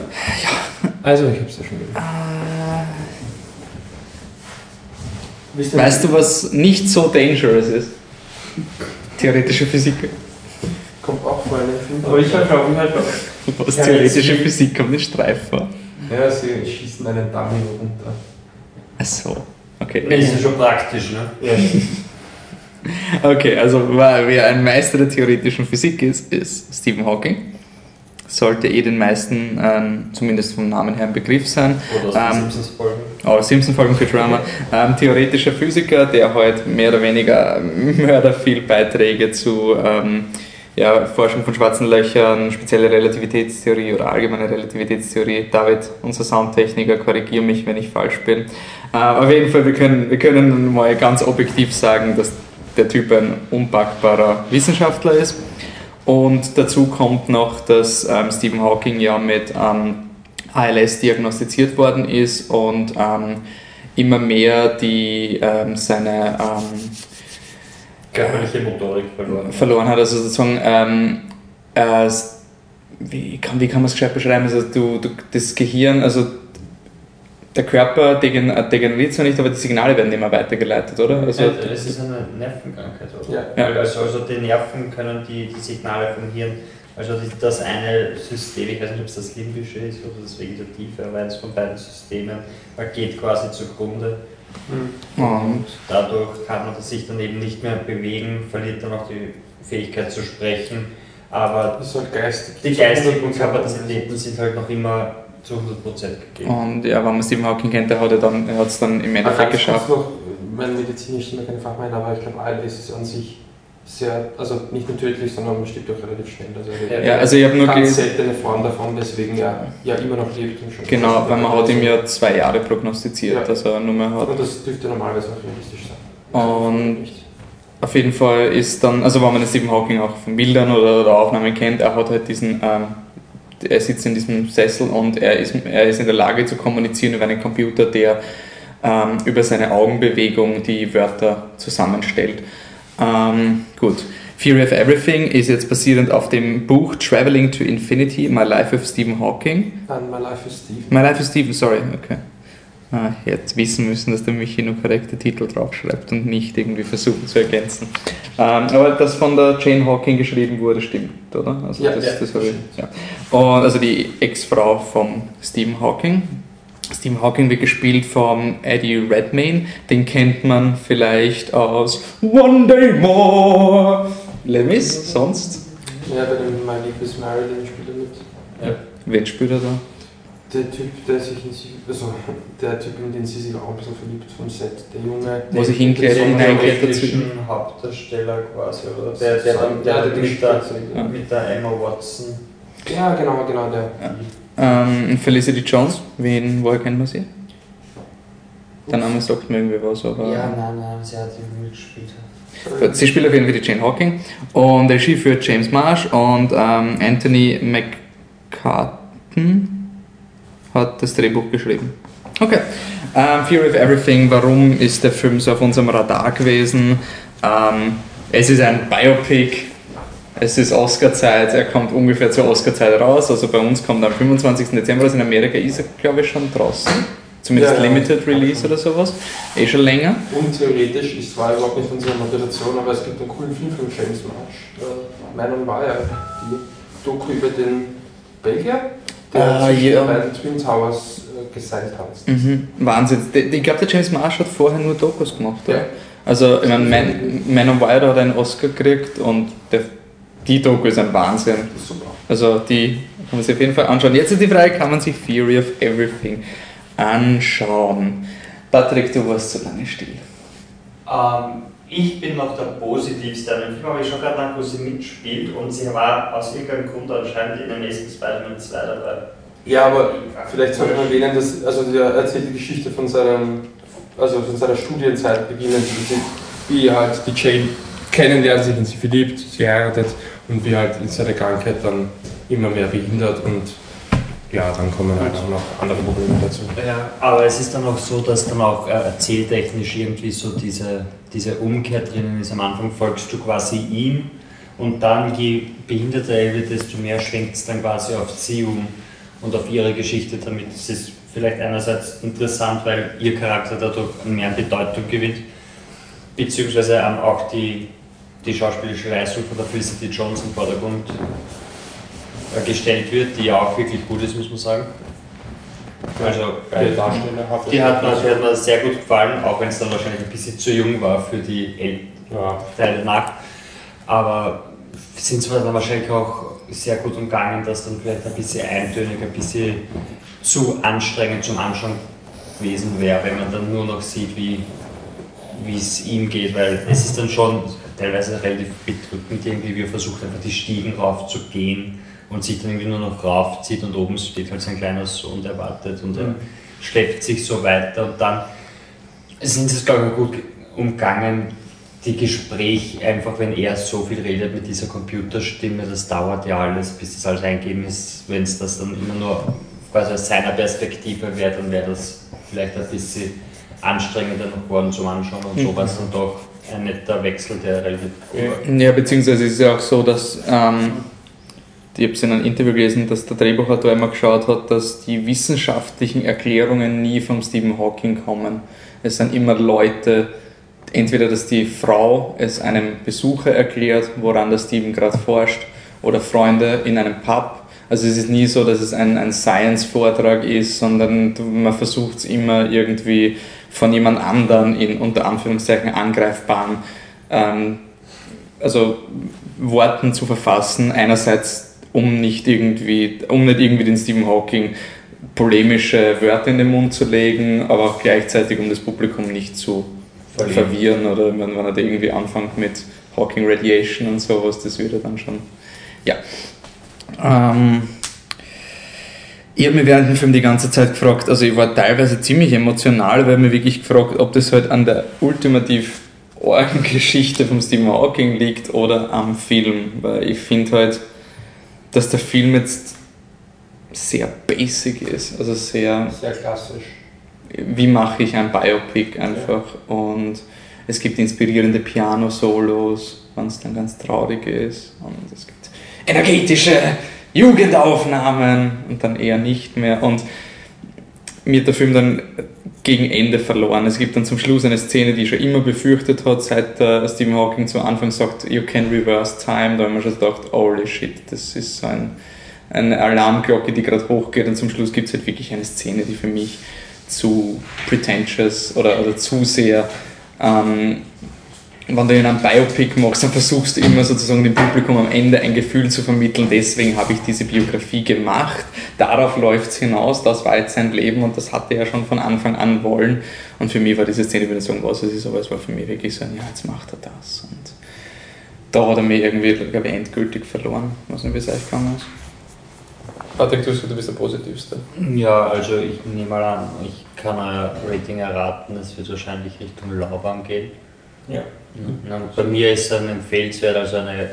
Also, ich hab's ja schon. Wisst ihr, Weißt du, was nicht so dangerous ist? Theoretische Physik. kommt auch vor einem Film. Aber ich halt auch, ich halt auch. Was Ja, theoretische Physik kommt nicht Streif vor. Ja, sie schießen einen Dummy runter. Ach so. Okay. Ist ja schon praktisch, ne? Ja, Okay, also wer ein Meister der theoretischen Physik ist, ist Stephen Hawking. Sollte eh den meisten, ähm, zumindest vom Namen her, ein Begriff sein. Oder aus Ähm, Simpsons-Folgen. Oh, Simpson-Folgen für Drama. Ähm, theoretischer Physiker, der heute mehr oder weniger mörder viel Beiträge zu ähm, ja, Forschung von schwarzen Löchern, spezielle Relativitätstheorie oder allgemeine Relativitätstheorie. David, unser Soundtechniker, korrigiere mich, wenn ich falsch bin. Äh, auf jeden Fall, wir können, wir können mal ganz objektiv sagen, dass der Typ ein unpackbarer Wissenschaftler ist. Und dazu kommt noch, dass ähm, Stephen Hawking ja mit ähm, ALS diagnostiziert worden ist und ähm, immer mehr die, ähm, seine ähm, Körperliche Motorik verloren. verloren hat. Also sozusagen, ähm, äh, wie kann, wie kann man es gescheit beschreiben? Also du, du, das Gehirn, also der Körper äh, degeneriert zwar nicht, aber die Signale werden immer weitergeleitet, oder? Also, Also, es ist eine Nervenkrankheit, oder? Ja. Also, also die Nerven können die, die Signale vom Hirn, also die, das eine System, ich weiß nicht, ob es das limbische ist oder das vegetative, aber eines von beiden Systemen geht quasi zugrunde. Und, Dadurch kann man sich dann eben nicht mehr bewegen, verliert dann auch die Fähigkeit zu sprechen, aber ist halt geistig. die geistigen Kapazitäten sind halt noch immer zu 100% gegeben. und ja, wenn man Stephen Hawking kennt, der hat es dann, dann im Endeffekt geschafft. noch, mein medizinisch bin keine Fachmann, aber ich glaube, ALS ist an sich sehr, also nicht nur tödlich, sondern man stirbt auch relativ schnell. Also Ja, also ich habe nur ganz seltene Form davon, weswegen er ja immer noch lebt. Und schon genau, weil man hat ihm ja zwei Jahre prognostiziert, Ja. dass er nur mehr hat. Und das dürfte normalerweise auch realistisch sein. Und. Auf jeden Fall ist dann, also wenn man Stephen Hawking auch von Bildern oder, oder Aufnahmen kennt, er hat halt diesen, ähm, er sitzt in diesem Sessel und er ist, er ist in der Lage zu kommunizieren über einen Computer, der ähm, über seine Augenbewegung die Wörter zusammenstellt. Ähm, gut. Theory of Everything ist jetzt basierend auf dem Buch Traveling to Infinity, My Life with Stephen Hawking. Dann My Life is Steve. My Life with Stephen, sorry, okay. Ah, ich hätte wissen müssen, dass der Michi nur korrekte Titel draufschreibt und nicht irgendwie versuchen zu ergänzen. Ähm, aber das von der Jane Hawking geschrieben wurde, stimmt, oder? Also Ja, das, ja, das habe ich, ja. Und also die Ex-Frau von Stephen Hawking. Stephen Hawking wird gespielt von Eddie Redmayne. Den kennt man vielleicht aus One Day More. Lemis, sonst? Ja, bei dem My is Marilyn spielt er mit. Wen spielt er da? Der Typ, der sich in sie, also der Typ, in den sie sich auch ein bisschen verliebt vom Set, der Junge. Wo sich der- der- hineinkleidet. theoretischen Hauptdarsteller quasi, oder? Der, der dann der Ja, der mit, die der, Ja. mit der Emma Watson. Ja, genau, genau, der. Ähm, Felicity Jones, wen, woher kennt man sie? Der Name sagt mir irgendwie was, aber. Ja, nein, nein, sie hat eben mitgespielt. Gut, Sie spielt auf jeden Fall die Jane Hawking und Regie führt James Marsh und ähm, Anthony McCartan hat das Drehbuch geschrieben. Okay. Ähm, Fear of Everything, warum ist der Film so auf unserem Radar gewesen? Ähm, es ist ein Biopic, es ist Oscar-Zeit, er kommt ungefähr zur Oscar-Zeit raus, also bei uns kommt am 25. Dezember, also in Amerika ist er glaube ich schon draußen. Zumindest Ja, ja. Limited Release oder sowas. Eh schon länger. Und theoretisch, es war überhaupt nicht unsere Motivation, aber es gibt einen coolen Film von James Marsh. Äh, Meinung war ja die Doku über den Belgier, der Ah, sich ja. bei den Twin Towers äh, geseilt hat. Mhm. Wahnsinn. Ich glaube, der James Marsh hat vorher nur Dokus gemacht. Oder? Ja. Also, ich meine, Man, Man on Wire hat einen Oscar gekriegt und der, die Doku ist ein Wahnsinn. Das ist super. Also, die kann man sich auf jeden Fall anschauen. Jetzt ist die Frage, kann man sich Theory of Everything anschauen? Patrick, du warst zu lange still. Ähm, ich bin noch der Positivste an dem Film, aber ich schaue gerade nach, wo sie mitspielt und sie war aus irgendeinem Grund anscheinend in den nächsten Spider-Man 2 dabei. Ja, aber vielleicht sollte man erwähnen, dass also der erzählt die Geschichte von seinem, also von seiner Studienzeit beginnend, wie halt die Jane kennenlernt, sich in sie verliebt, sie heiratet und wie halt in seiner Krankheit dann immer mehr behindert und ja, dann kommen halt auch noch andere Probleme dazu. Ja, aber es ist dann auch so, dass dann auch äh, erzähltechnisch irgendwie so diese, diese Umkehr drinnen ist. Am Anfang folgst du quasi ihm und dann je behinderter er wird, desto mehr schwenkt es dann quasi auf sie um. und auf ihre Geschichte damit. Es ist vielleicht einerseits interessant, weil ihr Charakter dadurch mehr Bedeutung gewinnt, beziehungsweise auch die, die schauspielische Leistung von der Felicity Jones im Vordergrund äh, gestellt wird, die ja auch wirklich gut ist, muss man sagen. Also, Darsteller hat die hat, mir, die hat mir sehr gut gefallen, auch wenn es dann wahrscheinlich ein bisschen zu jung war für die El Ja. Teile nach. Aber sind zwar dann wahrscheinlich auch sehr gut umgangen, dass dann vielleicht ein bisschen eintönig, ein bisschen zu anstrengend zum Anschauen gewesen wäre, wenn man dann nur noch sieht, wie wie es ihm geht, weil es ist dann schon teilweise relativ bedrückend, irgendwie, wie er versucht einfach die Stiegen rauf zu gehen und sich dann irgendwie nur noch raufzieht und oben steht halt sein kleiner Sohn, der wartet und er schleppt sich so weiter und dann sind es, glaube ich, gut umgangen, die Gespräche, einfach wenn er so viel redet mit dieser Computerstimme, das dauert ja alles, bis das alles eingeben ist, wenn es das dann immer nur quasi aus seiner Perspektive wäre, dann wäre das vielleicht ein bisschen anstrengender noch geworden zum Anschauen und so war es dann doch ein netter Wechsel, der relativ war. Ja, beziehungsweise ist es ja auch so, dass ähm, ich habe es in einem Interview gelesen, dass der Drehbuchautor immer geschaut hat, dass die wissenschaftlichen Erklärungen nie vom Stephen Hawking kommen. Es sind immer Leute, entweder dass die Frau es einem Besucher erklärt, woran der Stephen gerade forscht, oder Freunde in einem Pub. Also es ist nie so, dass es ein, ein Science-Vortrag ist, sondern man versucht es immer irgendwie von jemand anderen in unter Anführungszeichen angreifbaren ähm, also Worten zu verfassen. Einerseits um nicht irgendwie, um nicht irgendwie den Stephen Hawking polemische Wörter in den Mund zu legen, aber auch gleichzeitig um das Publikum nicht zu Verlieren. verwirren oder wenn, er da irgendwie anfängt mit Hawking Radiation und sowas, das wird er dann schon. Ja. Ähm, ich habe mich während dem Film die ganze Zeit gefragt, also ich war teilweise ziemlich emotional, weil mir wirklich gefragt, ob das halt an der ultimativ argen Geschichte von Stephen Hawking liegt oder am Film, weil ich finde halt, dass der Film jetzt sehr basic ist, also sehr Sehr klassisch. wie mache ich ein Biopic einfach? Und es gibt inspirierende Piano-Solos, wenn es dann ganz traurig ist. Und es gibt energetische Jugendaufnahmen und dann eher nicht mehr. Und mir hat der Film dann gegen Ende verloren. Es gibt dann zum Schluss eine Szene, die ich schon immer befürchtet hat, seit äh, Stephen Hawking zu Anfang sagt, you can reverse time, da haben wir schon gedacht, holy shit, das ist so ein, eine Alarmglocke, die gerade hochgeht. Und zum Schluss gibt es halt wirklich eine Szene, die für mich zu pretentious oder, oder zu sehr ähm, wenn du in einem Biopic machst, dann versuchst du immer sozusagen dem Publikum am Ende ein Gefühl zu vermitteln, deswegen habe ich diese Biografie gemacht, darauf läuft es hinaus, das war jetzt sein Leben und das hatte er schon von Anfang an wollen. Und für mich war diese Szene, ich will nicht sagen, was es ist, aber es war für mich wirklich so ein, ja, jetzt macht er das. Und da hat er mich irgendwie, glaube ich, endgültig verloren. Ich weiß nicht, wie es euch gegangen ist. Patrick, du, du bist der Positivste. Ja, also ich nehme mal an, ich kann euer Rating erraten, es wird wahrscheinlich Richtung Laubarm gehen. Ja. Und bei mir ist es ein empfehlenswert, also eine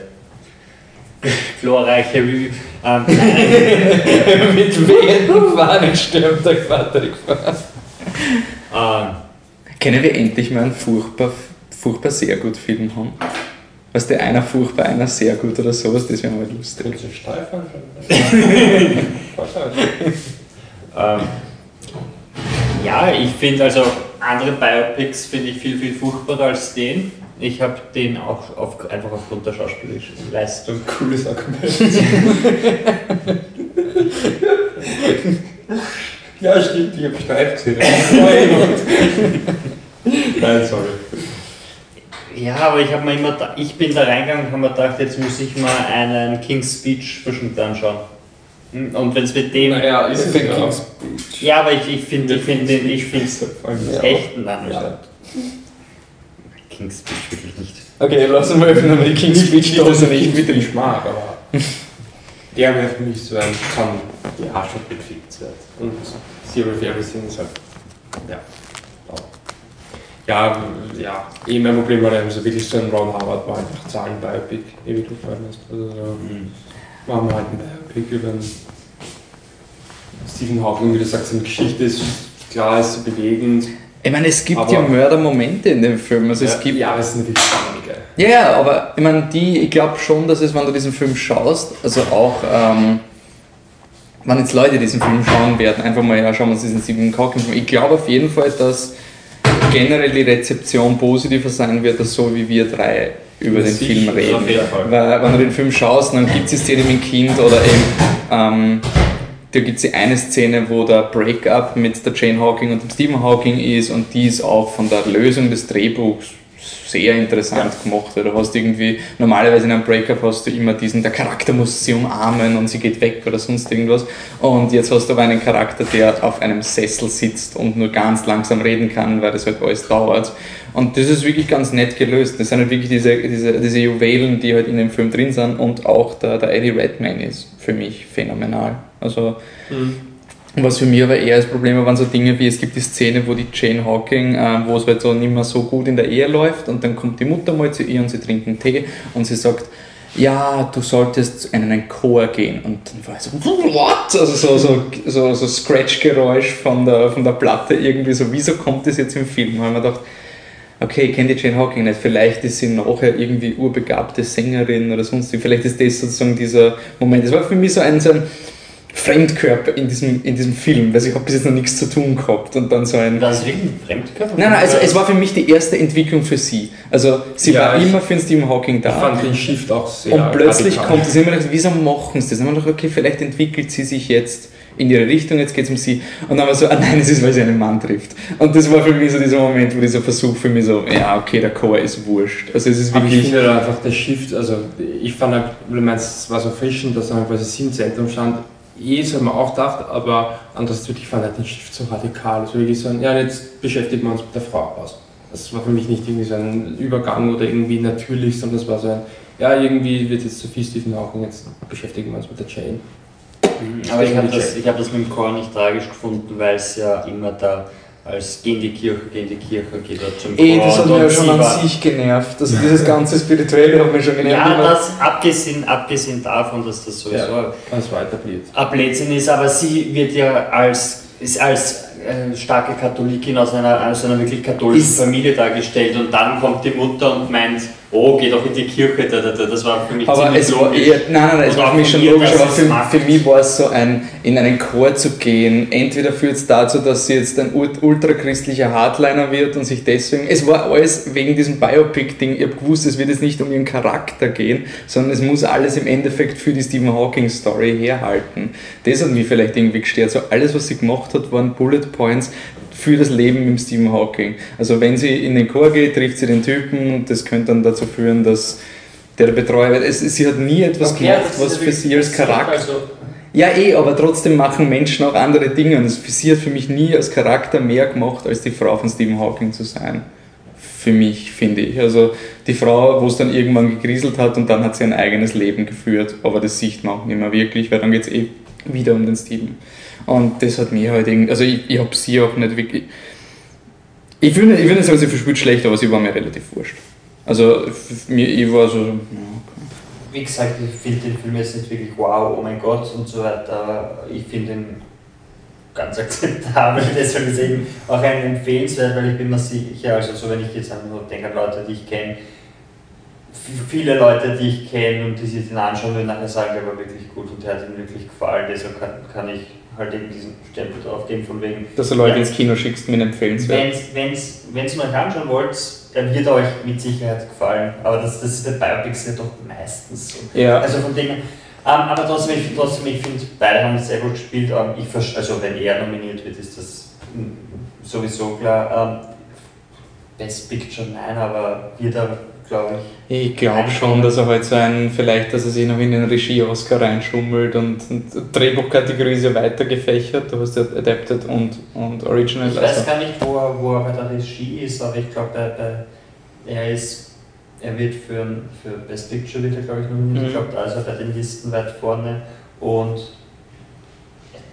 glorreiche. Ähm, Mit wehenden Fahnen stirbt der Patrick ähm, Können wir endlich mal einen furchtbar, furchtbar sehr gut Film haben? Weißt du, einer furchtbar, einer sehr gut oder sowas, das wäre mal lustig. Willst du steif ähm, ja, ich finde also andere Biopics finde ich viel, viel furchtbarer als den. Ich habe den auch auf, einfach aufgrund der schauspielerischen Leistung Cooles Argument. ja, stimmt, ich habe steif gesehen. Nein, sorry. Ja, aber ich habe mir immer, da, ich bin da reingegangen und habe mir gedacht, jetzt muss ich mal einen King's Speech Verschnitt anschauen. Hm, Und wenn es mit dem, Naja, ist es ja. King's ja, aber ich, ich finde, ich finde, den- ich finde es Ja. echten Namen. Ja. King's Speech wirklich nicht. Okay, lassen wir öffnen wir die King's Speech Dose nicht mit dem Geschmack, aber der wäre für mich so ein kann ja schon befixt wird. Und Zero of Everything ist halt. Ja. Ja, ja, eh mein Problem war eben so wirklich so ein Ron Howard war einfach Zahlen-Biopic, eh wie du vorhin hast. Also so, Mhm. machen wir halt ein Über einen Stephen Hawking, wie du sagst, seine Geschichte ist klar, ist bewegend. Ich meine, es gibt Aber- ja Mördermomente in dem Film. Also es ja, gibt ja, aber es sind natürlich wenige. Ja, ja, aber ich meine, die, ich glaube schon, dass es, wenn du diesen Film schaust, also auch, ähm, wenn jetzt Leute diesen Film schauen werden, einfach mal, ja, schauen wir uns diesen Stephen Hawking Film. Ich glaube auf jeden Fall, dass generell die Rezeption positiver sein wird, als so wie wir drei über den Film reden. Weil wenn du den Film schaust, dann gibt es die Szene mit dem Kind oder eben, ähm, da gibt es die eine Szene, wo der Breakup mit der Jane Hawking und dem Stephen Hawking ist und die ist auch von der Lösung des Drehbuchs sehr interessant gemacht. Du hast irgendwie, normalerweise in einem Breakup hast du immer diesen, der Charakter muss sie umarmen und sie geht weg oder sonst irgendwas. Und jetzt hast du aber einen Charakter, der auf einem Sessel sitzt und nur ganz langsam reden kann, weil das halt alles dauert. Und das ist wirklich ganz nett gelöst. Das sind halt wirklich diese, diese, diese Juwelen, die halt in dem Film drin sind und auch der, der Eddie Redmayne ist für mich phänomenal. Also was für mich aber eher das Problem war, waren so Dinge wie, es gibt die Szene, wo die Jane Hawking, äh, wo es halt so nicht mehr so gut in der Ehe läuft und dann kommt die Mutter mal zu ihr und sie trinken Tee und sie sagt, ja, du solltest in einen Chor gehen. Und dann war ich so, what? Also so, so, so, so Scratch-Geräusch von der, von der Platte irgendwie so, wieso kommt das jetzt im Film? Und ich mir gedacht, okay, ich kenne die Jane Hawking nicht, vielleicht ist sie nachher irgendwie urbegabte Sängerin oder sonst wie, vielleicht ist das sozusagen dieser Moment. Das war für mich so ein, so ein Fremdkörper in diesem, in diesem Film, weil ich habe bis jetzt noch nichts zu tun gehabt und dann so ein... Das ist wirklich ein Fremdkörper? Nein, nein, also es war für mich die erste Entwicklung für sie. Also sie Ja, war ich- immer für den Stephen Hawking Ich da. fand den Shift auch sehr Und plötzlich radikal. kommt es immer gedacht, wieso machen sie das? Dann haben wir gedacht, okay, vielleicht entwickelt sie sich jetzt in ihre Richtung, jetzt geht es um sie. Und dann war so, ah nein, es ist, weil sie einen Mann trifft. Und das war für mich so dieser Moment, wo dieser Versuch für mich so, ja, okay, der Chor ist wurscht. Also es ist Aber ich wirklich. finde da einfach der Shift, also ich fand halt, du meinst, es war so frischend, dass er quasi sie im Zentrum stand. Eh, das habe ich mir auch gedacht, aber andererseits wirklich fand halt den Shift so radikal. Also wirklich so ein, ja, jetzt beschäftigen wir uns mit der Frau aus. Das war für mich nicht irgendwie so ein Übergang oder irgendwie natürlich, sondern das war so ein, ja, irgendwie wird jetzt Sophie Stephen Hawking, jetzt beschäftigen wir uns mit der Jane. Aber ich habe das, ich hab das mit dem Chor nicht tragisch gefunden, weil es ja immer da als geh in die Kirche, geh in die Kirche, geh dort zum Chor. Eh, das hat mich ja schon an sich genervt. Also dieses ganze Spirituelle hat mich schon genervt. Ja, das abgesehen, abgesehen davon, dass das sowieso Ja. Das war etabliert. ein Blödsinn ist, aber sie wird ja als, ist als äh, starke Katholikin aus einer, aus einer wirklich katholischen Ist- Familie dargestellt und dann kommt die Mutter und meint, oh, geh doch in die Kirche, da, da, da. das war für mich Aber es war eher, nein, nein, nein, es war für mich schon logisch, aber für, für mich war es so ein, in einen Chor zu gehen. Entweder führt es dazu, dass sie jetzt ein ult- ultrachristlicher Hardliner wird und sich deswegen, es war alles wegen diesem Biopic-Ding, ich habe gewusst, es wird jetzt nicht um ihren Charakter gehen, sondern es muss alles im Endeffekt für die Stephen Hawking-Story herhalten. Das hat mich vielleicht irgendwie gestört. So alles, was sie gemacht hat, waren Bullet Points für das Leben mit Stephen Hawking. Also wenn sie in den Chor geht, trifft sie den Typen und das könnte dann dazu führen, dass der Betreuer wird. Es, sie hat nie etwas gemacht, was für sie als Charakter. Also, Ja, eh, aber trotzdem machen Menschen auch andere Dinge und sie hat für mich nie als Charakter mehr gemacht, als die Frau von Stephen Hawking zu sein. Für mich, finde ich. Also die Frau, wo es dann irgendwann gegrieselt hat und dann hat sie ein eigenes Leben geführt, aber das sieht man auch nicht mehr wirklich, weil dann geht es eh wieder um den Stephen. Und das hat mir halt irgendwie, also ich, ich habe sie auch nicht wirklich, ich will nicht, nicht sagen, sie verspielt schlecht, aber sie war mir relativ wurscht. Also mir, ich war so, ja, wie gesagt, ich finde den Film jetzt nicht wirklich wow, oh mein Gott und so weiter, ich finde ihn ganz akzeptabel, deshalb ist eben auch ein empfehlenswert, weil ich bin mir sicher, also so wenn ich jetzt einfach nur denke an Leute, die ich kenne, viele Leute, die ich kenne und die sich den anschauen, würden nachher sagen, der war wirklich gut und der hat ihnen wirklich gefallen, deshalb kann, kann ich halt eben diesen Stempel drauf geben, von wegen, dass du Leute Ja. ins Kino schickst, mir empfehlenswert. wenn es ihr euch anschauen wollt, er wird euch mit Sicherheit gefallen. Aber das, das ist bei Biopics ja doch meistens so. Ja. Also von dem. Ähm, aber trotzdem, ich, trotzdem, ich finde, beide haben sehr gut gespielt. Ähm, ich, also wenn er nominiert wird, ist das mm, sowieso klar. Ähm, Best Picture, nein, aber wird er, glaube ich. Ich glaube schon, dass er halt so ein, vielleicht, dass er sich noch in den Regie-Oscar reinschummelt und, und Drehbuchkategorie ist ja weiter gefächert, du hast ja Adapted und, und Original. Ich weiß Also, gar nicht, wo er, wo er bei der Regie ist, aber ich glaube, er ist, er wird für, für Best Picture wird er, glaube ich, nominiert. Mhm. Ich glaube, da ist er bei den Listen weit vorne und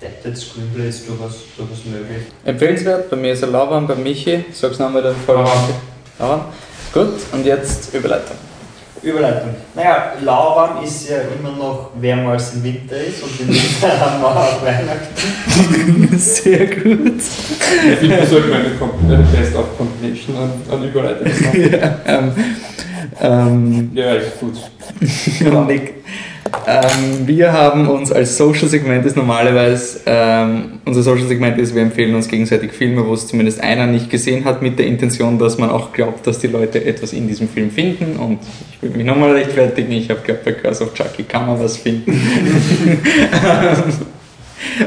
Adapted Screenplay ist durchaus, durchaus möglich. empfehlenswert, bei mir ist er Lauban, bei Michi, sag's nochmal dann voll. Lauban. Gut, und jetzt Überleitung. Überleitung. Naja, lauwarm ist ja immer noch wärmer als im Winter ist und im Winter haben wir auch Weihnachten. Sehr gut. Ich finde, wir sollten eine Best of Combination an, an Überleitung machen. ja, ähm, ähm, Ja, ist gut. Nick, Ähm, wir haben uns als Social-Segment ist normalerweise, ähm, unser Social-Segment ist, wir empfehlen uns gegenseitig Filme, wo es zumindest einer nicht gesehen hat, mit der Intention, dass man auch glaubt, dass die Leute etwas in diesem Film finden. Und ich will mich nochmal rechtfertigen, ich habe geglaubt, bei Curse of Chucky kann man was finden.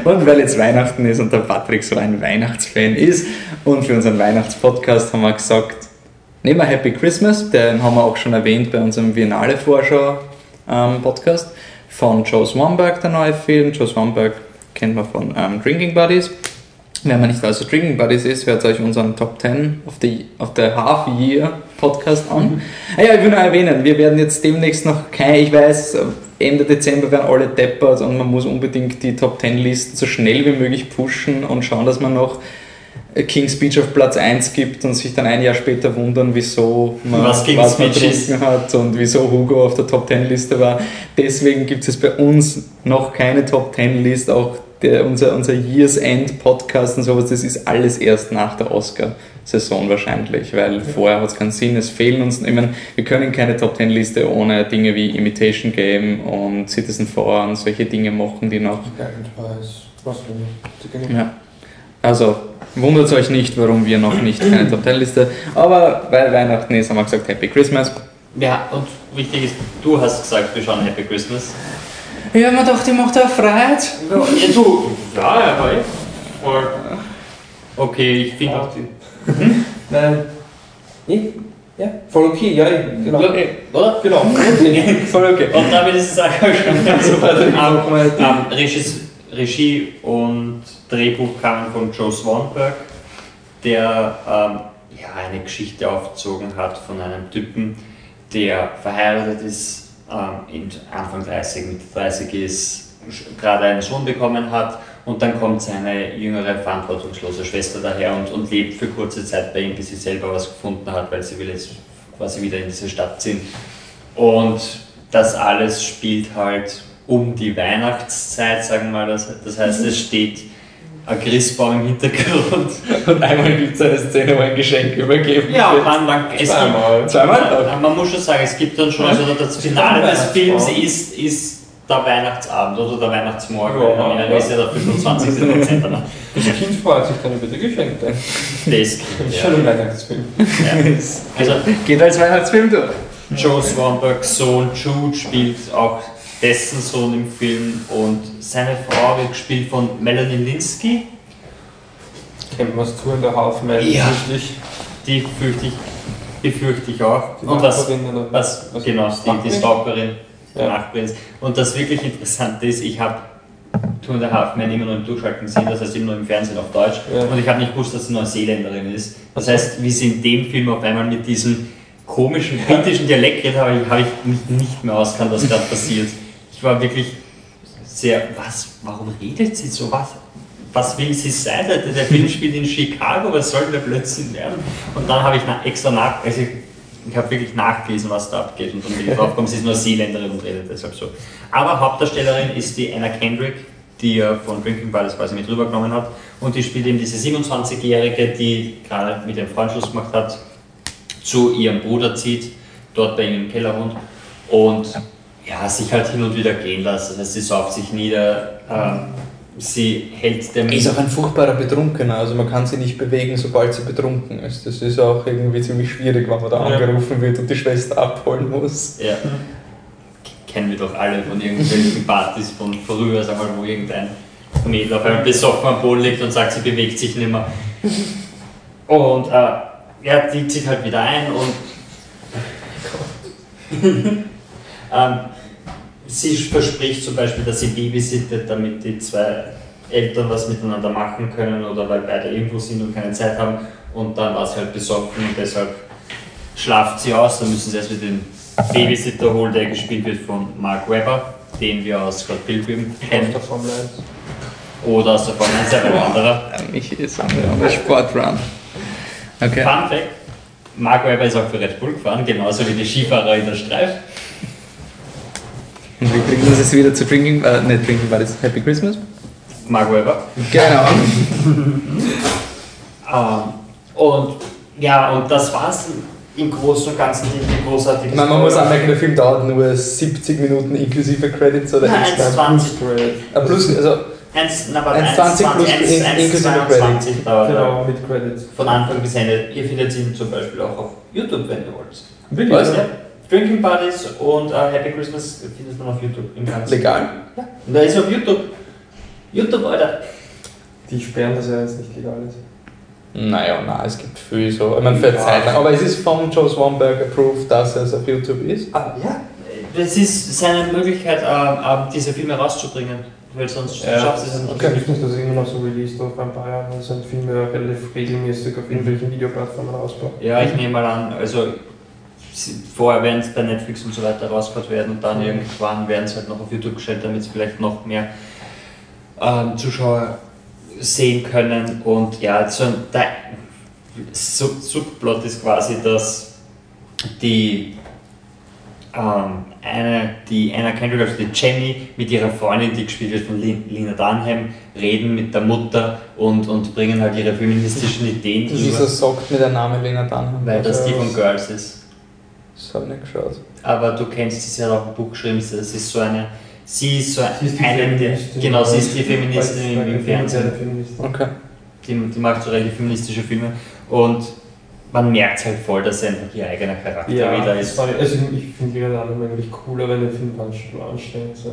Und weil jetzt Weihnachten ist und der Patrick so ein Weihnachtsfan ist und für unseren Weihnachtspodcast haben wir gesagt, nehmen wir Happy Christmas, den haben wir auch schon erwähnt bei unserem Biennale Vorschau ähm, von Joe Swanberg, der neue Film. Joe Swanberg kennt man von ähm, Drinking Buddies. Wenn man nicht weiß, was Drinking Buddies ist, hört euch unseren Top 10 of the, of the Half Year Podcast an. Mhm. Ah ja, ich will nur erwähnen, wir werden jetzt demnächst noch kein, ich weiß, Ende Dezember werden alle deppert und man muss unbedingt die Top 10 Listen so schnell wie möglich pushen und schauen, dass man noch King's Speech auf Platz 1 gibt und sich dann ein Jahr später wundern, wieso man was, was man getrunken hat und wieso Hugo auf der Top 10 Liste war. Deswegen gibt es bei uns noch keine Top 10 Liste, auch der, unser, unser Year's End Podcast und sowas, das ist alles erst nach der Oscar-Saison wahrscheinlich, weil ja. vorher hat es keinen Sinn, es fehlen uns, ich meine, wir können keine Top 10 Liste ohne Dinge wie Imitation Game und Citizen 4 und solche Dinge machen, die noch... Ja. Also, wundert euch nicht, warum wir noch nicht keine Top 10 Liste, aber weil Weihnachten ist, haben wir gesagt Happy Christmas. Ja, und wichtig ist, du hast gesagt, wir schauen Happy Christmas. Ja, man dachte, ich mache da Freiheit. Ja, du, ja, ja, voll. Okay, ich finde auch die. Hm? Nein. Ich? Ja, voll okay, ja, genau. Okay, oder? Genau. voll okay. Und damit ist es auch schon ganz super. Regie, Regie und Drehbuch kamen von Joe Swanberg, der ähm, ja, eine Geschichte aufgezogen hat von einem Typen, der verheiratet ist ähm, Anfang 30, Mitte 30 ist, gerade einen Sohn bekommen hat und dann kommt seine jüngere, verantwortungslose Schwester daher und, und lebt für kurze Zeit bei ihm, bis sie selber was gefunden hat, weil sie will jetzt quasi wieder in diese Stadt ziehen. Und das alles spielt halt um die Weihnachtszeit, sagen wir mal. Das, das heißt, es steht ein Christbaum im Hintergrund. Und einmal gibt es eine Szene, wo ein Geschenk übergeben ja, wird. Ja, man, es zweimal. Zweimal? Man, muss schon sagen, es gibt dann schon, also das Finale des Films ist, ist der Weihnachtsabend oder der Weihnachtsmorgen. Ja, ja, ist ja der 25. Dezember. Das Kind freut sich dann über die Geschenke. Das ist ja. schon ein Weihnachtsfilm. Ja. Also, geht als Weihnachtsfilm durch. Joe Swanbergs Sohn Jude spielt auch dessen Sohn im Film und seine Frau wird gespielt von Melanie Linsky. Kennt man es zu in der Haufmeile? Ja. Die fürchte ich, befürchte ich auch. Die und was, was, was genau, die, die Stalkerin der ja. Nachbarin. Und das wirklich Interessante ist, ich habe Two and a Half Men immer nur im Durchschalten gesehen, das heißt immer nur im Fernsehen auf Deutsch. Ja. Und ich habe nicht gewusst, dass sie Neuseeländerin ist. Das heißt, wie sie in dem Film auf einmal mit diesem komischen britischen Dialekt redet, habe ich, hab ich mich nicht mehr auskannt, was gerade passiert ich war wirklich sehr, was, warum redet sie so? Was, was will sie sein? Der, der Film spielt in Chicago, was soll der Blödsinn werden? Und dann habe ich extra nach, also ich, ich habe wirklich nachgelesen, was da abgeht und dann bin ich draufgekommen, sie ist nur Seeländerin und redet deshalb so. Aber Hauptdarstellerin ist die Anna Kendrick, die ja von Drinking Buddies quasi mit rübergenommen hat und die spielt eben diese 27-Jährige, die gerade mit dem Freund Schluss gemacht hat, zu ihrem Bruder zieht, dort bei ihm im Keller wohnt und ja, sich halt hin und wieder gehen lassen. Sie sauft sich nieder, ähm, sie hält dem. Ist auch ein furchtbarer Betrunkener, also man kann sie nicht bewegen, sobald sie betrunken ist. Das ist auch irgendwie ziemlich schwierig, wenn man da angerufen wird und die Schwester abholen muss. Ja. Kennen wir doch alle von irgendwelchen Partys von früher, sag mal, wo irgendein Mädel auf einem besoffen am Boden liegt und sagt, sie bewegt sich nicht mehr. Und äh, ja, die zieht halt wieder ein und. ähm, sie verspricht zum Beispiel, dass sie babysittet, damit die zwei Eltern was miteinander machen können oder weil beide irgendwo sind und keine Zeit haben. Und dann war sie halt besoffen und deshalb schlaft sie aus. Dann müssen sie erst wieder den Babysitter holen, der gespielt wird von Mark Webber, den wir aus Scott Pilgrim kennen. Aus der Formel 1. Oder aus der Formel 1, ein anderer. Mich ist der Sportrun. Okay. Fun Fact: Mark Webber ist auch für Red Bull gefahren, genauso wie die Skifahrer in der Streif. Und wir bringen uns jetzt wieder zu Drinking, äh, nicht Drinking war das Happy Christmas? Mark Webber. Genau. ähm, und ja, und das war's im Großen und Ganzen die großartige meine, man muss anmerken, der Film dauert nur 70 Minuten inklusive Credits oder Nein, extra. 1,20. Ah, plus, also 1, na, 1,20 plus in- inklusive 1,22 dauert er. Genau, mit Credits. Von Anfang bis Ende. Ihr findet ihn zum Beispiel auch auf YouTube, wenn ihr wollt. Wirklich? Ja. Drinking Buddies und äh, Happy Christmas findet man auf YouTube im Ganzen. legal. Und da ist auf YouTube. YouTube, Alter. Die sperren, dass er jetzt nicht legal ist. Naja, nein, es gibt viel so. Ich meine, für eine Ja. Zeit lang. Aber es ist von Joe Swanberg approved, dass es auf YouTube ist. Ah, ja. Das ist seine Möglichkeit, ähm, diese Filme rauszubringen. Weil sonst schaffst du es ja nicht. Okay. Ich nicht, dass er immer noch so released auf ein paar Jahren. Das sind Filme relativ regelmäßig auf irgendwelchen Videoplattformen rausbauen. Ja, ich nehme mal an, also vorher werden es bei Netflix und so weiter rausgebracht werden und dann irgendwann werden es halt noch auf YouTube gestellt, damit es vielleicht noch mehr ähm, Zuschauer sehen können. Und ja, so ein der Sub Subplot ist quasi, dass die ähm, eine, die Anna Kendrick, also die Jenny, mit ihrer Freundin, die gespielt wird von Lin- Lina Dunham, reden mit der Mutter und, und bringen halt ihre feministischen Ideen Wieso sagt mir der Name Lena Dunham? weil das die von Girls ist. Das habe ich nicht geschaut. Aber du kennst sie, hat auch ein Buch geschrieben, das ist so eine, sie ist so Sie ist die eine der, genau, sie ist die Feministin im, im die Fernsehen. Feministin. Okay. Die, die macht so relativ feministische Filme und man merkt halt voll, dass sie einfach ihr eigener Charakter Ja, wieder ist. war, also ich finde Lena Dunham eigentlich cooler, wenn der Film anst- anstrengend ist.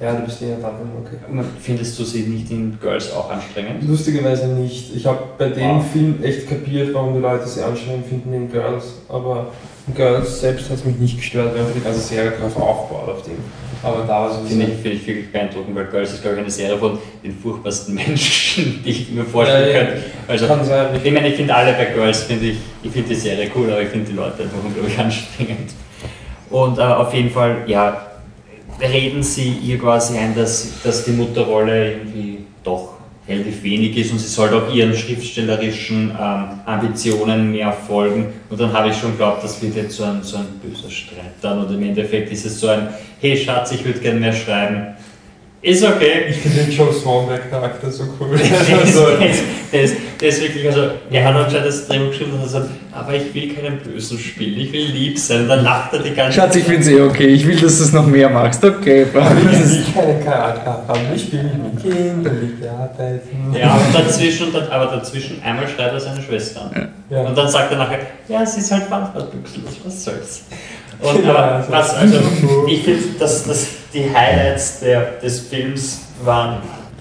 Ja, du bist Lena Dunham, okay. Findest du sie nicht in Girls auch anstrengend? Lustigerweise nicht. Ich habe bei dem Wow. Film echt kapiert, warum die Leute sie anstrengend finden in Girls. Aber Girls selbst hat es mich nicht gestört, weil die ganze Serie drauf aufbaut auf dem. Aber da war es Finde ich, finde ich wirklich beeindruckend, weil Girls ist, glaube ich, eine Serie von den furchtbarsten Menschen, die ich mir vorstellen Ja, ja. könnte. Also, Kann sein. Ich meine, ich finde alle bei Girls, finde ich, ich finde die Serie cool, aber ich finde die Leute einfach unglaublich anstrengend. Und äh, auf jeden Fall, ja, reden sie ihr quasi ein, dass, dass die Mutterrolle irgendwie doch relativ wenig ist und sie soll doch ihren schriftstellerischen ähm, Ambitionen mehr folgen. Und dann habe ich schon geglaubt, das wird jetzt so ein, so ein böser Streit dann. Und im Endeffekt ist es so ein, hey Schatz, ich würde gerne mehr schreiben. Ist okay, Ich finde den Joe Swanberg-Charakter so cool. der, ist, also, der, ist, der, ist, der ist wirklich, also er hat anscheinend das Drehbuch geschrieben und hat gesagt, aber ich will keinen Bösen spielen, ich will lieb sein. Und dann lacht er die ganze Schatz, ich finde es eh okay. Ich will, dass du es noch mehr machst. Okay, ich will keinen Charakter haben. Ich will mit Kindern arbeiten. Ja, aber dazwischen, aber dazwischen einmal schreit er seine Schwester an. Ja. Und dann sagt er nachher, ja, sie ist halt büchslos, was soll's. Und Ja, aber also- was, also, ich finde, dass, dass die Highlights der, des Films waren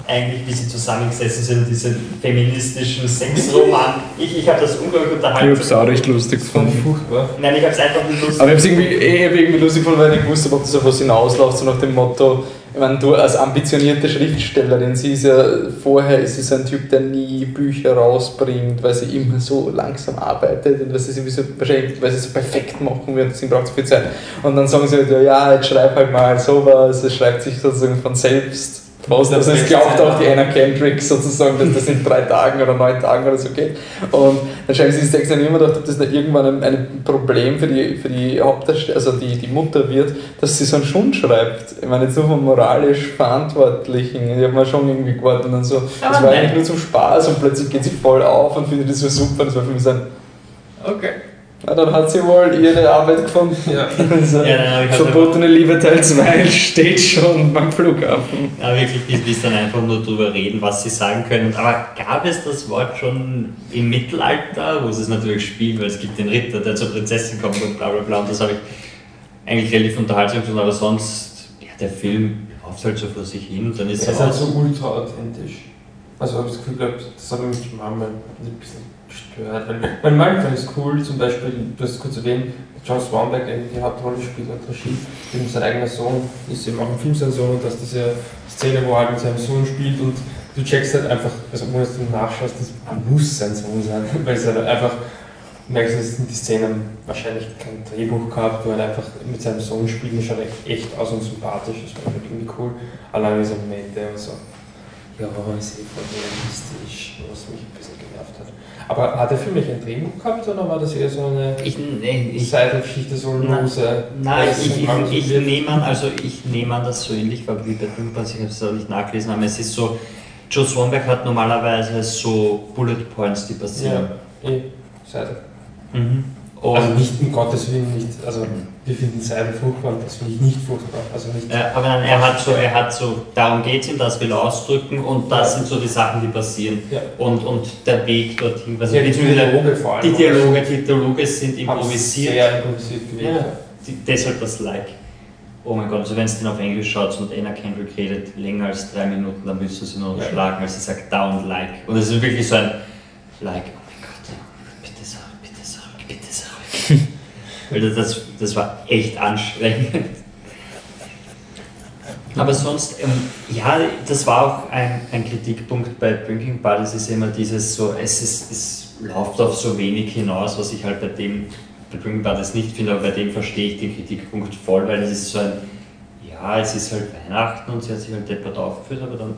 eigentlich, wie sie zusammengesessen sind, diese feministischen Sexroman. Ich, ich habe das unglaublich Ich unterhalten. hab's auch recht lustig gefunden. furchtbar. Nein, ich habe es einfach nur lustig. Aber ich hab's irgendwie, eh, irgendwie lustig gefunden, weil ich nicht wusste, ob das auf was hinausläuft, so nach dem Motto, meine, du als ambitionierte Schriftstellerin, sie ist ja, vorher ist sie ein Typ, der nie Bücher rausbringt, weil sie immer so langsam arbeitet und weil sie irgendwie so, wahrscheinlich, weil sie so perfekt machen will, sie braucht so viel Zeit. Und dann sagen sie halt, ja, jetzt schreib halt mal sowas, es schreibt sich sozusagen von selbst. Also es glaubt auch die Anna Kendrick sozusagen, dass das in drei Tagen oder neun Tagen oder so geht. Und dann schreiben sie sich das dann immer gedacht, ob das nicht irgendwann ein, ein Problem für die, für die Hauptdarsteller, also die, die Mutter wird, dass sie so einen Schund schreibt. Ich meine, jetzt nur vom moralisch Verantwortlichen. Ich habe mir schon irgendwie gewartet und dann so, das war nein. eigentlich nur zum Spaß und plötzlich geht sie voll auf und findet das so super. Das war für mich so ein, Okay. Na, dann hat sie wohl ihre Arbeit gefunden. Ja. Also, Ja, nein, ich Verbotene Liebe Teil 2 steht schon beim Flughafen. Ja, wirklich, bis, bis dann einfach nur drüber reden, was sie sagen können. Aber gab es das Wort schon im Mittelalter, wo sie es natürlich spielen, weil es gibt den Ritter, der zur Prinzessin kommt und bla bla bla. Und das habe ich eigentlich relativ unterhaltsam gefunden, aber sonst, ja, der Film läuft halt so vor sich hin und dann ist Er es ist halt so ultra authentisch. Also habe ich das Gefühl gehabt, das hat mich manchmal ein bisschen gestört. Weil, weil manchmal ist cool, zum Beispiel, du hast es kurz erwähnt, John Swanberg, die Hauptrolle spielt, hat Regie, eben sein eigener Sohn, ist eben auch im Film sein Sohn und dass diese Szene, wo er halt mit seinem Sohn spielt und du checkst halt einfach, also dass du nachschaust, das muss sein Sohn sein, weil es halt einfach, du merkst, es sind die Szenen wahrscheinlich kein Drehbuch gehabt, wo er einfach mit seinem Sohn spielt und schaut echt aus und sympathisch, das war halt irgendwie cool, allein diese Momente und so. Ja, ist eh realistisch, was mich ein bisschen genervt hat. Aber hat der Film nicht ein Drehbuch gehabt oder war das eher so eine Ich, nee, ich, Seitengeschichte, so lose? Nein, ich, ich, ich, nehme an, also ich nehme an, dass so ähnlich war wie bei Filmpass, ich habe es auch nicht nachgelesen, aber es ist so, Joe Swanberg hat normalerweise so Bullet Points, die passieren. Ja, eh, Seite. Mhm. Also Und, nicht um Gottes Willen, nicht, also wir finden Seiden furchtbar und das finde ich nicht furchtbar. Also nicht. äh, aber nein, er hat so, er hat so, darum geht es ihm, das will er ausdrücken und das sind so die Sachen, die passieren. Ja. Und, und der Weg dorthin, also Ja, die Dialoge vor allem. die Dialoge, die Dialoge sind improvisiert. Sehr improvisiert gewählt. Ja, die, deshalb das Like. Oh mein Gott, also wenn es den auf Englisch schaut und Anna Kendrick redet länger als drei Minuten, dann müsst ihr sie nur noch Ja. schlagen, weil sie sagt down like. Und es ist wirklich so ein Like, oh mein Gott, bitte sag, bitte sag, bitte sag. Weil das, das, das war echt anstrengend. Aber sonst, ähm, ja, das war auch ein, ein Kritikpunkt bei Drinking Buddies, ist immer dieses so, es, ist, es läuft auf so wenig hinaus, was ich halt bei dem, bei Drinking Buddies nicht finde, aber bei dem verstehe ich den Kritikpunkt voll, weil es ist so ein, ja, es ist halt Weihnachten und sie hat sich halt deppert aufgeführt, aber dann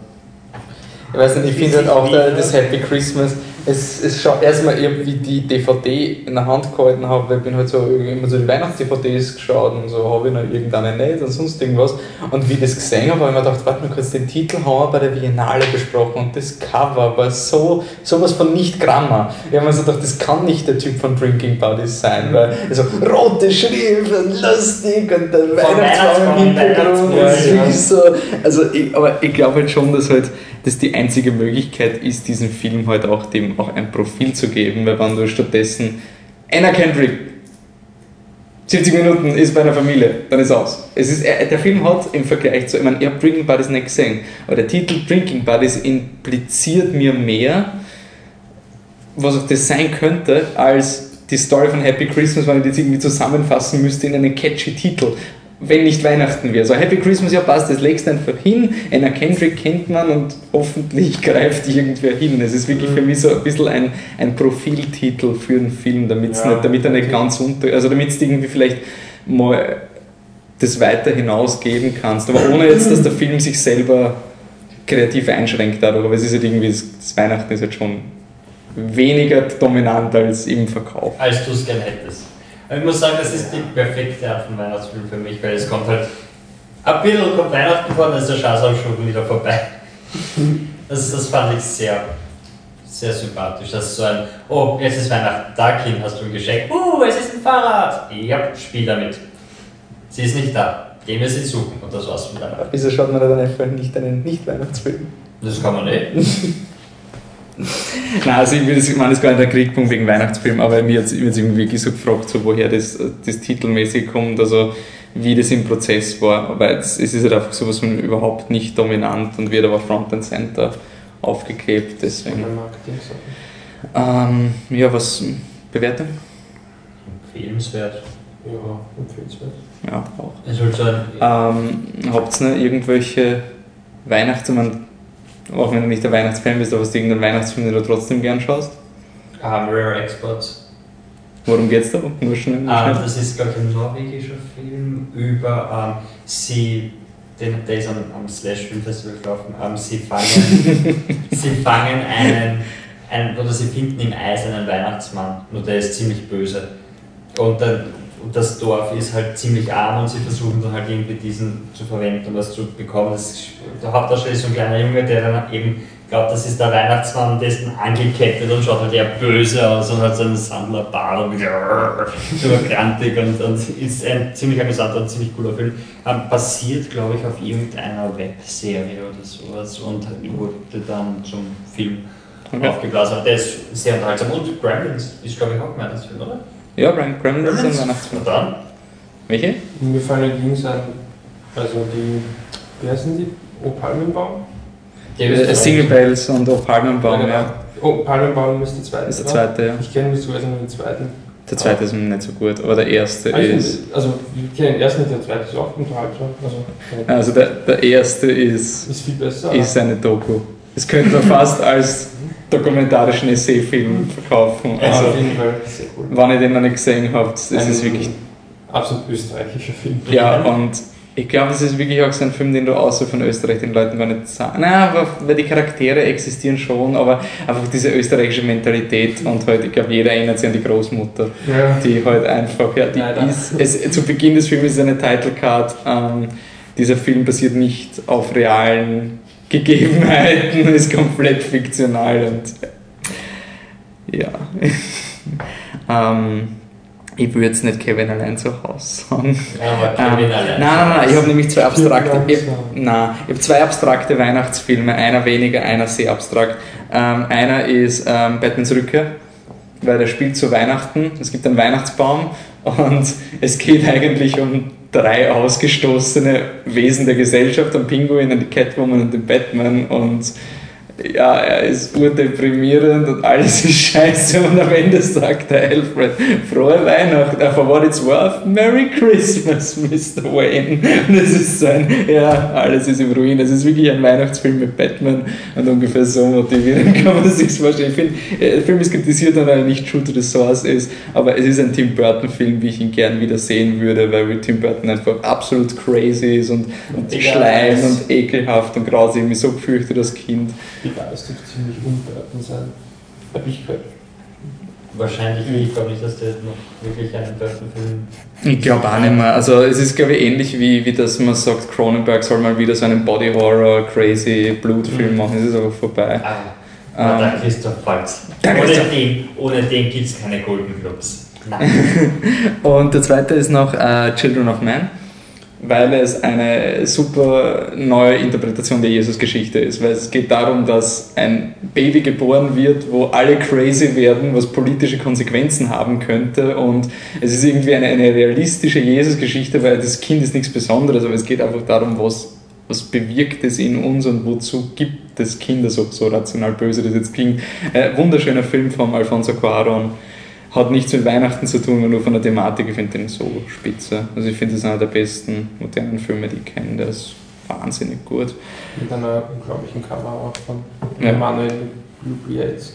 Ich weiß nicht, ich finde halt auch da, das Happy Christmas, es, es schaut erstmal irgendwie die DVD in der Hand gehalten habe, weil ich bin halt so immer so die Weihnachts-DVDs geschaut und so habe ich noch irgendeine nicht und sonst irgendwas. Und wie ich das gesehen habe, habe ich mir gedacht, warte mal kurz, den Titel haben wir bei der Biennale besprochen und das Cover war so sowas von nicht Grammar. Ich habe mir so gedacht, das kann nicht der Typ von Drinking Buddies sein, weil also rote Schrift und lustig und der Weihnachtsbaum im Hintergrund ja. süß so. Also ich, aber ich glaube halt schon, dass halt das die einzige Möglichkeit ist, diesem Film halt auch dem auch ein Profil zu geben, weil wenn du stattdessen Anna Kendrick 70 Minuten ist bei einer Familie, dann ist aus. Es ist, er- der Film hat im Vergleich zu, ich meine, ich habe Drinking Buddies nicht gesehen, aber der Titel Drinking Buddies impliziert mir mehr, was auch das sein könnte, als die Story von Happy Christmas, wenn ich das irgendwie zusammenfassen müsste in einen catchy Titel. Wenn nicht Weihnachten wäre. So Happy Christmas, ja passt, das legst du einfach hin. Anna Kendrick kennt man und hoffentlich greift irgendwer hin. Es ist wirklich für mich so ein bisschen ein, ein Profiltitel für einen Film, damit's Ja. nicht, damit er nicht ganz unter, also damit du irgendwie vielleicht mal das weiter hinausgeben kannst. Aber ohne jetzt, dass der Film sich selber kreativ einschränkt dadurch. Aber es ist halt irgendwie, das, das Weihnachten ist halt schon weniger dominant als im Verkauf. als du es gern hättest. Ich muss sagen, das ist die perfekte Art von Weihnachtsfilm für mich, weil es kommt halt. Ein bisschen kommt Weihnachten vor, dann ist der Schatz auch schon wieder vorbei. Das, das fand ich sehr, sehr sympathisch. Das ist so ein, oh, jetzt ist Weihnachten, da Kind, hast du ein Geschenk. Uh, es ist ein Fahrrad. Ja, spiel damit. Sie ist nicht da. Gehen wir sie suchen. Und das war's mit Weihnachten. Wieso schaut man da dann einfach nicht einen Nicht-Weihnachtsfilm? Das kann man nicht. Nein, also ich, ich meine, das ist gar nicht der Kriegpunkt wegen Weihnachtsfilm, aber mir hat es irgendwie wirklich so gefragt, so, woher das, das titelmäßig kommt, also wie das im Prozess war. Aber jetzt, es ist halt einfach sowas von überhaupt nicht dominant und wird aber Front and Center aufgeklebt, deswegen. Ähm, ja, was, Bewertung? Empfehlenswert. Ja, empfehlenswert. Ja, auch. Es ist halt so ein. Ähm, habt ihr noch irgendwelche Weihnachts... Auch wenn du nicht der Weihnachtsfan bist, aber hast du irgendeinen Weihnachtsfilm, den du trotzdem gern schaust? Um, Rare Exports. Worum geht's da? Nur schnell. Nur Ah, schnell. das ist, glaube ich, ein norwegischer Film über ähm, sie, den, der ist am, am Slash Film Festival gelaufen, ähm, sie fangen, sie fangen einen, einen, oder sie finden im Eis einen Weihnachtsmann, nur der ist ziemlich böse. Und, dann, und das Dorf ist halt ziemlich arm und sie versuchen dann halt irgendwie diesen zu verwenden, um was zu bekommen. Das, ist- der Hauptdarsteller ist so ein kleiner Junge, der dann eben glaubt, das ist der Weihnachtsmann, dann angekettet und schaut halt eher böse aus und hat so einen Sandlerbart und überkrantig und, und ist ein ziemlich amüsanter und ziemlich cooler Film. Ähm, basiert, glaube ich, auf irgendeiner Webserie oder sowas und wurde dann zum Film Okay. aufgeblasen. Der ist sehr unterhaltsam und Gremlins ist, glaube ich, auch ein Weihnachtsfilm, oder? Ja, Brian Gremlins ist ein Weihnachtsfilm. Na dann. Welche? Mir fallen die Jungs an, also die, wie heißen die? O Palmenbaum? Der Äh, Single Bells und O Palmenbaum, Ja, genau. ja. Oh, Palmenbaum ist der zweite. Ist der zweite, ja. Ich kenne sogar nur den zweiten. Der zweite ist nicht so gut, aber der erste Ah, ich ist. find- Also, ich kenne den ersten, der zweite ist auch unterhaltsam. Also, Also der, der erste ist, ist viel besser. ist eine Doku. Das könnte man fast als dokumentarischen Essayfilm verkaufen. Also, auf jeden Fall sehr cool. wenn ihr den noch nicht gesehen habt, das Ein ist wirklich. Absolut österreichischer Film. Ja, und ich glaube, es ist wirklich auch so ein Film, den du außer von Österreich den Leuten gar nicht sagen. Nein, aber weil die Charaktere existieren schon, aber einfach diese österreichische Mentalität und halt, ich glaube, jeder erinnert sich an die Großmutter. Ja. die halt einfach, ja, die Leider. ist, es, zu Beginn des Films ist eine Title Card, ähm, dieser Film basiert nicht auf realen Gegebenheiten, ist komplett fiktional und ja. ähm, Ich will jetzt nicht Kevin allein zu Hause sagen. Aber Ähm, Kevin nein, allein. nein, nein, ich habe nämlich zwei abstrakte. Ich, nein, ich habe zwei abstrakte Weihnachtsfilme, einer weniger, einer sehr abstrakt. Ähm, einer ist ähm, Batmans Rückkehr, weil der spielt zu Weihnachten. Es gibt einen Weihnachtsbaum und es geht eigentlich um drei ausgestoßene Wesen der Gesellschaft, den Pinguin, die Catwoman und den Batman und ja, er ist urdeprimierend und alles ist scheiße und am Ende sagt der Alfred, frohe Weihnachten, for what it's worth, Merry Christmas, Mr. Wayne. Und es ist so ein, ja, alles ist im Ruin. Es ist wirklich ein Weihnachtsfilm mit Batman und ungefähr so motivieren kann man das sich vorstellen. Ich finde, äh, der Film ist kritisiert, weil er nicht true to the source ist, aber es ist ein Tim Burton-Film, wie ich ihn gern wieder sehen würde, weil Tim Burton einfach absolut crazy ist und, und schleim und ekelhaft und grausig. Mich so gefürchtet als Kind. Die Geist dürfte ziemlich unbedeutend sein. Hab ich gehört. Wahrscheinlich nicht. Ich glaube nicht, dass der noch wirklich einen Burton-Film. Ich glaube auch nicht mehr. Also es ist glaube ich ähnlich wie, wie dass man sagt, Cronenberg soll mal wieder so einen Body Horror, crazy Blutfilm machen. Es ist aber vorbei. Ah, Ähm, der Christoph Waltz. der Ohne Christoph- den, ohne den gibt es keine Golden Globes. Nein. Und der zweite ist noch äh, Children of Man, weil es eine super neue Interpretation der Jesus-Geschichte ist. Weil es geht darum, dass ein Baby geboren wird, wo alle crazy werden, was politische Konsequenzen haben könnte. Und es ist irgendwie eine, eine realistische Jesus-Geschichte, weil das Kind ist nichts Besonderes, aber es geht einfach darum, was, was bewirkt es in uns und wozu gibt es Kinder, so, so rational böse das jetzt klingt. Äh, wunderschöner Film von Alfonso Cuarón hat nichts mit Weihnachten zu tun, nur von der Thematik. Ich finde den so spitze. Also ich finde, das ist einer der besten modernen Filme, die ich kenne. Der ist wahnsinnig gut. Mit einer unglaublichen Cover auch von Ja. Manuel Lubriates.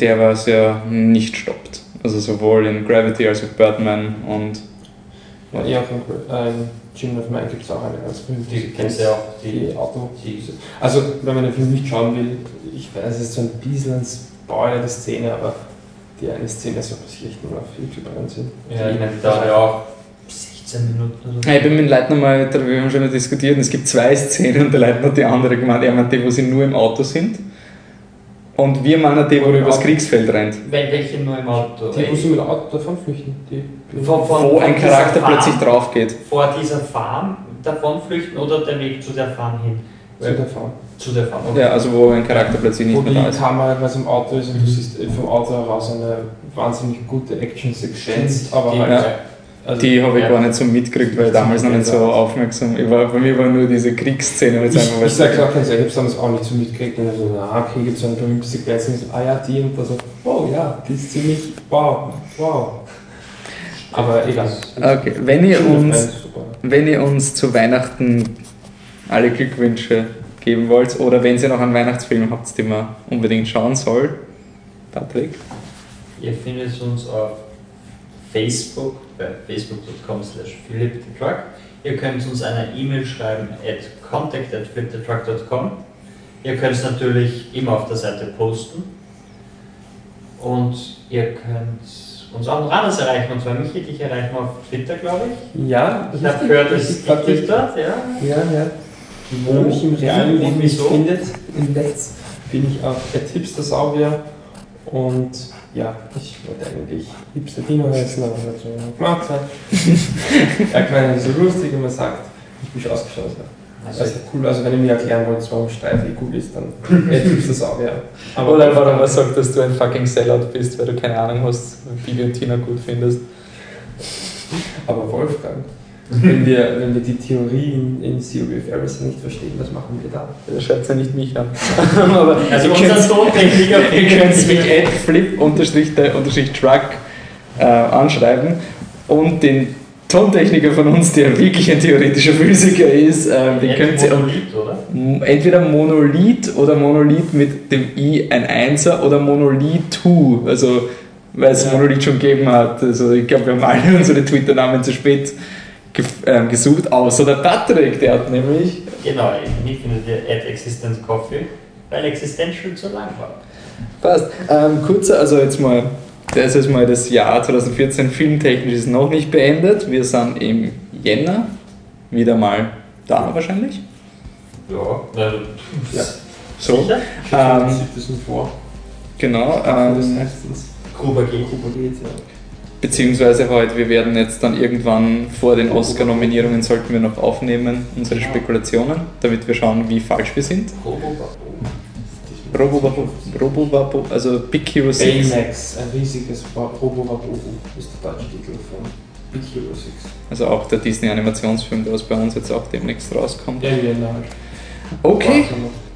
Der war sehr nicht stoppt. Also sowohl in Gravity als auch Birdman und Ja, eher von äh, Children of Man gibt es auch eine ganz berühmte Die kennst ja auch, die, die Auto. die Also, wenn man den Film nicht schauen will, ich weiß, es ist so ein bisschen ein Spoiler, die Szene, aber die eine Szene ist, was ich echt nur auf YouTube einsehen. Ja, ich meine, die dauert ja auch 16 Minuten oder so. Ich bin mit Leitner mal, wir haben schon mal diskutiert, und es gibt zwei Szenen und der Leitner hat die andere gemeint. Er meint die, wo sie nur im Auto sind. Und wir meinen die, wo er übers Kriegsfeld rennt. Wel- Welche nur im Auto? Die, wo sie mit dem Auto davon flüchten. Die, Von- von- Wo ein Charakter Farm plötzlich drauf geht. Vor dieser Farm davon flüchten oder der Weg zu der Farm hin? Zu der Farm. Zu der Farm. okay. Ja, also wo ein Charakter plötzlich Wo nicht die mehr da ist. Kamera was im Auto ist und du siehst vom Auto heraus eine wahnsinnig gute Action-Sequenz. Aber Die- halt, Ja. also, Die habe ich Ja. gar nicht so mitgekriegt, weil ich damals noch nicht so aufmerksam ich war. Bei mir war nur diese Kriegsszene. Ich, einfach, ich es- sage auch ganz ehrlich, ich habe damals auch nicht so mitgekriegt. Und dann so, ah, okay, gibt es so eine berühmte Sequenz. Und so, ah ja, die. Und da so, wow, ja, die ist ziemlich, wow, wow. Aber egal. Okay, wenn ihr uns wenn ihr uns zu Weihnachten alle Glückwünsche geben wollt oder wenn ihr noch einen Weihnachtsfilm habt, den man unbedingt schauen soll, Patrick. Ihr findet uns auf Facebook bei facebook.com slash philippthetruck. Ihr könnt uns eine E-Mail schreiben at contact at. Ihr könnt es natürlich immer auf der Seite posten. Und ihr könnt uns auch noch anders erreichen. Und zwar mich dich erreichen auf Twitter, glaube ich. Ja, Ich habe gehört, es ist dich dort, ja. Ja, ja. Wenn man mich im realen Wie Leben nicht wieso? findet, im Netz, bin ich auf der Hipster-Saurier und ja, ich wollte eigentlich Hipster Dino heißen, aber hat so gemacht. Er kann nicht so lustig, wenn man sagt, ich bin schon ausgeschaut. Ja. Also, Also cool, also wenn ihr mir erklären wollt, warum Streif eh cool ist, dann at Hipster-Saurier. Oder einfach, wenn man sagt, dass du ein fucking Sellout bist, weil du keine Ahnung hast, wie und Tina gut findest. Aber Wolfgang, wenn wir, wenn wir die Theorie in, in Theory of Everything nicht verstehen, was machen wir da? Das schreibt ja nicht mich an. Aber also ihr unser Tontechniker Ihr könnt es mit flip-truck äh, anschreiben und den Tontechniker von uns, der wirklich ein theoretischer Physiker ist, äh, den könnt ihr Monolith, oder? Entweder Monolith oder Monolith mit dem I ein Einser oder Monolith 2, also weil es Ja. Monolith schon gegeben hat. Also ich glaube, wir haben alle unsere Twitter-Namen zu spät ähm, gesucht, außer der Patrick, der hat nämlich Genau, mich findet ihr at Existence Coffee, weil Existential zu lang war. Passt. Ähm, kurzer, also jetzt mal, das ist mal das Jahr 2014, filmtechnisch ist noch nicht beendet. Wir sind im Jänner wieder mal da wahrscheinlich. Ja, also, Ja. So. Sicher? Ähm, das vor. genau. das Ähm, heißt es. Gruber geht. Gruber geht, ja. Beziehungsweise halt, wir werden jetzt dann irgendwann vor den Oscar-Nominierungen sollten wir noch aufnehmen, unsere Spekulationen, damit wir schauen, wie falsch wir sind. Robo, Robo, also Big Hero 6. Baymax, ein riesiges Robo-Wabohu ist der deutsche Titel von Big Hero 6. Also auch der Disney-Animationsfilm, der was bei uns jetzt auch demnächst rauskommt. Ja, ja, nein. Okay,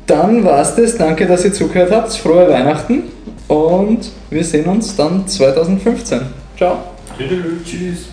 dann war's das. Danke, dass ihr zugehört habt. Frohe Weihnachten und wir sehen uns dann 2015. Ciao. Tschüss.